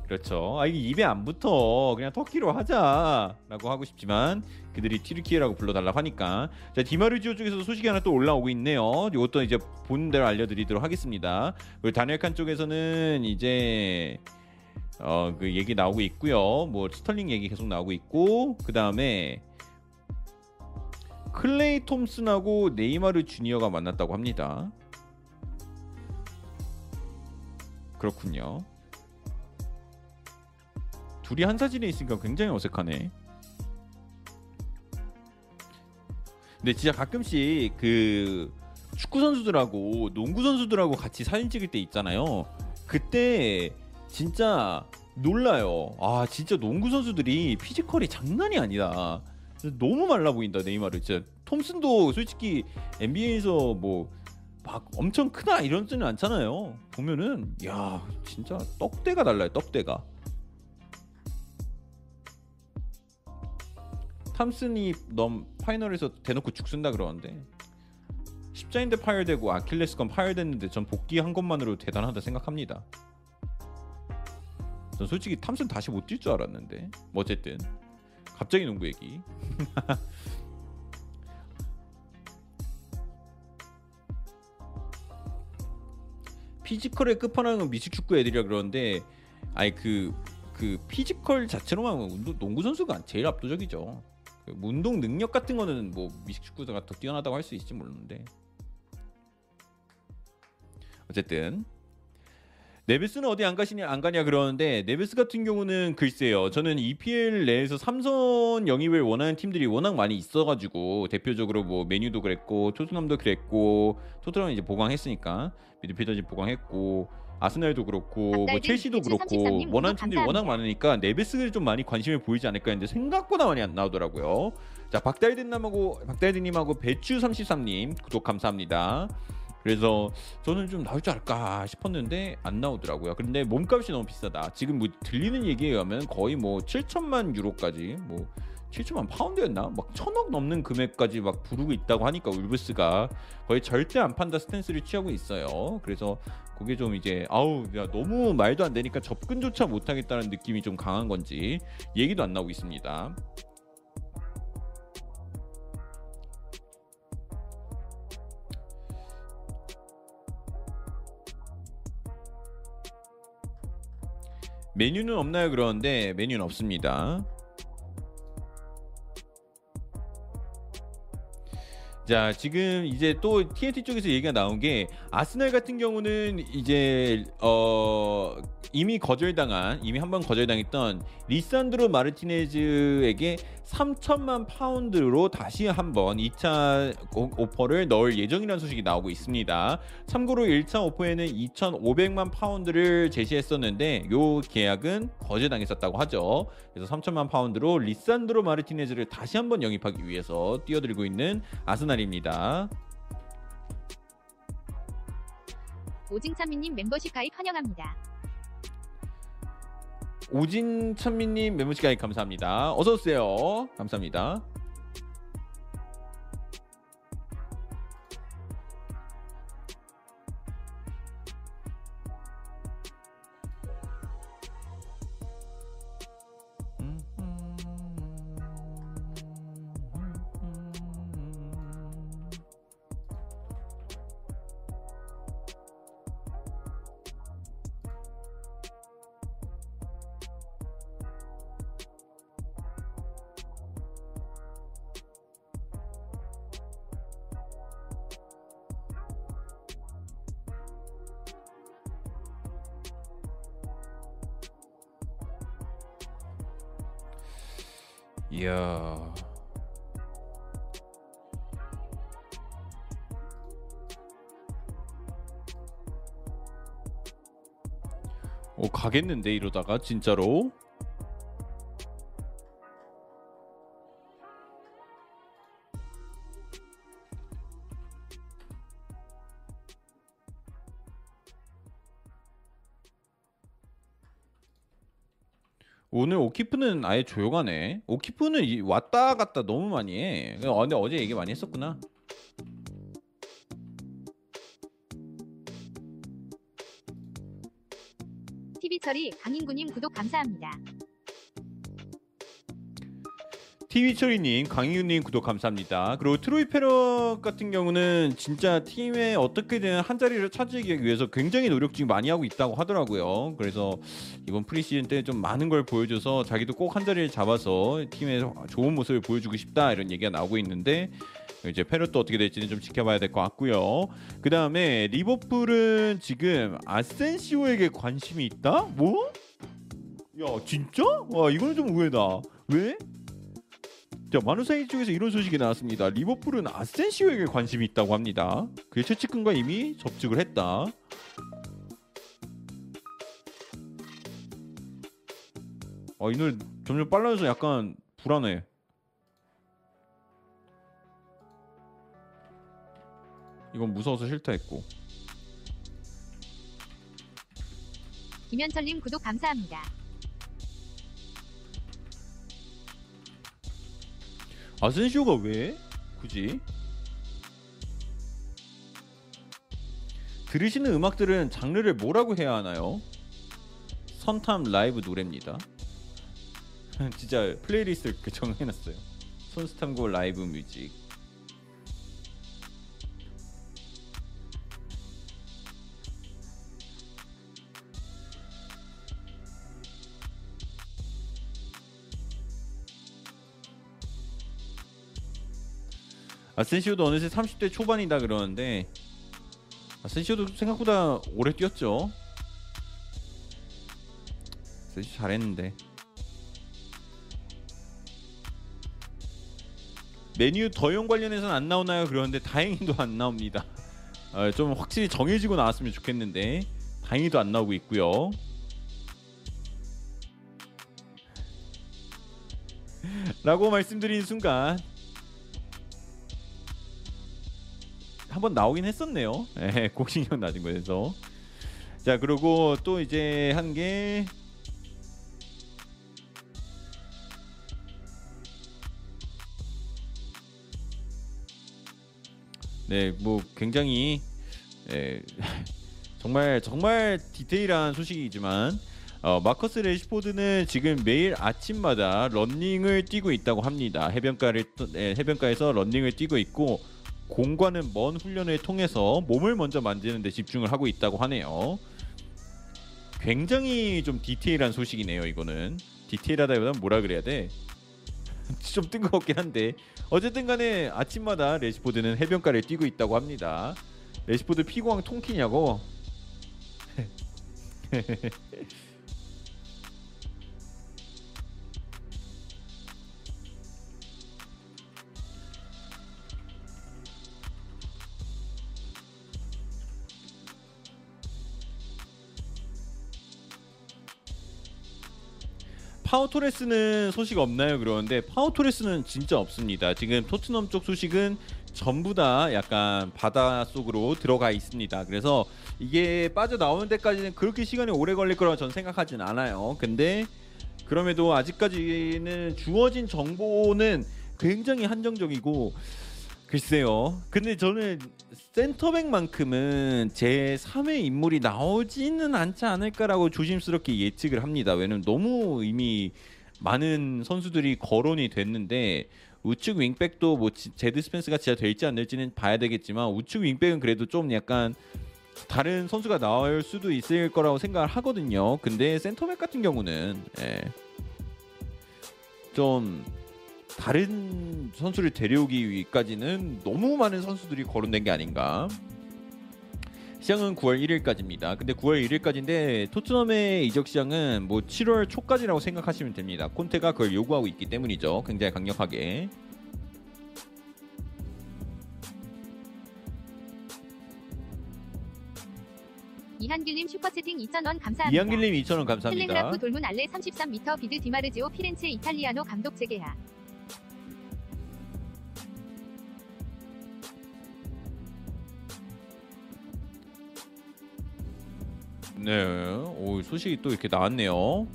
A: 그렇죠. 아 이게 입에 안 붙어. 그냥 터키로 하자라고 하고 싶지만 그들이 튀르키예라고 불러달라고 하니까. 자 디마르지오 쪽에서 소식이 하나 또 올라오고 있네요. 이것도 이제 본 대로 알려드리도록 하겠습니다. 그리고 다니엘 칸 쪽에서는 이제 어 그 얘기 나오고 있고요. 뭐 스털링 얘기 계속 나오고 있고 그 다음에 클레이 톰슨하고 네이마르 주니어가 만났다고 합니다. 그렇군요. 둘이 한 사진에 있으니까 굉장히 어색하네. 근데 진짜 가끔씩 그 축구 선수들하고 농구 선수들하고 같이 사진 찍을 때 있잖아요. 그때 진짜 놀라요. 아 진짜 농구 선수들이 피지컬이 장난이 아니다. 너무 말라 보인다 네이마르. 진짜 톰슨도 솔직히 NBA에서 뭐 막 엄청 크다 이런지는 않잖아요. 보면은 야 진짜 떡대가 달라요. 떡대가. 탐슨이 넘 파이널에서 대놓고 죽순다 그러는데 십자인대 파열되고 아킬레스건 파열됐는데 전 복귀한 것만으로 대단하다 생각합니다. 전 솔직히 탐슨 다시 못 뛸 줄 알았는데 뭐 어쨌든 갑자기 농구 얘기. 피지컬의 끝판왕은 미식축구 애들이라 그러는데 아니 그그 피지컬 자체로만 운동, 농구 선수가 제일 압도적이죠. 그 운동 능력 같은 거는 뭐 미식축구가 더 뛰어나다고 할 수 있을지 모르는데 어쨌든 네베스는 어디 안 가시냐 안 가냐 그러는데 네베스 같은 경우는 글쎄요 저는 EPL 내에서 삼선 영입을 원하는 팀들이 워낙 많이 있어가지고 대표적으로 뭐 메뉴도 그랬고 토트넘도 그랬고 토트넘은 이제 보강했으니까 미드필더진 보강했고 아스날도 그렇고 뭐 첼시도 그렇고
B: 33님
A: 원하는 팀들이 워낙. 많으니까 네베스를 좀 많이 관심을 보이지 않을까 했는데 생각보다 많이 안 나오더라고요. 자 박달든님하고 박달든님하고 배추 33님 구독 감사합니다. 그래서 저는 좀 나올 줄 알까 싶었는데 안 나오더라고요. 근데 몸값이 너무 비싸다. 지금 뭐 들리는 얘기에 의하면 거의 뭐 7천만 유로까지 뭐 7천만 파운드였나? 막 천억 넘는 금액까지 막 부르고 있다고 하니까 울브스가 거의 절대 안 판다 스탠스를 취하고 있어요. 그래서 그게 좀 이제 아우 야 너무 말도 안 되니까 접근조차 못 하겠다는 느낌이 좀 강한 건지 얘기도 안 나오고 있습니다. 메뉴는 없나요? 그러는데 메뉴는 없습니다. 자 지금 이제 또 TNT 쪽에서 얘기가 나온 게 아스날 같은 경우는 이제 어 이미 거절당한 이미 한 번 거절당했던 리산드로 마르티네즈에게 3천만 파운드로 다시 한번 2차 오퍼를 넣을 예정이라는 소식이 나오고 있습니다. 참고로 1차 오퍼에는 2,500만 파운드를 제시했었는데 요 계약은 거절당했었다고 하죠. 그래서 3천만 파운드로 리산드로 마르티네즈를 다시 한번 영입하기 위해서 뛰어들고 있는 아스날입니다.
B: 오징찬미님 멤버십 가입 환영합니다.
A: 멤버십 가입 감사합니다. 어서 오세요. 감사합니다. 이야. 오 가겠는데 이러다가 진짜로? 오늘 오키프는 아예 조용하네. 오키프는 이- 왔다 갔다 너무 많이 해. 어, 근데 어제 얘기 많이 했었구나.
B: TV 처리 강인구님 구독 감사합니다.
A: 티비처리님, 강희윤님 구독 감사합니다. 그리고 트로이 페럿 같은 경우는 진짜 팀에 어떻게든 한 자리를 차지하기 위해서 굉장히 노력 지금 많이 하고 있다고 하더라고요. 그래서 이번 프리시즌 때 좀 많은 걸 보여줘서 자기도 꼭 한 자리를 잡아서 팀에 좋은 모습을 보여주고 싶다 이런 얘기가 나오고 있는데 이제 페럿도 어떻게 될지는 좀 지켜봐야 될 것 같고요. 그 다음에 리버풀은 지금 아센시오에게 관심이 있다? 뭐? 야 진짜? 와 이거는 좀 의외다. 왜? 자 마누사이 쪽에서 이런 소식이 나왔습니다. 리버풀은 아센시오에게 관심이 있다고 합니다. 그의 최측근과 이미 접촉을 했다. 아, 이 노래 점점 빨라져서 약간 불안해. 이건 무서워서 싫다 했고.
B: 김현철님 구독 감사합니다.
A: 아센시오가 왜? 굳이? 들으시는 음악들은 장르를 뭐라고 해야 하나요? 선탐 라이브 노래입니다. 진짜 플레이리스트를 이렇게 정해놨어요. 손스탐고 라이브 뮤직. 아센시오도 어느새 30대 초반이다 그러는데 아센시오도 생각보다 오래 뛰었죠. 아센시오 잘했는데. 메뉴 더용 관련해서는 안 나오나요? 그러는데 다행히도 안 나옵니다. 어, 좀 확실히 정해지고 나왔으면 좋겠는데 다행히도 안 나오고 있고요. 라고 말씀드린 순간 한번 나오긴 했었네요. 예, 곡신형 낮은 거에서. 자, 그리고 또 이제 한 게 네, 뭐 굉장히 예, 정말 정말 디테일한 소식이지만 어, 마커스 레시포드는 지금 매일 아침마다 런닝을 뛰고 있다고 합니다. 해변가를 예, 해변가에서 런닝을 뛰고 있고 공과는 먼 훈련을 통해서 몸을 먼저 만드는 데 집중을 하고 있다고 하네요. 굉장히 좀 디테일한 소식이네요. 이거는 디테일하다기보다는 뭐라 그래야 돼? 좀 뜬금없긴 한데 어쨌든 간에 아침마다 래시포드는 해변가를 뛰고 있다고 합니다. 래시포드 피구왕 통키냐고? 파우 토레스는 소식 없나요? 그러는데 파우 토레스는 진짜 없습니다. 지금 토트넘 쪽 소식은 전부 다 약간 바다 속으로 들어가 있습니다. 그래서 이게 빠져 나오는 데까지는 그렇게 시간이 오래 걸릴 거라고 저는 생각하진 않아요. 근데 그럼에도 아직까지는 주어진 정보는 굉장히 한정적이고 글쎄요. 근데 저는 센터백만큼은 제 3의 인물이 나오지는 않지 않을까라고 조심스럽게 예측을 합니다. 왜냐면 너무 이미 많은 선수들이 거론이 됐는데 우측 윙백도 뭐 지- 제드 스펜스가 진짜 될지 안 될지는 봐야 되겠지만 우측 윙백은 그래도 좀 약간 다른 선수가 나올 수도 있을 거라고 생각을 하거든요. 근데 센터백 같은 경우는 예. 좀 다른 선수를 데려오기 위까지는 너무 많은 선수들이 거론된 게 아닌가. 시장은 9월 1일까지입니다. 근데 9월 1일까지인데 토트넘의 이적 시장은 뭐 7월 초까지라고 생각하시면 됩니다. 콘테가 그걸 요구하고 있기 때문이죠. 굉장히 강력하게.
B: 이한길님 슈퍼채팅 2,000원 감사합니다.
A: 이한길님 2,000원 감사합니다.
B: 텔레그라프 돌문 알레 33m bid 디마르지오 피렌체 이탈리아노 감독 재계약.
A: 네, 오 소식이 또 이렇게 나왔네요.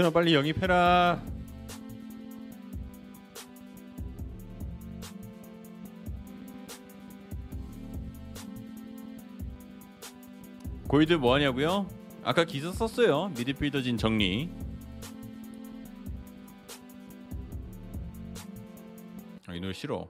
A: 토트넘 빨리 영입해라. 골드 뭐 하냐고요? 아까 기사 썼어요. 미드필더진 정리. 아, 이 노래 싫어.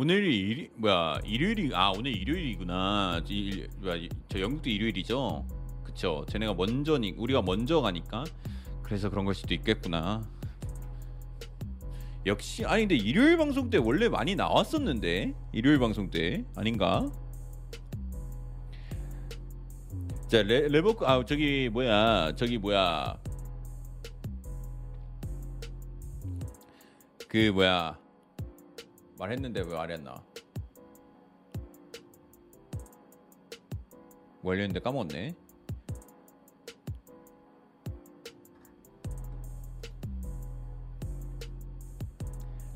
A: 오늘이 일 뭐야 일요일이 아 오늘 일요일이구나. 일, 뭐야 이- 저 영국도 일요일이죠? 그쵸. 쟤네가 먼저니 우리가 먼저 가니까 그래서 그런 걸 수도 있겠구나. 역시 아니 근데 일요일 방송 때 원래 많이 나왔었는데? 일요일 방송 때? 아닌가? 자 레, 레버크 아 저기 뭐야 저기 뭐야. 그 뭐야 말했는데 왜 안 했나? 뭐 하려는데 까먹었네.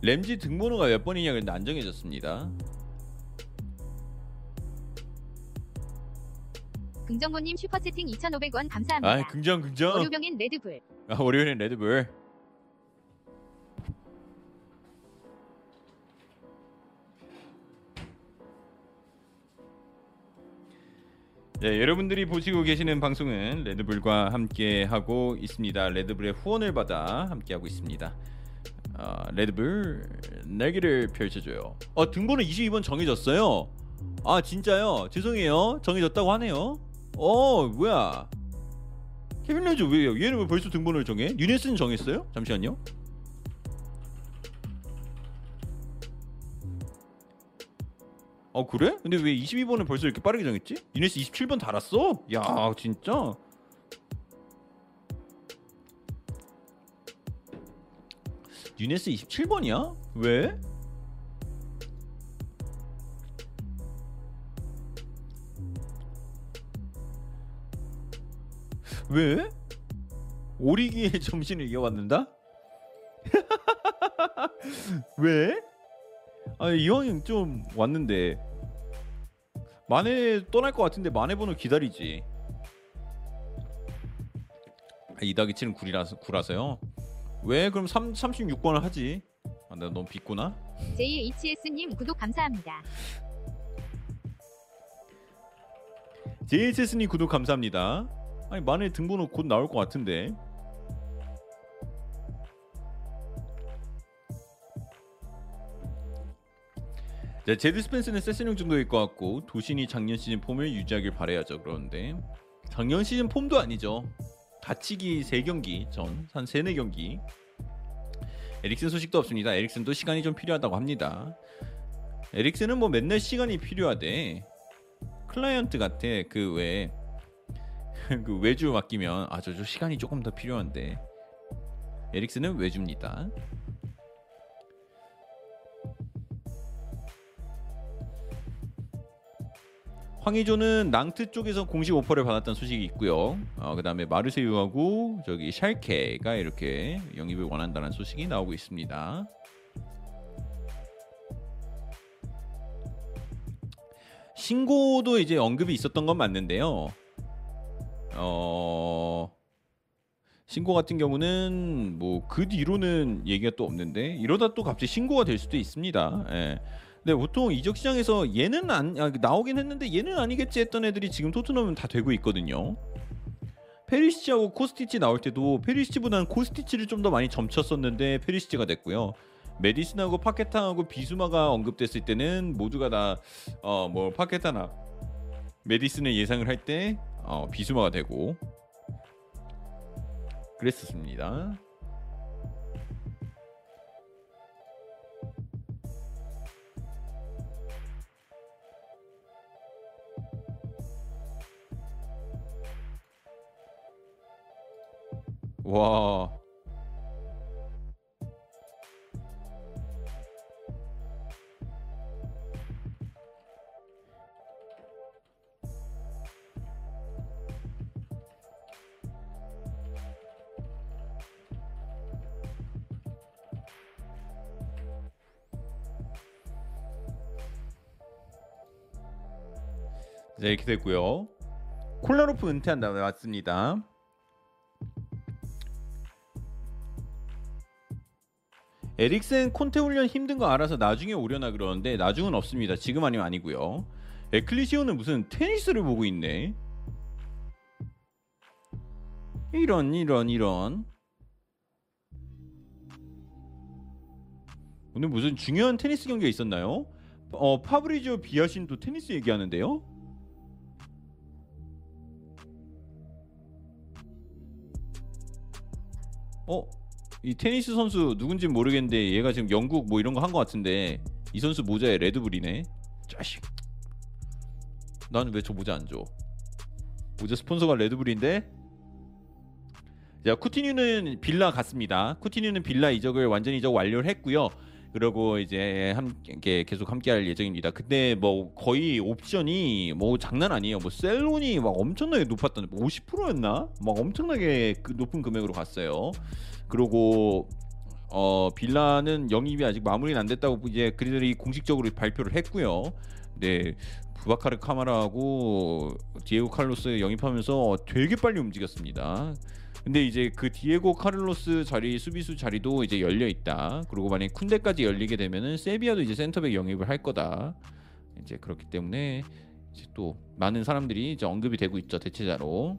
A: 램지 등번호가 몇 번이냐 근데 안 정해졌습니다.
B: 긍정모님 슈퍼채팅 2,500원 감사합니다.
A: 아 긍정 긍정.
B: 월요병엔 레드불.
A: 아 월요일엔 레드불. 네, 여러분들이 보시고 계시는 방송은 레드불과 함께 하고 있습니다. 레드불의 후원을 받아 함께 하고 있습니다. 아, 레드불 날개를 펼쳐줘요. 어 등번호 22번 정해졌어요. 아 진짜요? 죄송해요. 정해졌다고 하네요. 어 뭐야? 케빈 레즈 왜요? 얘는 왜 벌써 등번호를 정해? 유네스는 정했어요? 잠시만요. 어 그래? 근데 왜 22번을 벌써 이렇게 빠르게 정했지? 유네스 27번 달았어? 야 진짜. 유네스 27번이야? 왜? 왜? 오리기의 정신을 이어받는다? 왜? 아 이왕이 좀 왔는데 만에 떠날 것 같은데 만에 번호 기다리지. 아, 이다기 7은 구리라서 구라서요. 왜 그럼 3 36번을 하지? 아, 내가 너무 빗구나.
B: JHS님 구독 감사합니다.
A: JHS님 구독 감사합니다. 아니 만에 등번호 곧 나올 것 같은데. 자, 제드 스펜스는 세스령 정도일 것 같고 도신이 작년 시즌 폼을 유지하길 바라야죠. 그런데 작년 시즌 폼도 아니죠. 다치기 3경기 전, 한 3, 4경기. 에릭슨 소식도 없습니다. 에릭슨도 시간이 좀 필요하다고 합니다. 에릭슨은 뭐 맨날 시간이 필요하대. 클라이언트 같아. 그 왜 그 외주 맡기면 아 저 저 시간이 조금 더 필요한데 에릭슨은 외주입니다. 황의조는 낭트 쪽에서 공식 오퍼를 받았다는 소식이 있고요. 어, 그다음에 마르세유하고 저기 샬케가 이렇게 영입을 원한다는 소식이 나오고 있습니다. 신고도 이제 언급이 있었던 건 맞는데요. 어 신고 같은 경우는 뭐 그 뒤로는 얘기가 또 없는데 이러다 또 갑자기 신고가 될 수도 있습니다. 예. 근데 보통 이적 시장에서 얘는 안 아, 나오긴 했는데 얘는 아니겠지 했던 애들이 지금 토트넘은 다 되고 있거든요. 페리시치하고 코스티치 나올 때도 페리시치보다는 코스티치를 좀 더 많이 점쳤었는데 페리시치가 됐고요. 메디슨하고 파케타하고 비수마가 언급됐을 때는 모두가 다 어 뭐 파케타나 메디슨을 예상을 할때 어, 비수마가 되고 그랬었습니다. 와. 네, 이렇게 됐고요. 콜라로프 은퇴한다. 네, 맞습니다. 에릭센 콘테 훈련 힘든 거 알아서 나중에 오려나 그러는데 나중은 없습니다. 지금 아니면 아니고요. 에클리시오는 무슨 테니스를 보고 있네. 이런 이런 이런. 오늘 무슨 중요한 테니스 경기가 있었나요? 어 파브리지오 비아신도 테니스 얘기하는데요. 어? 이 테니스 선수 누군지 모르겠는데 얘가 지금 영국 뭐 이런 거 한 거 같은데 이 선수 모자에 레드불이네. 자식. 나는 왜 저 모자 안 줘? 모자 스폰서가 레드불인데? 자 쿠티뉴는 빌라 갔습니다. 쿠티뉴는 빌라 이적을 완전 이적 완료를 했고요. 그리고 이제 함께 계속 함께할 예정입니다. 근데 뭐 거의 옵션이 뭐 장난 아니에요. 뭐 셀론이 막 엄청나게 높았던 50%였나? 막 엄청나게 그 높은 금액으로 갔어요. 그리고 어 빌라는 영입이 아직 마무리는 안 됐다고 이제 그들이 공식적으로 발표를 했고요. 네. 부바카르 카마라하고 디에고 칼로스 영입하면서 되게 빨리 움직였습니다. 근데 이제 그 디에고 카를로스 자리 수비수 자리도 이제 열려 있다. 그리고 만약 쿤데까지 열리게 되면은 세비야도 이제 센터백 영입을 할 거다. 이제 그렇기 때문에 이제 또 많은 사람들이 이제 언급이 되고 있죠 대체자로.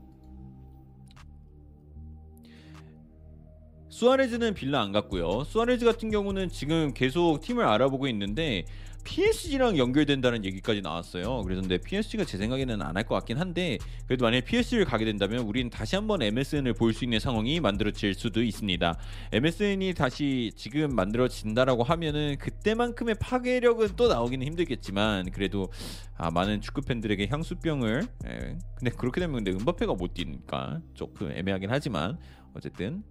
A: 수아레즈는 빌라 안 갔고요. 수아레즈 같은 경우는 지금 계속 팀을 알아보고 있는데 PSG랑 연결된다는 얘기까지 나왔어요. 그래서 근데 PSG가 제 생각에는 안 할 것 같긴 한데 그래도 만약 PSG를 가게 된다면 우리는 다시 한번 MSN을 볼 수 있는 상황이 만들어질 수도 있습니다. MSN이 다시 지금 만들어진다라고 하면은 그때만큼의 파괴력은 또 나오기는 힘들겠지만 그래도 아, 많은 축구 팬들에게 향수병을 예. 근데 그렇게 되면 근데 은바페가 못 뛰니까 조금 애매하긴 하지만 어쨌든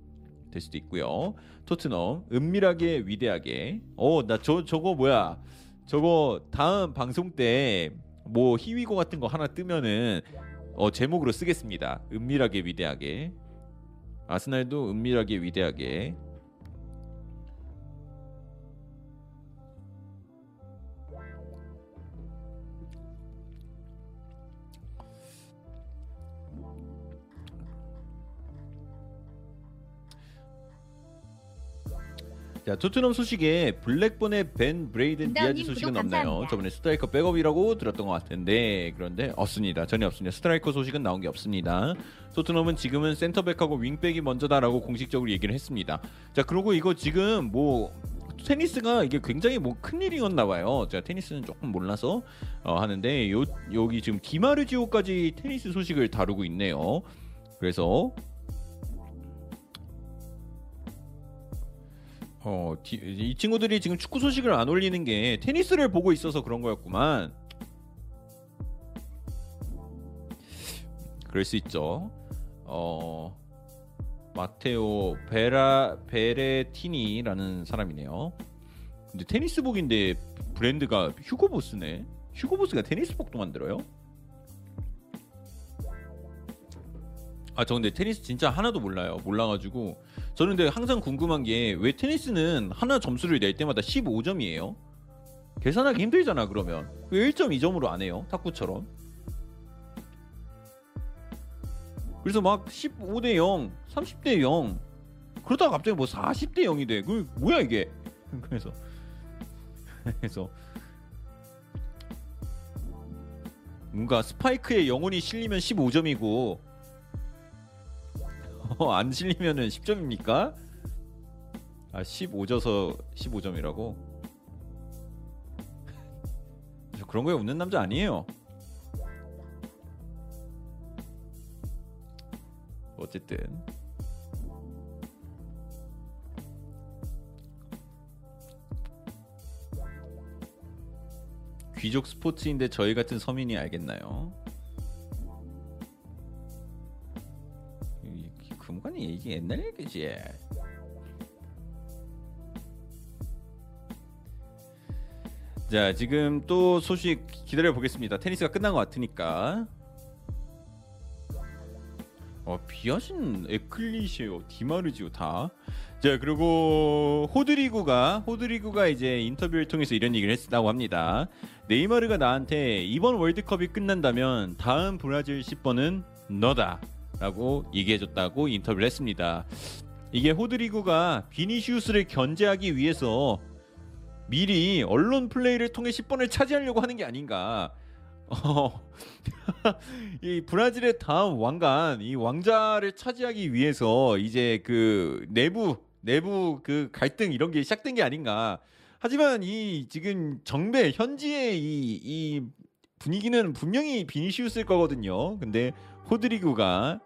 A: 될 수도 있고요. 토트넘 은밀하게 위대하게. 어 나 저 저거 뭐야? 저거 다음 방송 때 뭐 희위고 같은 거 하나 뜨면은 어 제목으로 쓰겠습니다. 은밀하게 위대하게. 아스날도 은밀하게 위대하게. 자 토트넘 소식에 블랙번의 벤
B: 브레레턴
A: 디아즈 소식은 없나요?
B: 감사합니다.
A: 저번에 스트라이커 백업이라고 들었던 것 같은데 그런데 없습니다. 전혀 없습니다. 스트라이커 소식은 나온 게 없습니다. 토트넘은 지금은 센터백하고 윙백이 먼저다라고 공식적으로 얘기를 했습니다. 자 그리고 이거 지금 뭐 테니스가 이게 굉장히 뭐 큰일이었나 봐요. 제가 테니스는 조금 몰라서 어, 하는데 요 여기 지금 디마르지오까지 테니스 소식을 다루고 있네요. 그래서 어, 디- 이 친구들이 지금 축구 소식을 안 올리는 게 테니스를 보고 있어서 그런 거였구만. 그럴 수 있죠. 어, 마테오 베라 베레티니라는 사람이네요. 근데 테니스복인데 브랜드가 휴고보스네. 휴고보스가 테니스복도 만들어요? 아, 저 근데 테니스 진짜 하나도 몰라요. 몰라가지고 저는 근데 항상 궁금한 게 왜 테니스는 하나 점수를 낼 때마다 15점이에요? 계산하기 힘들잖아 그러면 왜 1.2점으로 안 해요? 탁구처럼 그래서 막 15대 0, 30대 0 그러다가 갑자기 뭐 40대 0이 돼. 그 뭐야 이게? 그래서 그래서 뭔가 스파이크에 영혼이 실리면 15점이고 어, 안 실리면은 10점입니까? 아, 15져서 15점이라고? 저 그런 거에 웃는 남자 아니에요. 어쨌든 귀족 스포츠인데 저희 같은 서민이 알겠나요? 이게 옛날 얘기지. 자 지금 또 소식 기다려 보겠습니다. 테니스가 끝난 것 같으니까 어, 비하신 에클리시오, 디마르지오 다. 자 그리고 호드리구가 호드리구가 이제 인터뷰를 통해서 이런 얘기를 했다고 합니다. 네이마르가 나한테 이번 월드컵이 끝난다면 다음 브라질 10번은 너다 라고 얘기해줬다고 인터뷰를 했습니다. 이게 호드리구가 비니시우스를 견제하기 위해서 미리 언론 플레이를 통해 10번을 차지하려고 하는 게 아닌가. 어, 이 브라질의 다음 왕관, 이 왕자를 차지하기 위해서 이제 그 내부 내부 그 갈등 이런 게 시작된 게 아닌가. 하지만 이 지금 정배 현지의 이, 이 분위기는 분명히 비니시우스일 거거든요. 근데 호드리구가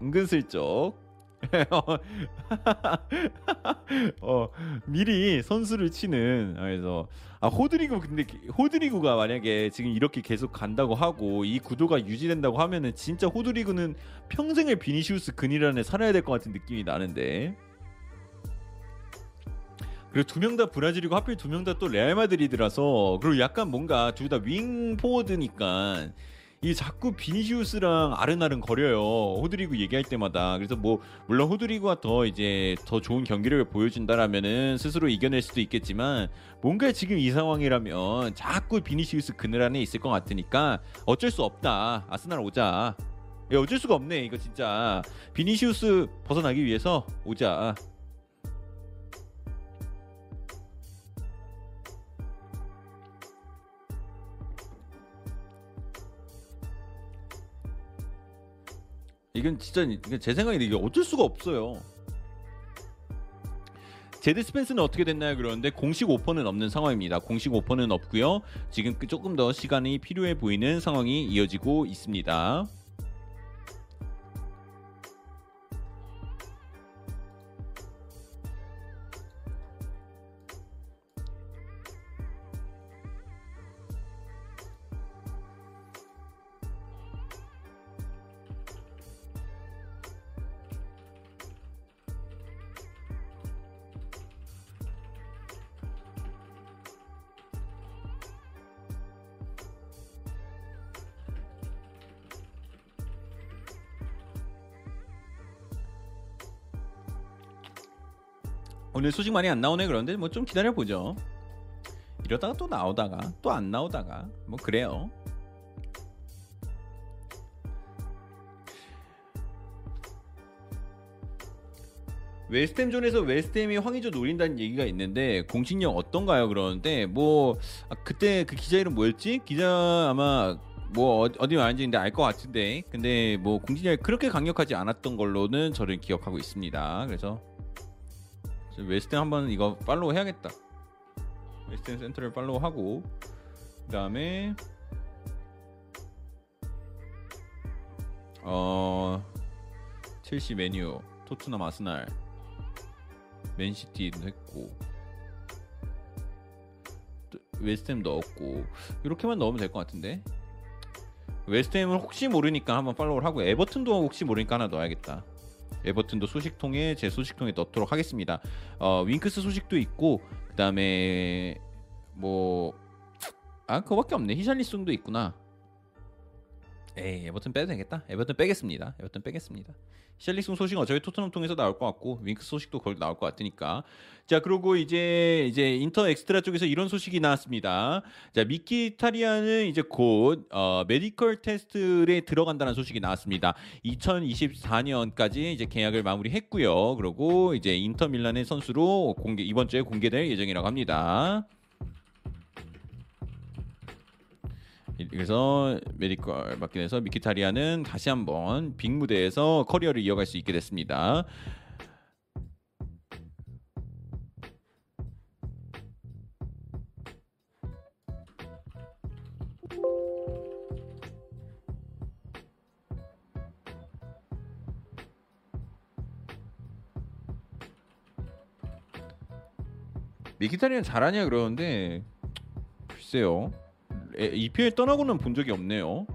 A: 은근슬쩍. 어, 미리 선수를 치는 그래서 아 호드리구 근데 호드리구가 만약에 지금 이렇게 계속 간다고 하고 이 구도가 유지된다고 하면은 진짜 호드리구는 평생을 비니시우스 근이란에 살아야 될 것 같은 느낌이 나는데. 그리고 두 명 다 브라질이고 하필 두 명 다 또 레알 마드리드라서 그리고 약간 뭔가 둘 다 윙 포워드니까 이 자꾸 비니시우스랑 아른아른 거려요. 호드리구 얘기할 때마다. 그래서 뭐 물론 호드리구가 더 이제 더 좋은 경기력을 보여준다라면은 스스로 이겨낼 수도 있겠지만 뭔가 지금 이 상황이라면 자꾸 비니시우스 그늘 안에 있을 것 같으니까 어쩔 수 없다. 아스날 오자. 야, 어쩔 수가 없네. 이거 진짜 비니시우스 벗어나기 위해서 오자. 이건 진짜 제 생각에 이게 어쩔 수가 없어요. 제드 스펜스는 어떻게 됐나요? 그러는데 공식 오퍼는 없는 상황입니다. 공식 오퍼는 없고요. 지금 그 조금 더 시간이 필요해 보이는 상황이 이어지고 있습니다. 오늘 소식 많이 안 나오네 그런데 뭐 좀 기다려 보죠. 이러다가 또 나오다가 또 안 나오다가 뭐 그래요. 웨스템존에서 웨스템이 황의조 노린다는 얘기가 있는데 공식력 어떤가요? 그러는데 뭐 아, 그때 그 기자 이름 뭐였지? 기자 아마 뭐 어- 어디 말인지 알 것 같은데 근데 뭐 공식력이 그렇게 강력하지 않았던 걸로는 저를 기억하고 있습니다. 그래서 저 웨스트햄 한번 이거 팔로우 해야겠다. 웨스트햄 센터를 팔로우 하고 그다음에 어 첼시 맨유 토트넘 아스날 맨시티도 했고 또 웨스트햄 넣었고 이렇게만 넣으면 될 것 같은데 웨스트햄은 혹시 모르니까 한번 팔로우를 하고 에버튼도 혹시 모르니까 하나 넣어야겠다. 에버튼도 소식통에 제 소식통에 넣도록 하겠습니다. 어, 윙크스 소식도 있고 그 다음에 뭐 아 그거밖에 없네. 히샬리송도 있구나. 에이 에버튼 빼도 되겠다. 에버튼 빼겠습니다. 에버튼 빼겠습니다. 히샬리송 소식 어차피 토트넘 통해서 나올 것 같고 윙크스 소식도 거기 나올 것 같으니까 자 그리고 이제 이제 인터 엑스트라 쪽에서 이런 소식이 나왔습니다. 자 미키타리안은 이제 곧 어, 메디컬 테스트에 들어간다는 소식이 나왔습니다. 2024년까지 이제 계약을 마무리했고요. 그리고 이제 인터 밀란의 선수로 공개 이번 주에 공개될 예정이라고 합니다. 그래서 메디컬 받게 돼서 미키타리안은 다시 한번 빅 무대에서 커리어를 이어갈 수 있게 됐습니다. 미키타리아는 잘하냐 그러는데 글쎄요. 에, EPL 떠나고는 본 적이 없네요.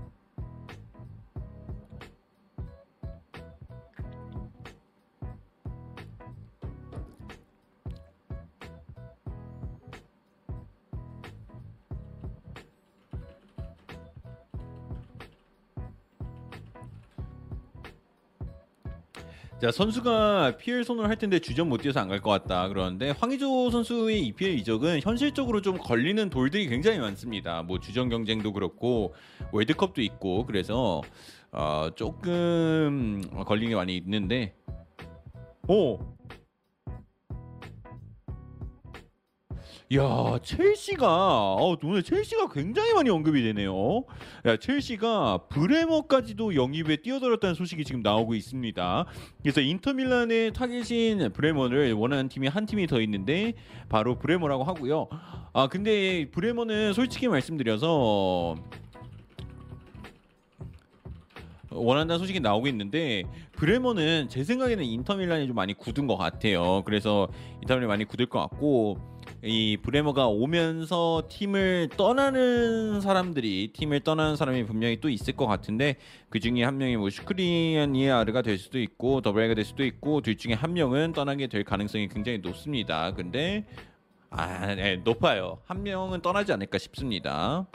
A: 자 선수가 PL 손을 할 텐데 주전 못 뛰어서 안 갈 것 같다 그러는데 황의조 선수의 EPL 이적은 현실적으로 좀 걸리는 돌들이 굉장히 많습니다. 뭐 주전 경쟁도 그렇고 월드컵도 있고 그래서 어, 조금 걸리는 게 많이 있는데 오. 야 첼시가 어, 오늘 첼시가 굉장히 많이 언급이 되네요. 야, 첼시가 브레머까지도 영입에 뛰어들었다는 소식이 지금 나오고 있습니다. 그래서 인터밀란의 타겟인 브레머를 원하는 팀이 한 팀이 더 있는데 바로 브레머라고 하고요. 아 근데 브레머는 솔직히 말씀드려서 원한다는 소식이 나오고 있는데 브레머는 제 생각에는 인터밀란이 좀 많이 굳은 것 같아요. 그래서 인터밀란이 많이 굳을 것 같고 이 브레머가 오면서 팀을 떠나는 사람들이 팀을 떠나는 사람이 분명히 또 있을 것 같은데 그 중에 한 명이 뭐 슈크리안이아르가 될 수도 있고 더블레가 될 수도 있고 둘 중에 한 명은 떠나게 될 가능성이 굉장히 높습니다. 근데 아, 네, 높아요. 한 명은 떠나지 않을까 싶습니다.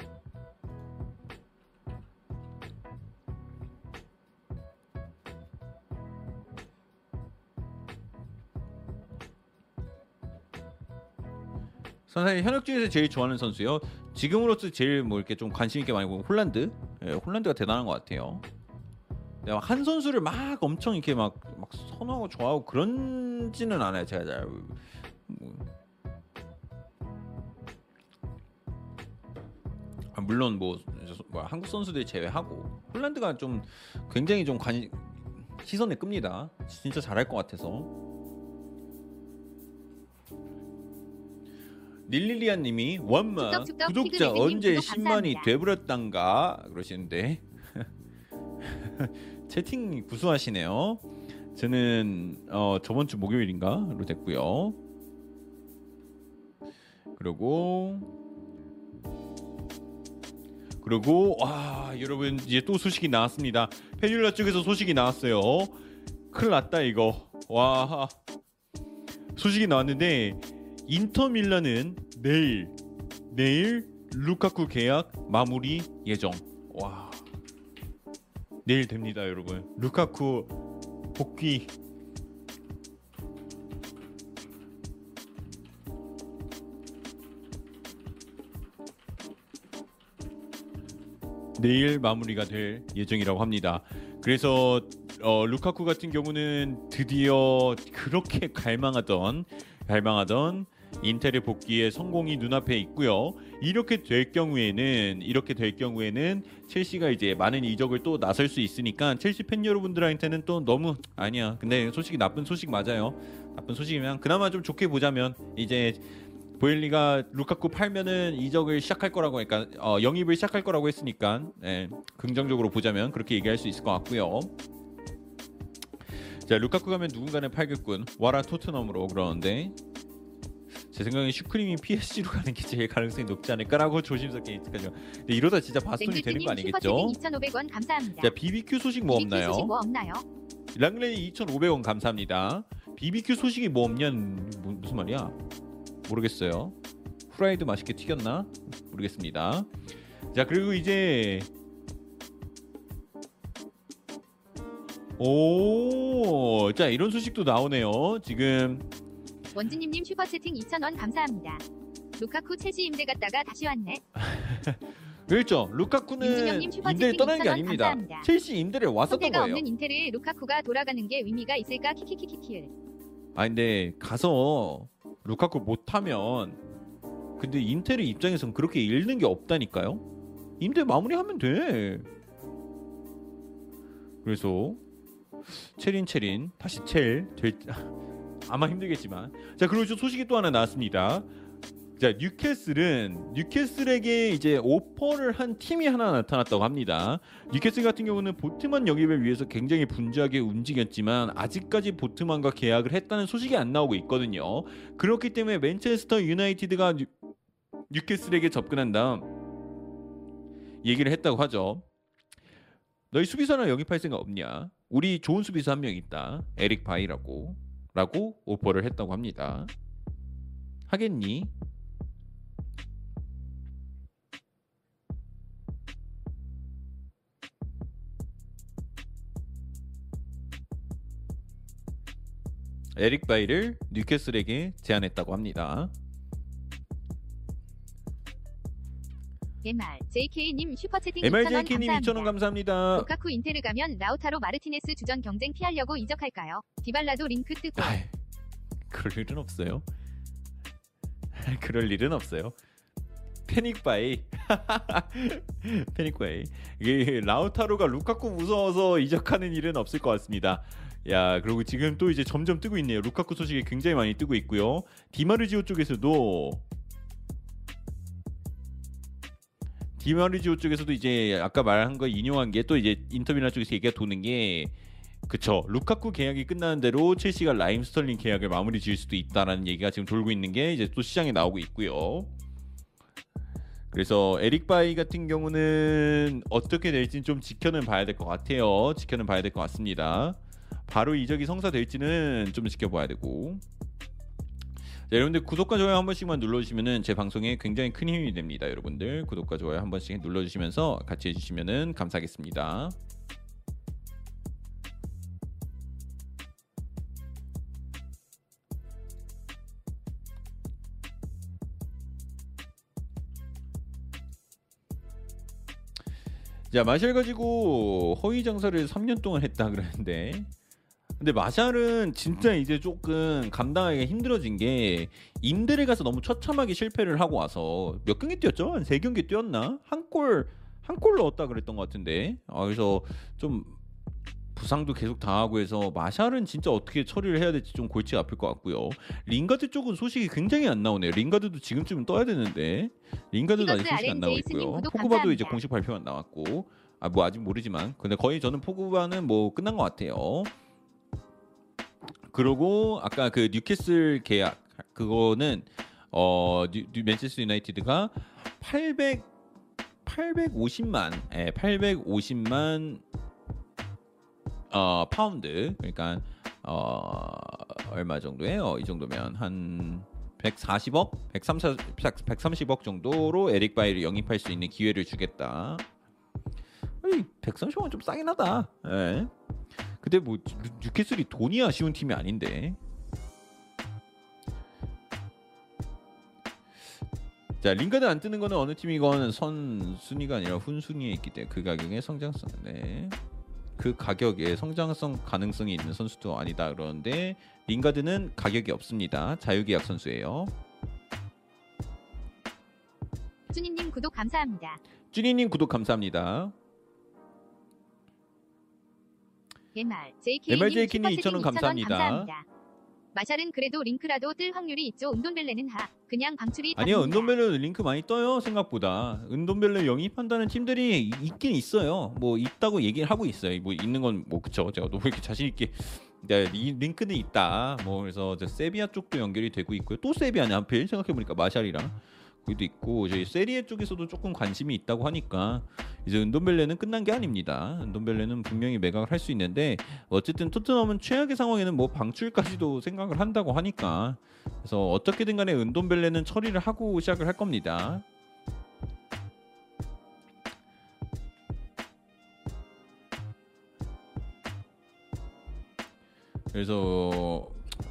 A: 선생님 현역 중에서 제일 좋아하는 선수요. 지금으로서 제일 뭐 이렇게 좀 관심 있게 많이 보는 홀란드. 예, 홀란드가 대단한 것 같아요. 근데 막한 선수를 막 엄청 이렇게 막, 막 선호하고 좋아하고 그런지는 않아요. 제가 잘. 뭐. 아, 물론 뭐, 저- 뭐 한국 선수들 제외하고 홀란드가 좀 굉장히 좀 관, 시선에 끕니다. 진짜 잘할 것 같아서. 닐릴리아 님이 원마
B: 축덕축덕
A: 구독자 언제
B: 구독
A: 10만이
B: 감사합니다.
A: 돼버렸단가 그러시는데 채팅 구수하시네요. 저는 어, 저번 주 목요일인가로 됐고요. 그리고 그리고 와 여러분 이제 또 소식이 나왔습니다. 페듈라 쪽에서 소식이 나왔어요. 큰일 났다 이거. 와 소식이 나왔는데 인터 밀란은 내일 내일 루카쿠 계약 마무리 예정. 와 내일 됩니다 여러분. 루카쿠 복귀 내일 마무리가 될 예정이라고 합니다. 그래서 어, 루카쿠 같은 경우는 드디어 그렇게 갈망하던 갈망하던 인텔의 복귀에 성공이 눈앞에 있고요. 이렇게 될 경우에는 이렇게 될 경우에는 첼시가 이제 많은 이적을 또 나설 수 있으니까 첼시 팬 여러분들한테는 또 너무 아니야. 근데 솔직히 나쁜 소식 맞아요. 나쁜 소식이면 그나마 좀 좋게 보자면 이제 보엘리가 루카쿠 팔면은 이적을 시작할 거라고 그러니까 어, 영입을 시작할 거라고 했으니까 예, 긍정적으로 보자면 그렇게 얘기할 수 있을 것 같고요. 자 루카쿠 가면 누군가는 팔겠군. 와라 토트넘으로 그러는데 제 생각엔 슈크림이 PSG로 가는 게 제일 가능성이 높지 않을까라고 조심스럽게 예측하죠. 근데 이러다 진짜 바스톤이 되는 거 아니겠죠?
B: 슈퍼채팅 2,500원 감사합니다.
A: 자 BBQ 소식 뭐 없나요?
B: 소식 뭐 없나요?
A: 랑레이 2,500원 감사합니다. BBQ 소식이 뭐 없냐는 무- 무슨 말이야? 모르겠어요. 후라이드 맛있게 튀겼나? 모르겠습니다. 자 그리고 이제 오, 자 이런 소식도 나오네요. 지금
B: 원진님님 슈퍼채팅 2,000원 감사합니다. 루카쿠 첼시 임대 갔다가 다시 왔네.
A: 그렇죠. 루카쿠는
B: 임준영님 슈퍼채팅
A: 임대를 떠나는 게
B: 2,000원
A: 아닙니다.
B: 감사합니다.
A: 첼시 임대를 왔었던 거예요.
B: 없는 인테르 루카쿠가 돌아가는 게 의미가 있을까 키키키키키을.
A: 아 근데 가서 루카쿠 못하면 근데 인텔의 입장에선 그렇게 잃는 게 없다니까요. 임대 마무리하면 돼. 그래서 체린 체린 다시 첼 될 아마 힘들겠지만 자 그리고 저 소식이 또 하나 나왔습니다. 자 뉴캐슬은 뉴캐슬에게 이제 오퍼를 한 팀이 하나 나타났다고 합니다. 뉴캐슬 같은 경우는 보트만 영입을 위해서 굉장히 분주하게 움직였지만 아직까지 보트만과 계약을 했다는 소식이 안 나오고 있거든요. 그렇기 때문에 맨체스터 유나이티드가 뉴, 뉴캐슬에게 접근한 다음 얘기를 했다고 하죠. 너희 하나 영입할 생각 없냐? 우리 좋은 수비수 한 명 있다. 에릭 바이라고 라고 오퍼를 했다고 합니다. 하겠니? 에릭 바이를 뉴캐슬에게 제안했다고 합니다.
B: MR JK님 슈퍼채팅
A: MRJK님
B: 2,000원
A: 2,000원 감사합니다.
B: 루카쿠 인테르 가면 라우타로 마르티네스 주전 경쟁 피하려고 이적할까요? 디발라도 링크 뜨고
A: 아이, 그럴 일은 없어요. 그럴 일은 없어요. panic buy panic buy 이게 라우타로가 루카쿠 무서워서 이적하는 일은 없을 것 같습니다. 야 그리고 지금 또 이제 점점 뜨고 있네요. 루카쿠 소식이 굉장히 많이 뜨고 있고요. 디마르지오 쪽에서도 디마르지오 쪽에서도 이제 아까 말한 거 인용한 게 또 이제 인터뷰나 쪽에서 얘기가 도는 게 그쵸 루카쿠 계약이 끝나는 대로 첼시가 라힘 스털링 계약을 마무리 지을 수도 있다라는 얘기가 지금 돌고 있는 게 이제 또 시장에 나오고 있고요. 그래서 에릭 바이 같은 경우는 어떻게 될지는 좀 지켜는 봐야 될 것 같아요. 지켜는 봐야 될 것 같습니다. 바로 이적이 성사될지는 좀 지켜봐야 되고. 자, 여러분들 구독과 좋아요 한 번씩만 눌러주시면은 제 방송에 굉장히 큰 힘이 됩니다. 여러분들 구독과 좋아요 한 번씩 눌러주시면서 같이 해주시면은 감사하겠습니다. 자 마샬 가지고 허위 장사를 3년 동안 했다 그러는데 근데 마샬은 진짜 이제 조금 감당하기가 힘들어진 게 임대를 가서 너무 처참하게 실패를 하고 와서 몇 경기 뛰었죠? 한 세 경기 뛰었나? 한 골 한 골 넣었다 그랬던 것 같은데 아, 그래서 좀 부상도 계속 당하고 해서 마샬은 진짜 어떻게 처리를 해야 될지 좀 골치가 아플 것 같고요. 링가드 쪽은 소식이 굉장히 안 나오네요. 링가드도 지금쯤은 떠야 되는데 링가드도 아직
B: 피거스
A: 소식 안 나오고 있고요. 포그바도 이제. 공식 발표가 나왔고 아 뭐 아직 모르지만 근데 거의 저는 포그바는 뭐 끝난 것 같아요. 그리고 아까 그 뉴캐슬 계약 그거는 어 뉴, 뉴- 맨체스터 유나이티드가 800 850만 예, 850만 어 파운드 그러니까 어 얼마 정도예요? 이 정도면 한 140억, 130, 130억 정도로 에릭 바이를 영입할 수 있는 기회를 주겠다. 아니 130억은 좀 싸긴 하다. 예. 근데 뭐 뉴- 뉴캐슬이 돈이 아쉬운 팀이 아닌데. 자 링가드 안 뜨는 거는 어느 팀이건 선 순위가 아니라 후순위에 있기 때문에 그 가격에 성장성 네. 그 가격에 성장성 가능성이 있는 선수도 아니다 그러는데 링가드는 가격이 없습니다. 자유계약 선수예요.
B: 쭈니님 구독 감사합니다.
A: 쭈니님 구독 감사합니다.
B: MR JK님
A: MRJK 님
B: 슈퍼채팅
A: 2,000원
B: 2,000원
A: 감사합니다.
B: 감사합니다. 마샬은 그래도 링크라도 뜰 확률이 있죠. 은돈벨레는 하. 그냥 방출이
A: 아니요
B: 답입니다.
A: 은돈벨레 링크 많이 떠요 생각보다 은돈벨레 영입한다는 팀들이 이- 있긴 있어요 뭐 있다고 얘기를 하고 있어요 뭐 있는 건 뭐 그쵸 제가 너무 이렇게 자신 있게 네, 이 링크는 있다 뭐 그래서 저 세비야 쪽도 연결이 되고 있고요 또 세비야네 하필 생각해 보니까 마샬이랑 거기도 있고 저희 세리에 쪽에서도 조금 관심이 있다고 하니까 이제 은돈벨레는 끝난 게 아닙니다 은돈벨레는 분명히 매각을 할 수 있는데 어쨌든 토트넘은 최악의 상황에는 뭐 방출까지도 생각을 한다고 하니까 그래서 어떻게든 간에 은돈벨레는 처리를 하고 시작을 할 겁니다. 그래서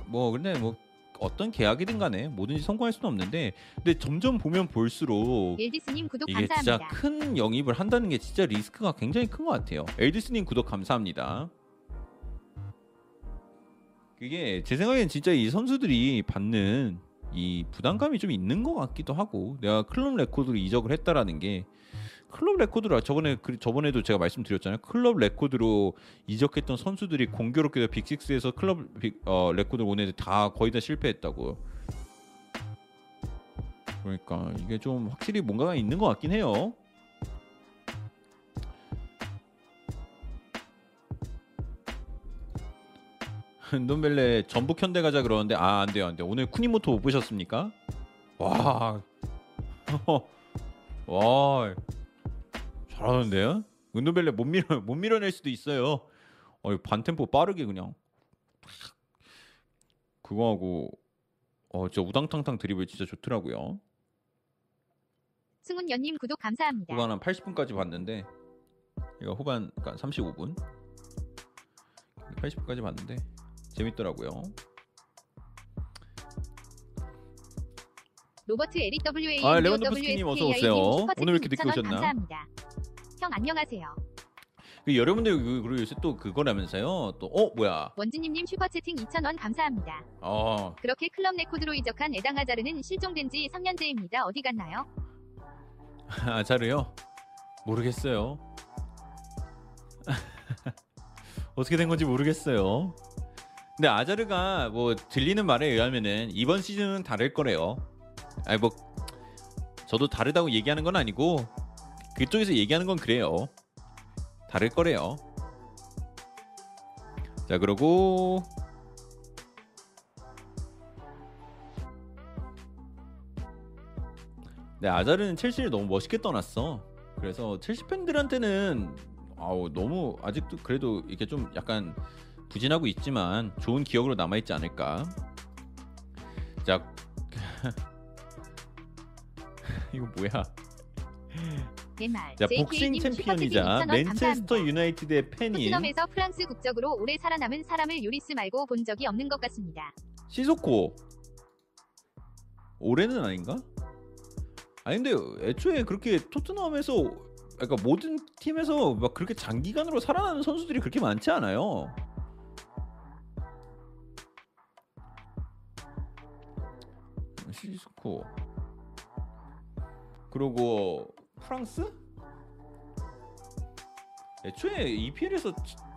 A: 뭐 근데 뭐 어떤 계약이든 간에 뭐든지 성공할 수는 없는데 근데 점점 보면 볼수록
B: 엘디스님 구독
A: 이게 진짜
B: 감사합니다.
A: 큰 영입을 한다는 게 진짜 리스크가 굉장히 큰 것 같아요. 엘디스님 구독 감사합니다. 그게 제 생각엔 진짜 이 선수들이 받는 이 부담감이 좀 있는 것 같기도 하고 내가 클럽 레코드로 이적을 했다라는 게 클럽 레코드로 저번에 그 저번에도 제가 말씀드렸잖아요. 클럽 레코드로 이적했던 선수들이 공교롭게도 Big Six에서 클럽 빅, 어, 레코드 온 애들 다 거의 다 실패했다고. 그러니까 이게 좀 확실히 뭔가가 있는 것 같긴 해요. 은돈벨레 전북 현대 가자 그러는데 아 안 돼요 안 돼요 오늘 쿠니모토 못 보셨습니까? 와, 와 잘하는데요. 은도벨레 못 밀어 못 밀어낼 수도 있어요. 어, 반템포 빠르게 그냥 그거 하고 어, 저 우당탕탕 드리블 진짜 좋더라고요.
B: 승훈 연님 구독 감사합니다.
A: 후반 한 80분까지 봤는데 이거 후반 그러니까 35분 80분까지 봤는데 재밌더라고요.
B: 로버트 LWA
A: 아, 레온도프스키님 어서 오세요. 오늘 이렇게 늦게 오셨나?
B: 감사합니다. 형 안녕하세요.
A: 그 여러분들 그- 그리고 요새 또 그거라면서요. 또 어 뭐야?
B: 원진님님 슈퍼채팅 2,000원 감사합니다.
A: 어
B: 그렇게 클럽 레코드로 이적한 에당 하자르는 실종된 지 3년째입니다. 어디 갔나요?
A: 아자르요? 모르겠어요. 어떻게 된 건지 모르겠어요. 근데 아자르가 뭐 들리는 말에 의하면은 이번 시즌은 다를 거래요. 아니 뭐 저도 다르다고 얘기하는 건 아니고 그쪽에서 얘기하는 건 그래요. 다를 거래요. 자 그러고 네, 아자르는 첼시를 너무 멋있게 떠났어. 그래서 첼시 팬들한테는 아우 너무 아직도 그래도 이게 좀 약간 부진하고 있지만 좋은 기억으로 남아 있지 않을까. 자, 이거 뭐야? 자, 복싱 챔피언이자 맨체스터 유나이티드의 팬인
B: 토트넘에서 프랑스 국적으로 오래 살아남은 사람을 요리스 말고 본 적이 없는 것 같습니다.
A: 시소코. 올해는 아닌가? 아니 근데 애초에 그렇게 토트넘에서 그러니까 모든 팀에서 막 그렇게 장기간으로 살아나는 선수들이 그렇게 많지 않아요. 시소코. 그리고 프랑스? 애초에 EPL에서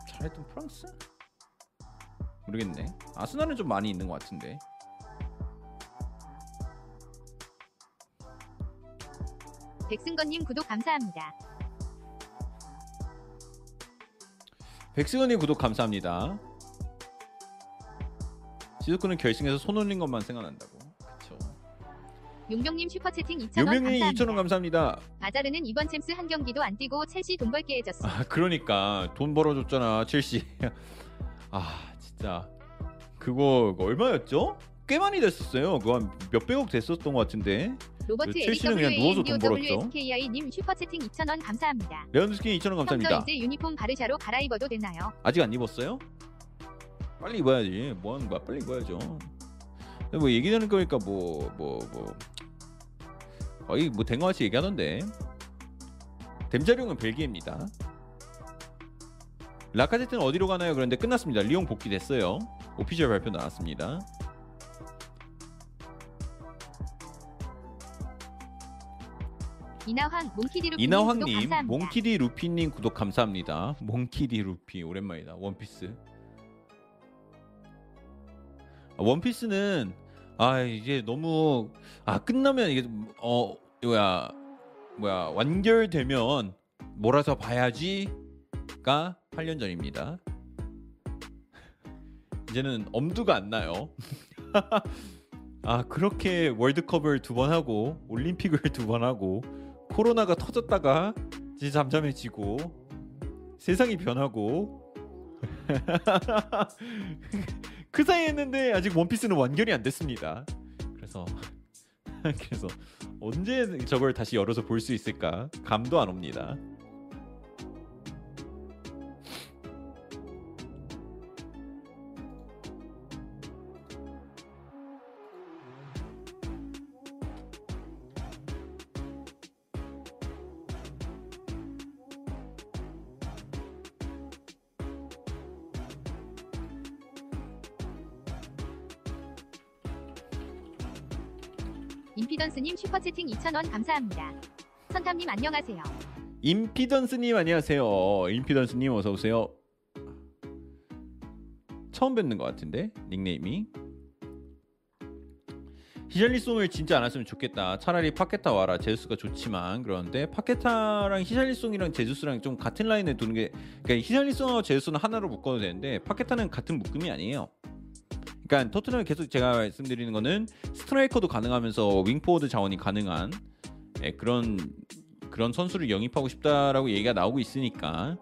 A: 잘했던 프랑스? 모르겠네. 아스날은 좀 많이 있는 것 같은데.
B: 백승건님 구독 감사합니다.
A: 백승원님 구독 감사합니다. 시즈코는 결승에서 손 올린 것만 생각난다고.
B: 용병님 슈퍼채팅 2,000원
A: 유명님
B: 감사합니다.
A: 2,000원 감사합니다.
B: 아자르는 이번 챔스 한 경기도 안 뛰고 첼시 돈 벌게 해줬어.
A: 아 그러니까 돈 벌어줬잖아 첼시. 아 진짜 그거 얼마였죠? 꽤 많이 됐었어요. 그거 한 몇백억 됐었던 것 같은데.
B: 로버트
A: 첼시는 그냥 누워서 돈 벌었죠.
B: LWSKI님 슈퍼채팅 2,000원 감사합니다.
A: 레반도프스키님 2,000원
B: 형저
A: 감사합니다.
B: 이제 유니폼 바르샤로 갈아입어도 되나요?
A: 아직 안 입었어요? 빨리 입어야지. 뭐 하는 거야? 빨리 입어야죠. 뭐 얘기 되는 거니까 뭐 뭐 뭐 거의 뭐된거 같이 얘기하던데. 댐자룡은 벨기에입니다. 라카제트는 어디로 가나요? 그런데 끝났습니다. 리옹 복귀됐어요. official 발표 나왔습니다.
B: 이나황 몽키디루
A: 이나황님, 몽키디 루피님 구독 감사합니다. 몽키디 루피 오랜만이다. 원피스. 아, 원피스는 아 이제 너무 아 끝나면 이게 어 뭐야 뭐야 완결되면 몰아서 봐야지가 8년 전입니다. 이제는 엄두가 안 나요. 아 그렇게 월드컵을 두 번 하고 올림픽을 두 번 하고 코로나가 터졌다가 이제 잠잠해지고 세상이 변하고 그 사이에 했는데 아직 원피스는 완결이 안 됐습니다. 그래서 그래서 언제 저걸 다시 열어서 볼 수 있을까 감도 안 옵니다.
B: 10,000원 감사합니다. 선탐님 안녕하세요.
A: 임피던스님 안녕하세요. 임피던스님 어서 오세요. 처음 뵙는 것 같은데 닉네임이 히샬리송을 진짜 안 왔으면 좋겠다. 차라리 파케타 와라. 제주스가 좋지만 그런데 파케타랑 히샬리송이랑 제주스랑 좀 같은 라인에 두는 게 그러니까 히샬리송하고 제주스는 하나로 묶어도 되는데 파케타는 같은 묶음이 아니에요. 그러니까 토트넘이 계속 제가 말씀드리는 거는 스트라이커도 가능하면서 윙포워드 자원이 가능한 예, 그런 그런 선수를 영입하고 싶다라고 얘기가 나오고 있으니까.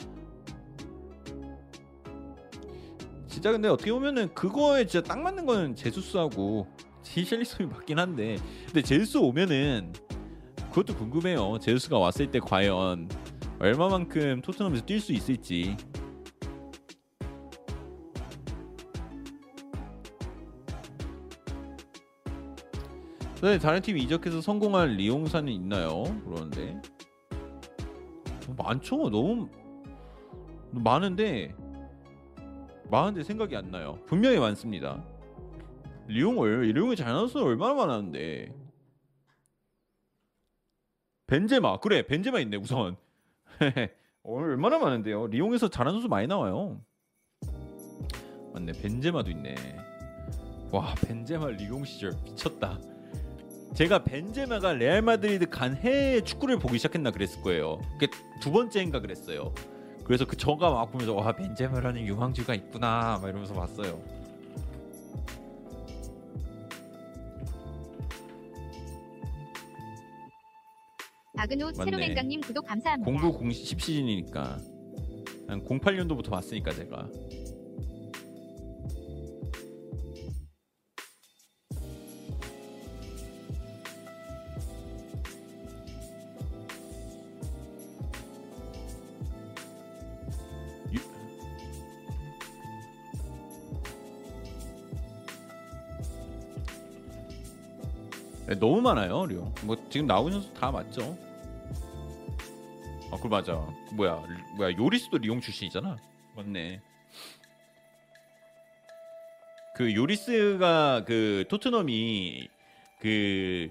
A: 진짜 근데 어떻게 보면은 그거에 진짜 딱 맞는 거는 제수스하고 히샬리송이 맞긴 한데 근데 제수스 오면은 그것도 궁금해요. 제수스가 왔을 때 과연 얼마만큼 토트넘에서 뛸 수 있을지 네, 다른 팀 이적해서 성공한 리용사는 있나요? 그러는데 많죠. 너무 많은데 많은데 생각이 안 나요. 분명히 많습니다. 리용을 리용이 잘 나눠서 얼마나 많았는데 벤제마 그래 벤제마 있네 우선 얼마나 많은데요. 리용에서 잘하는 선수 많이 나와요. 맞네 벤제마도 있네. 와 벤제마 리용 시절 미쳤다. 제가 벤제마가 레알 마드리드 간 해에 축구를 보기 시작했나 그랬을 거예요. 그게 두 번째인가 그랬어요. 그래서 그 저가 막 보면서 와 벤제마라는 유망주가 있구나 막 이러면서 봤어요. 맞네.
B: 세로맹강님 구독 감사합니다.
A: 09 0 10 시즌이니까 한 08년도부터 봤으니까 제가 너무 많아요, 류. 뭐 지금 나오는 선수 다 맞죠? 아, 그 맞아. 그 뭐야, 리- 뭐야 요리스도 리용 출신이잖아. 맞네. 그 요리스가 그 토트넘이 그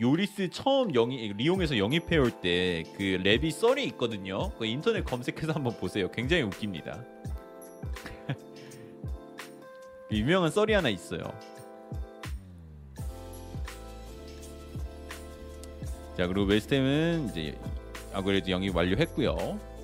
A: 요리스 처음 영입 리용에서 영입해 올 때그 랩이 썰이 있거든요. 그 인터넷 검색해서 한번 보세요. 굉장히 웃깁니다. 그 유명한 썰이 하나 있어요. 자 그리고 웨스템은 이제 아무래도 영입 완료했고요.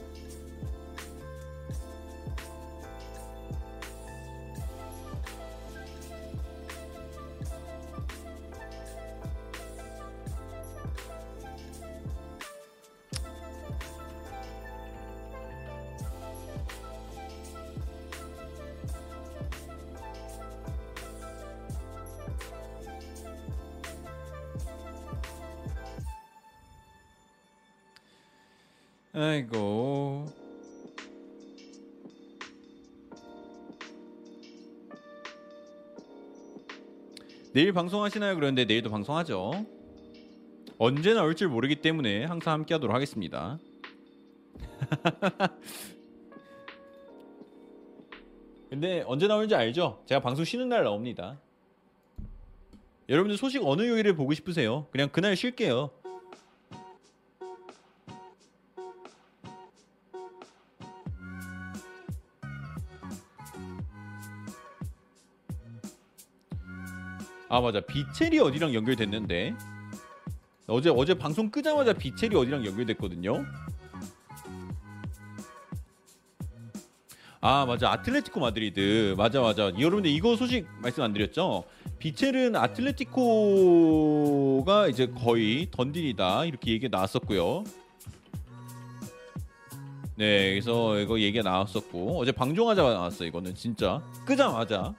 A: 아이고. 내일 방송하시나요? 그런데 내일도 방송하죠. 언제 나올지 모르기 때문에 항상 함께 하도록 하겠습니다. 근데 언제 나올지 알죠? 제가 방송 쉬는 날 나옵니다. 여러분들 소식 어느 요일에 보고 싶으세요? 그냥 그날 쉴게요. 아 맞아. 비첼이 어디랑 연결됐는데? 어제 어제 방송 끄자마자 비첼이 어디랑 연결됐거든요. 아 맞아. 아틀레티코 마드리드. 맞아 맞아. 여러분들 이거 소식 말씀 안 드렸죠? 비첼은 아틀레티코가 이제 거의 던딜이다. 이렇게 얘기가 나왔었고요. 네 그래서 이거 얘기가 나왔었고. 어제 방종하자 나왔어 이거는. 진짜. 끄자마자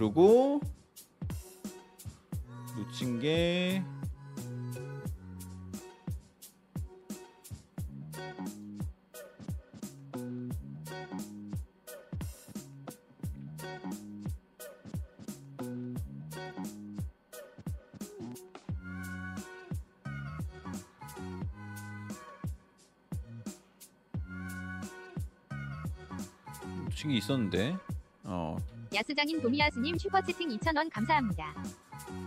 A: 그리고 놓친 게 놓친 게 있었는데. 어
B: 야스장인 도미야스님 슈퍼채팅 2,000원 감사합니다.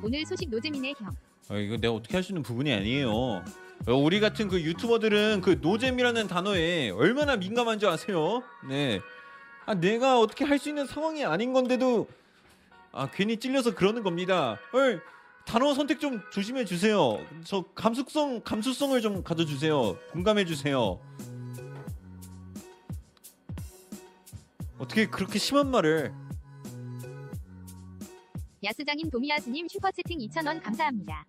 B: 오늘 소식 노잼이네 형.
A: 아, 이거 내가 어떻게 할 수 있는 부분이 아니에요. 어, 우리 같은 그 유튜버들은 그 노잼이라는 단어에 얼마나 민감한지 아세요? 네. 아, 내가 어떻게 할 수 있는 상황이 아닌 건데도 아, 괜히 찔려서 그러는 겁니다. 헐, 단어 선택 좀 조심해 주세요. 저 감수성 감수성을 좀 가져 주세요. 공감해 주세요. 어떻게 그렇게 심한 말을
B: 야스장인 도미야스님 슈퍼채팅 2,000원 감사합니다.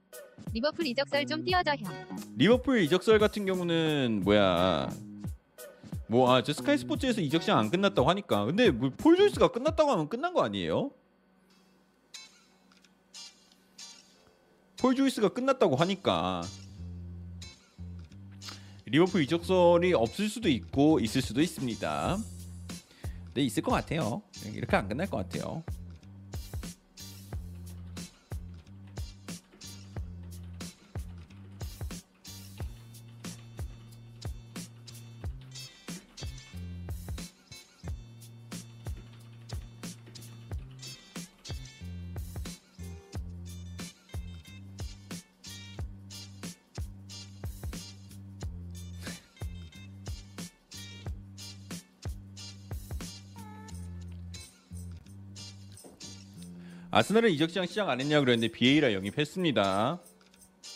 B: 리버풀 이적설 좀 띄워줘 형.
A: 리버풀 이적설 같은 경우는 뭐야 뭐 아 저 스카이 스포츠에서 이적 시장 안 끝났다고 하니까 근데 뭐 폴 조이스가 끝났다고 하면 끝난 거 아니에요? 폴 조이스가 끝났다고 하니까 리버풀 이적설이 없을 수도 있고 있을 수도 있습니다. 네 있을 것 같아요. 이렇게 안 끝날 것 같아요. 아스날은 이적 시장 시작 안 했냐 그랬는데 비에이라 영입했습니다.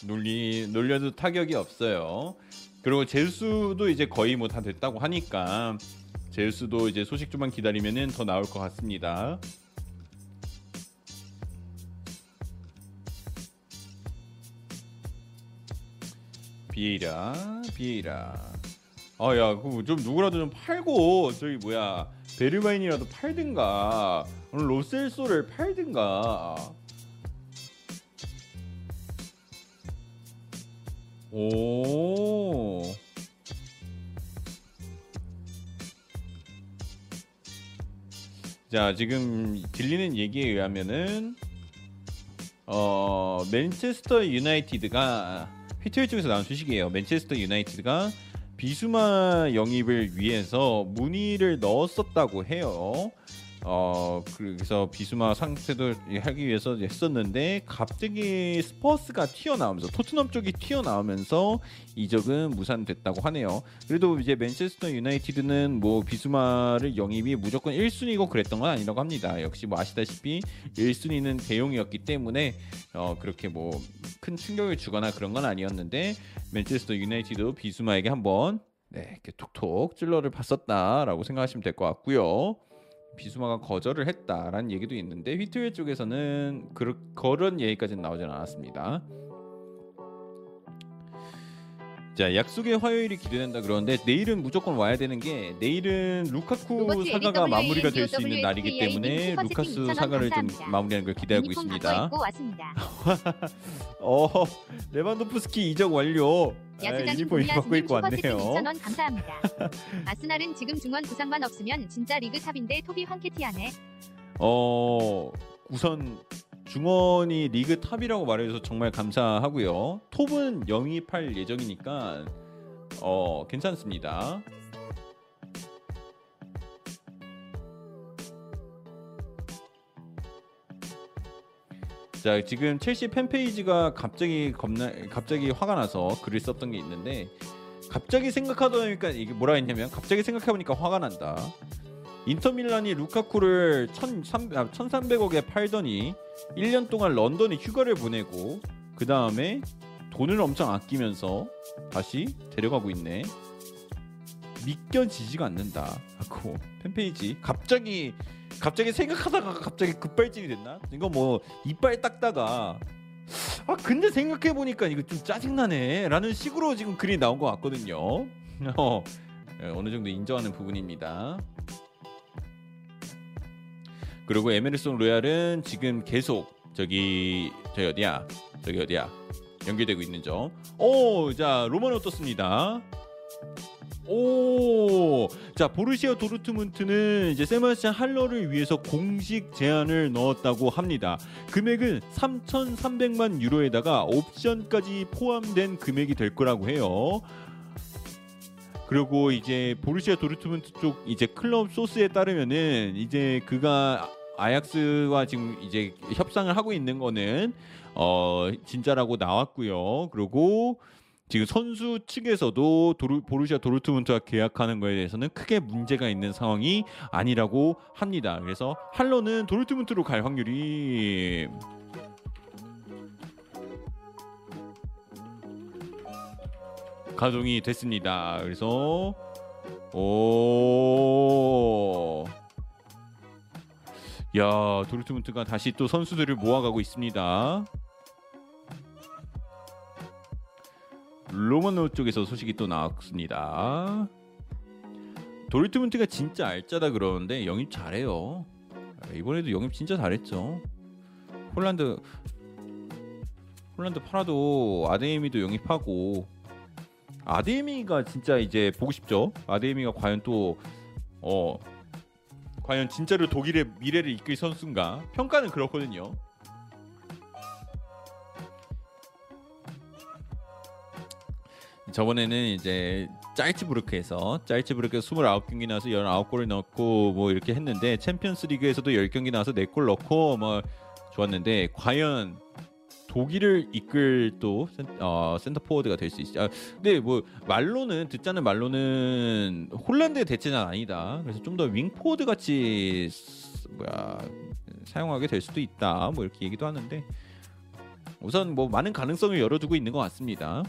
A: 놀리 놀려도 타격이 없어요. 그리고 제수도 이제 거의 뭐 다 됐다고 하니까 제수도 이제 소식 좀만 기다리면은 더 나올 것 같습니다. 비에이라 비에이라 아야 그럼 좀 누구라도 좀 팔고 저기 뭐야 베르마인이라도 팔든가 로셀소를 팔든가 오 자, 지금 들리는 얘기에 의하면은 어 맨체스터 유나이티드가 피트웰 쪽에서 나온 소식이에요. 맨체스터 유나이티드가 비수마 영입을 위해서 문의를 넣었었다고 해요. 어 그래서 비수마 상태도 하기 위해서 했었는데 갑자기 스퍼스가 튀어나오면서 토트넘 쪽이 튀어나오면서 이적은 무산됐다고 하네요. 그래도 이제 맨체스터 유나이티드는 뭐 비수마를 영입이 무조건 1순위고 그랬던 건 아니라고 합니다. 역시 뭐 아시다시피 1순위는 대용이었기 때문에 어 그렇게 뭐 큰 충격을 주거나 그런 건 아니었는데 맨체스터 유나이티드 비수마에게 한번 네, 이렇게 톡톡 찔러를 봤었다라고 생각하시면 될 것 같고요. 비수마가 거절을 했다라는 얘기도 있는데 휘트웰 쪽에서는 그런 그런 얘기까지는 나오진 않았습니다. 자 약속의 화요일이 기대된다 그러는데 내일은 무조건 와야 되는 게 내일은 루카쿠
B: LWA
A: 마무리가 될 수 있는 날이기 때문에 루카스
B: 2,000원
A: 사가를 좀. 마무리하는 걸 기대하고 있습니다. 어 레반도프스키 이적 완료. 아,
B: 야스장
A: 유니폼
B: 김미아
A: 입고
B: 스님
A: 입고
B: 슈퍼채팅
A: 왔네요.
B: 2,000원 감사합니다. 아스날은 지금 중원 부상만 없으면 진짜 리그 탑인데 톱이 황케티아네.
A: 어 우선 중원이 리그 탑이라고 말해줘서 정말 감사하고요. 톱은 영입할 예정이니까 어 괜찮습니다. 자 지금 첼시 팬페이지가 갑자기 겁나 갑자기 화가 나서 글을 썼던 게 있는데 갑자기 생각하다 보니까 이게 뭐라 했냐면 갑자기 생각해 보니까 화가 난다. 인터밀란이 루카쿠를 1,300억에 팔더니 1년 동안 런던에 휴가를 보내고 그 다음에 돈을 엄청 아끼면서 다시 데려가고 있네. 믿겨지지가 않는다. 하고 팬페이지 갑자기 갑자기 생각하다가 갑자기 급발진이 됐나? 이거 뭐 이빨 닦다가 아 근데 생각해 보니까 이거 좀 짜증나네라는 식으로 지금 글이 나온 것 같거든요. 어, 예, 어느 정도 인정하는 부분입니다. 그리고 에메르송 로얄은 지금 계속 저기 저기 어디야? 저기 어디야? 연결되고 있는 점. 오, 자 로마노 떴습니다. 오, 자 보르시아 도르트문트는 이제 세바스찬 할러를 위해서 공식 제안을 넣었다고 합니다. 금액은 3,300만 유로에다가 옵션까지 포함된 금액이 될 거라고 해요. 그리고 이제 보르시아 도르트문트 쪽 이제 클럽 소스에 따르면은 이제 그가 아약스와 지금 이제 협상을 하고 있는 거는 어 진짜라고 나왔고요. 그리고 지금 선수 측에서도 도르, 보르시아 도르트문트와 계약하는 거에 대해서는 크게 문제가 있는 상황이 아니라고 합니다. 그래서 할러는 도르트문트로 갈 확률이 가동이 됐습니다. 그래서 오. 야, 도르트문트가 다시 또 선수들을 모아가고 있습니다. 로마노 쪽에서 소식이 또 나왔습니다. 도르트문트가 진짜 알짜다 그러는데 영입 잘해요. 이번에도 영입 진짜 잘했죠. 홀란드 홀란드 파라도 아데미도 영입하고 아데미가 진짜 이제 보고 싶죠. 아데미가 과연 또 어 과연 진짜로 독일의 미래를 이끌 선수인가? 평가는 그렇거든요. 저번에는 이제 짤츠부르크에서 짤츠부르크에서 29경기 나와서 19골을 넣고 뭐 이렇게 했는데 챔피언스 리그에서도 10경기 나와서 4골 넣고 뭐 좋았는데 과연 독일을 이끌 또 센, 어, 센터 포워드가 될 수 있지. 아, 근데 뭐 말로는 듣자는 말로는 홀란드의 대체는 아니다. 그래서 좀 더 윙 포워드 같이 뭐야 사용하게 될 수도 있다. 뭐 이렇게 얘기도 하는데 우선 뭐 많은 가능성을 열어두고 있는 것 같습니다.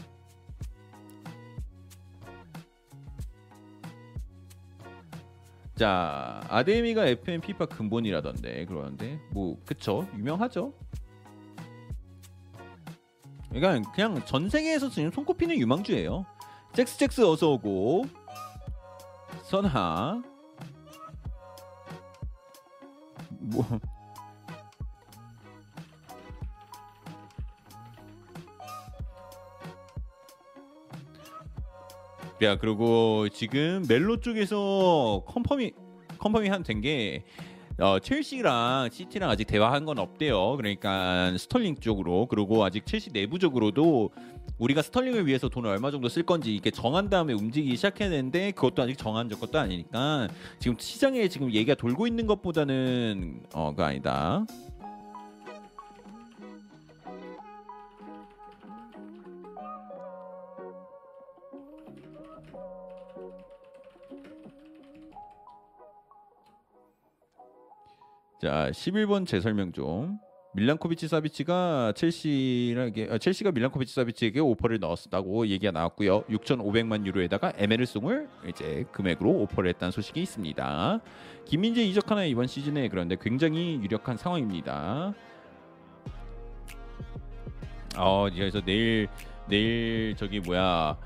A: 자 아데미가 FM 피파 근본이라던데 그러는데 뭐 그쵸 유명하죠. 그러니까 그냥 전 세계에서 지금 손꼽히는 유망주예요. 잭스 잭스 어서 오고 선하 뭐 야 그리고 지금 멜로 쪽에서 confirm이 confirm이 한 된 게 어, 첼시랑 시티랑 아직 대화한 건 없대요. 그러니까 스털링 쪽으로 그리고 아직 첼시 내부적으로도 우리가 스털링을 위해서 돈을 얼마 정도 쓸 건지 이렇게 정한 다음에 움직이기 시작해야 되는데 그것도 아직 정한 것도 아니니까 지금 시장에 지금 얘기가 돌고 있는 것보다는 어그 아니다. 자, 11번 재설명 좀. 밀란코비치 사비치가 첼시에게 아, 첼시가 밀란코비치 사비치에게 오퍼를 넣었다고 얘기가 나왔고요. 6,500만 유로에다가 에메르송을 이제 금액으로 오퍼를 했다는 소식이 있습니다. 김민재 이적 하나 이번 시즌에 그런데 굉장히 유력한 상황입니다. 어, 그래서 내일 내일 저기 뭐야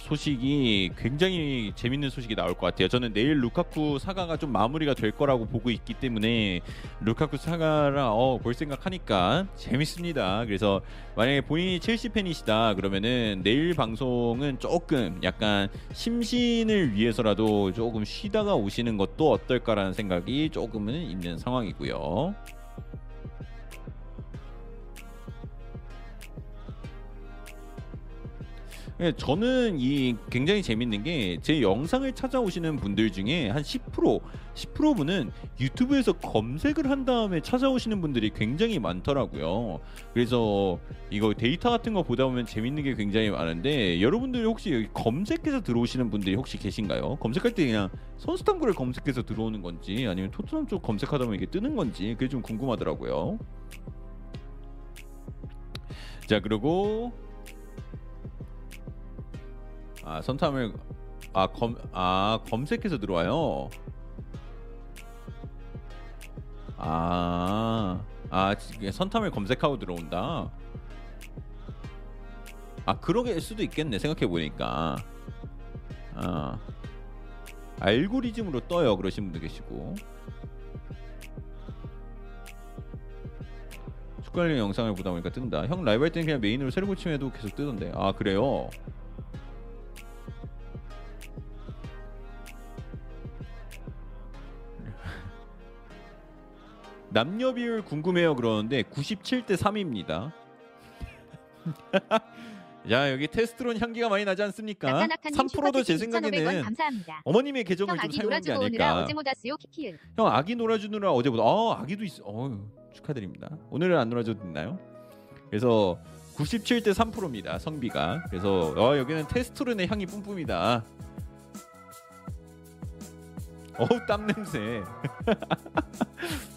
A: 소식이 굉장히 재밌는 소식이 나올 것 같아요. 저는 내일 루카쿠 사가가 좀 마무리가 될 거라고 보고 있기 때문에 루카쿠 사가라 어, 볼 생각하니까 재밌습니다. 그래서 만약에 본인이 첼시 팬이시다 그러면은 내일 방송은 조금 약간 심신을 위해서라도 조금 쉬다가 오시는 것도 어떨까라는 생각이 조금은 있는 상황이고요. 예, 저는 이 굉장히 재밌는 게 제 영상을 찾아오시는 분들 중에 한 10% 10%분은 유튜브에서 검색을 한 다음에 찾아오시는 분들이 굉장히 많더라고요. 그래서 이거 데이터 같은 거 보다 보면 재밌는 게 굉장히 많은데 여러분들이 혹시 여기 검색해서 들어오시는 분들이 혹시 계신가요? 검색할 때 그냥 선수 탐구를 검색해서 들어오는 건지 아니면 토트넘 쪽 검색하다 보면 이게 뜨는 건지 그게 좀 궁금하더라고요. 자 그리고 아 선탐을 아검 아 검색해서 들어와요. 아, 아 지- 선탐을 검색하고 들어온다. 아 그러게 수도 있겠네 생각해 보니까. 아 알고리즘으로 떠요 그러신 분도 계시고. 축구 관련 영상을 보다 보니까 뜬다. 형 라이브 할 때는 그냥 메인으로 새로 고치면 해도 계속 뜨던데. 아 그래요? 남녀 비율 궁금해요 그러는데 97대 3입니다. 야 여기 테스트론 향기가 많이 나지 않습니까?
B: 나타나카님
A: 3%도 제
B: 슈퍼채팅 2,500원
A: 생각에는. 어머님의 계정을 형좀 사용한 게 아닐까. 형 아기 놀아주느라 어제보다 아 아기도 있어. 어휴, 축하드립니다. 오늘은 안 놀아줘도 됐나요? 그래서 97대 3%입니다. 성비가. 그래서 어, 여기는 테스트론의 향이 뿜뿜이다. 어우 땀 냄새.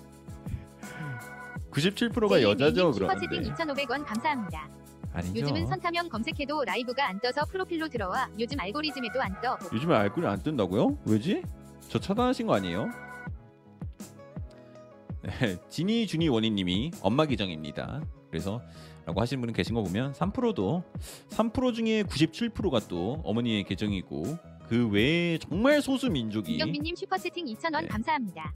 A: 97%가 여자죠
B: 슈퍼채팅
A: 그러는데
B: 2,500원 감사합니다.
A: 아니죠.
B: 요즘은 선타명 검색해도 라이브가 안 떠서 프로필로 들어와 요즘 알고리즘에도 안 떠.
A: 요즘에 알콜이 안 뜬다고요? 왜지? 저 차단하신 거 아니에요? 네, 지니 주니 원희님이 엄마 계정입니다. 그래서 라고 하시는 분은 계신 거 보면 3%도 3% 중에 97%가 또 어머니의 계정이고 그 외에 정말 소수 민족이
B: 김경민님 슈퍼채팅 2,000원
A: 네.
B: 감사합니다.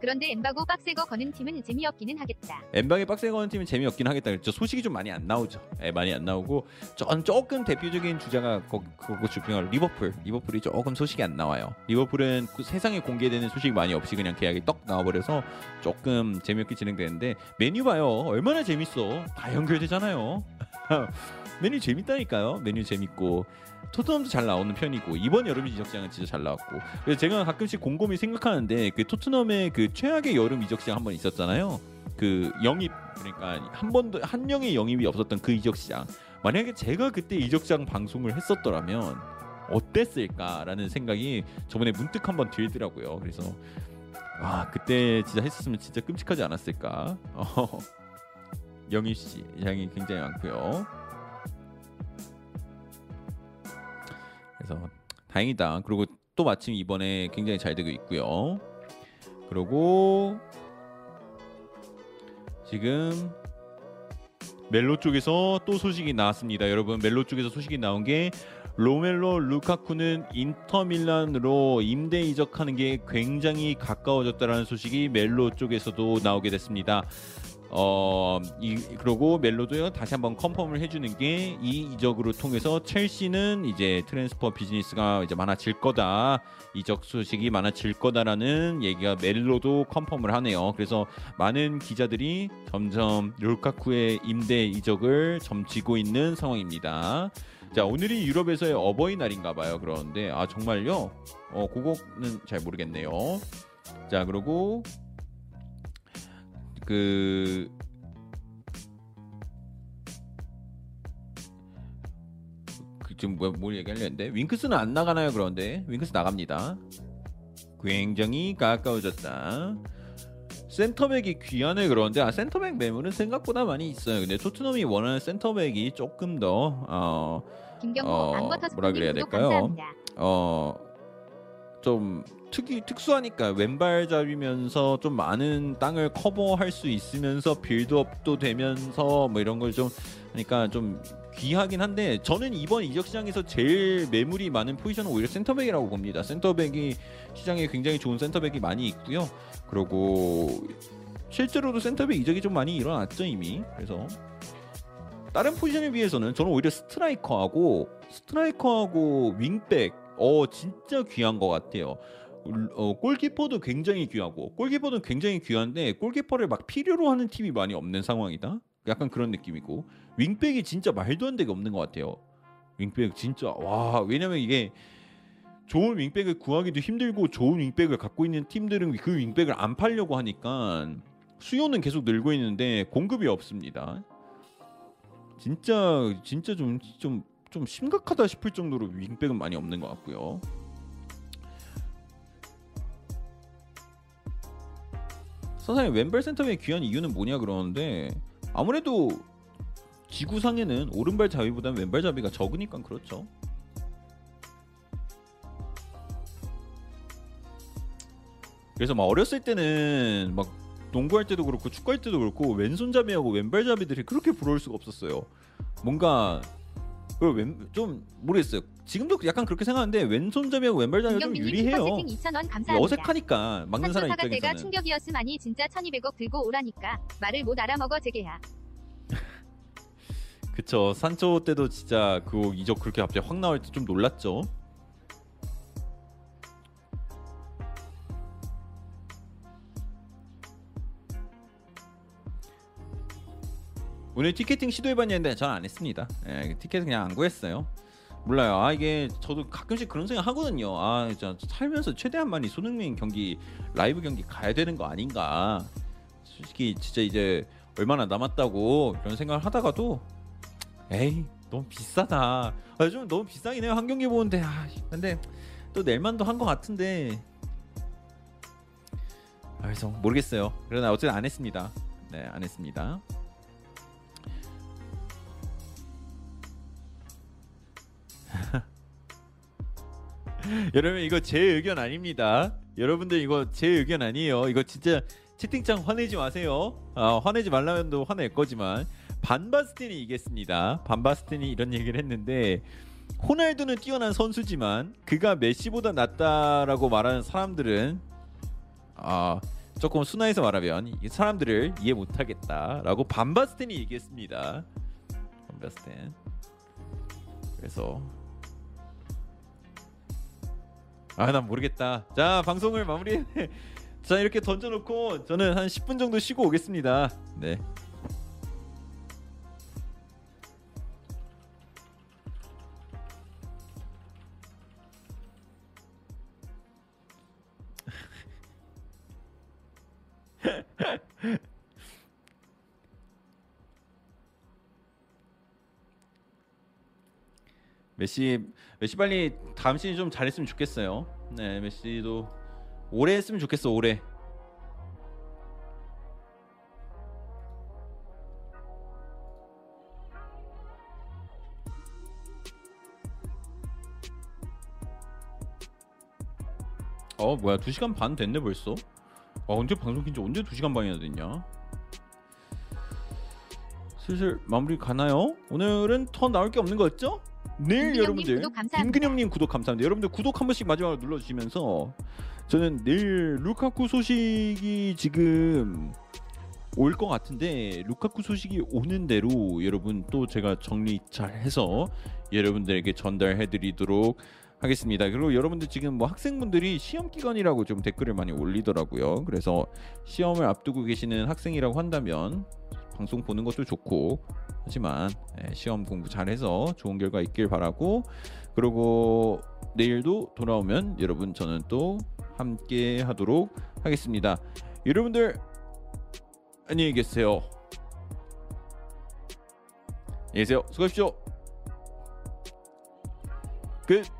B: 그런데 엠바고 빡세거 거는 팀은 재미없기는 하겠다.
A: 엠방에 빡세 거는 팀은 재미없긴 하겠다. 그렇죠. 소식이 좀 많이 안 나오죠. 예, 많이 안 나오고 전 조금 대표적인 주자가 거, 그거 주평할 리버풀. 리버풀이 조금 소식이 안 나와요. 리버풀은 그 세상에 공개되는 소식이 많이 없이 그냥 계약이 떡 나와버려서 조금 재미없게 진행되는데 메뉴 봐요. 얼마나 재밌어. 다 연결되잖아요. 메뉴 재밌다니까요. 메뉴 재밌고 토트넘도 잘 나오는 편이고 이번 여름 이적 시장은 진짜 잘 나왔고 그래서 제가 가끔씩 곰곰이 생각하는데 그 토트넘의 그 최악의 여름 이적 시장 한 번 있었잖아요. 그 영입 그러니까 한 번도 한 명의 영입이 없었던 그 이적 시장 만약에 제가 그때 이적 시장 방송을 했었더라면 어땠을까라는 생각이 저번에 문득 한번 들더라고요. 그래서 아 그때 진짜 했었으면 진짜 끔찍하지 않았을까. 어, 씨 양이 굉장히 많고요. 그래서 다행이다. 그리고 또 마침 이번에 굉장히 잘 되고 있고요. 그리고 지금 맷 로 쪽에서 또 소식이 나왔습니다. 여러분 맷 로 쪽에서 소식이 나온 게 로멜루 루카쿠는 인터밀란으로 임대 이적하는 게 굉장히 가까워졌다라는 소식이 맷 로 쪽에서도 나오게 됐습니다. 어, 이, 그러고 맷 로도 다시 한번 confirm을 해주는 게 이 이적으로 통해서 첼시는 이제 transfer 비즈니스가 이제 많아질 거다. 이적 소식이 많아질 거다라는 얘기가 멜로도 컨펌을 하네요. 그래서 많은 기자들이 점점 루카쿠의 임대 이적을 점치고 있는 상황입니다. 자 오늘이 유럽에서의 어버이날인가 봐요. 그런데 아 정말요? 어 그거는 잘 모르겠네요. 자 그리고 그그 지금 뭐, 뭘 얘기하려는데 윙크스는 안 나가나요? 그런데 윙크스 나갑니다. 굉장히 가까워졌다. 센터백이 귀하네 그러는데 아 센터백 매물은 생각보다 많이 있어요. 근데 토트넘이 원하는 센터백이 조금 더 어,
B: 김경호
A: 어, 뭐라 그래야 될까요?
B: 감사합니다.
A: 어, 좀 특이 특수하니까 왼발잡이면서 좀 많은 땅을 커버할 수 있으면서 빌드업도 되면서 뭐 이런 걸좀 하니까 좀 귀하긴 한데 저는 이번 이적 시장에서 제일 매물이 많은 포지션은 오히려 센터백이라고 봅니다. 센터백이 시장에 굉장히 좋은 센터백이 많이 있고요. 그리고 실제로도 센터백 이적이 좀 많이 일어났죠 이미. 그래서 다른 포지션에 비해서는 저는 오히려 스트라이커하고 스트라이커하고 윙백 어 진짜 귀한 것 같아요. 어, 골키퍼도 굉장히 귀하고 골키퍼도 굉장히 귀한데 골키퍼를 막 필요로 하는 팀이 많이 없는 상황이다. 약간 그런 느낌이고 윙백이 진짜 말도 안 되게 없는 것 같아요. 윙백 진짜 와 왜냐면 이게 좋은 윙백을 구하기도 힘들고 좋은 윙백을 갖고 있는 팀들은 그 윙백을 안 팔려고 하니까 수요는 계속 늘고 있는데 공급이 없습니다. 진짜 진짜 좀 좀 좀 심각하다 싶을 정도로 윙백은 많이 없는 것 같고요. 선생님 왼발 센터백이 귀한 이유는 뭐냐 그러는데 아무래도 지구상에는 오른발 자위보다 왼발 자위가 적으니까 그렇죠. 그래서 막 어렸을 때는 막 농구할 때도 그렇고 축구할 때도 그렇고 왼손잡이하고 왼발잡이들이 그렇게 부러울 수가 없었어요. 뭔가 그좀 모르겠어요. 지금도 약간 그렇게 생각하는데 왼손잡이하고 왼발잡이가 좀 유리해요.
B: 슈퍼채팅 2,000원 감사합니다.
A: 어색하니까 막는 사람 입장에서는
B: 충격이었으마니 진짜 1200억 들고 오라니까 말을 못 알아먹어 제게야.
A: 그쵸 산초 때도 진짜 그 이적 그렇게 갑자기 확 나올 때 좀 놀랐죠. 오늘 티켓팅 시도해봤는데 저는 안 했습니다. 예, 티켓 그냥 안 구했어요. 몰라요. 아 이게 저도 가끔씩 그런 생각 하거든요. 아 진짜 살면서 최대한 많이 손흥민 경기 라이브 경기 가야 되는 거 아닌가. 솔직히 진짜 이제 얼마나 남았다고 이런 생각을 하다가도 에이 너무 비싸다. 아, 좀 너무 비싸긴 해요 한 경기 보는데. 아, 근데 또 낼만도 한 것 같은데. 아, 그래서 모르겠어요. 그러나 어쨌든 안 했습니다. 네, 안 했습니다. 여러분 이거 제 의견 아닙니다. 여러분들 이거 제 의견 아니에요. 이거 진짜 채팅창 화내지 마세요. 아, 화내지 말라면도 화낼 거지만 반바스틴이 이겼습니다. 반바스틴이 이런 얘기를 했는데 호날두는 뛰어난 선수지만 그가 메시보다 낫다라고 말하는 사람들은 아 조금 순화해서 말하면 이 사람들을 이해 못하겠다라고 반바스틴이 얘기했습니다. 반바스틴. 그래서 아 난 모르겠다. 자 방송을 마무리. 자 이렇게 던져놓고 저는 한 10분 정도 쉬고 오겠습니다. 네. 메시 네, 메시 빨리 다음 시즌 좀 잘했으면 좋겠어요. 네, 메시도 오래 했으면 좋겠어. 오래. 어 뭐야 2시간 반 됐네 벌써 아 언제 방송 킨지 언제 2시간 반이나 됐냐 슬슬 마무리 가나요? 오늘은 더 나올 게 없는 거였죠? 내일
B: 김근영님
A: 여러분들. 김근영님 구독 감사합니다 여러분들 구독 한 번씩 마지막으로 눌러주시면서 저는 내일 루카쿠 소식이 지금 올 것 같은데 루카쿠 소식이 오는 대로 여러분 또 제가 정리 잘 해서 여러분들에게 전달해드리도록 하겠습니다. 그리고 여러분들 지금 뭐 학생분들이 시험 기간이라고 좀 댓글을 많이 올리더라고요. 그래서 시험을 앞두고 계시는 학생이라고 한다면 방송 보는 것도 좋고 하지만 예, 시험 공부 잘해서 좋은 결과 있길 바라고 그리고 내일도 돌아오면 여러분 저는 또 함께 하도록 하겠습니다. 여러분들 안녕히 계세요. 안녕히 계세요. 수고하십시오. 끝.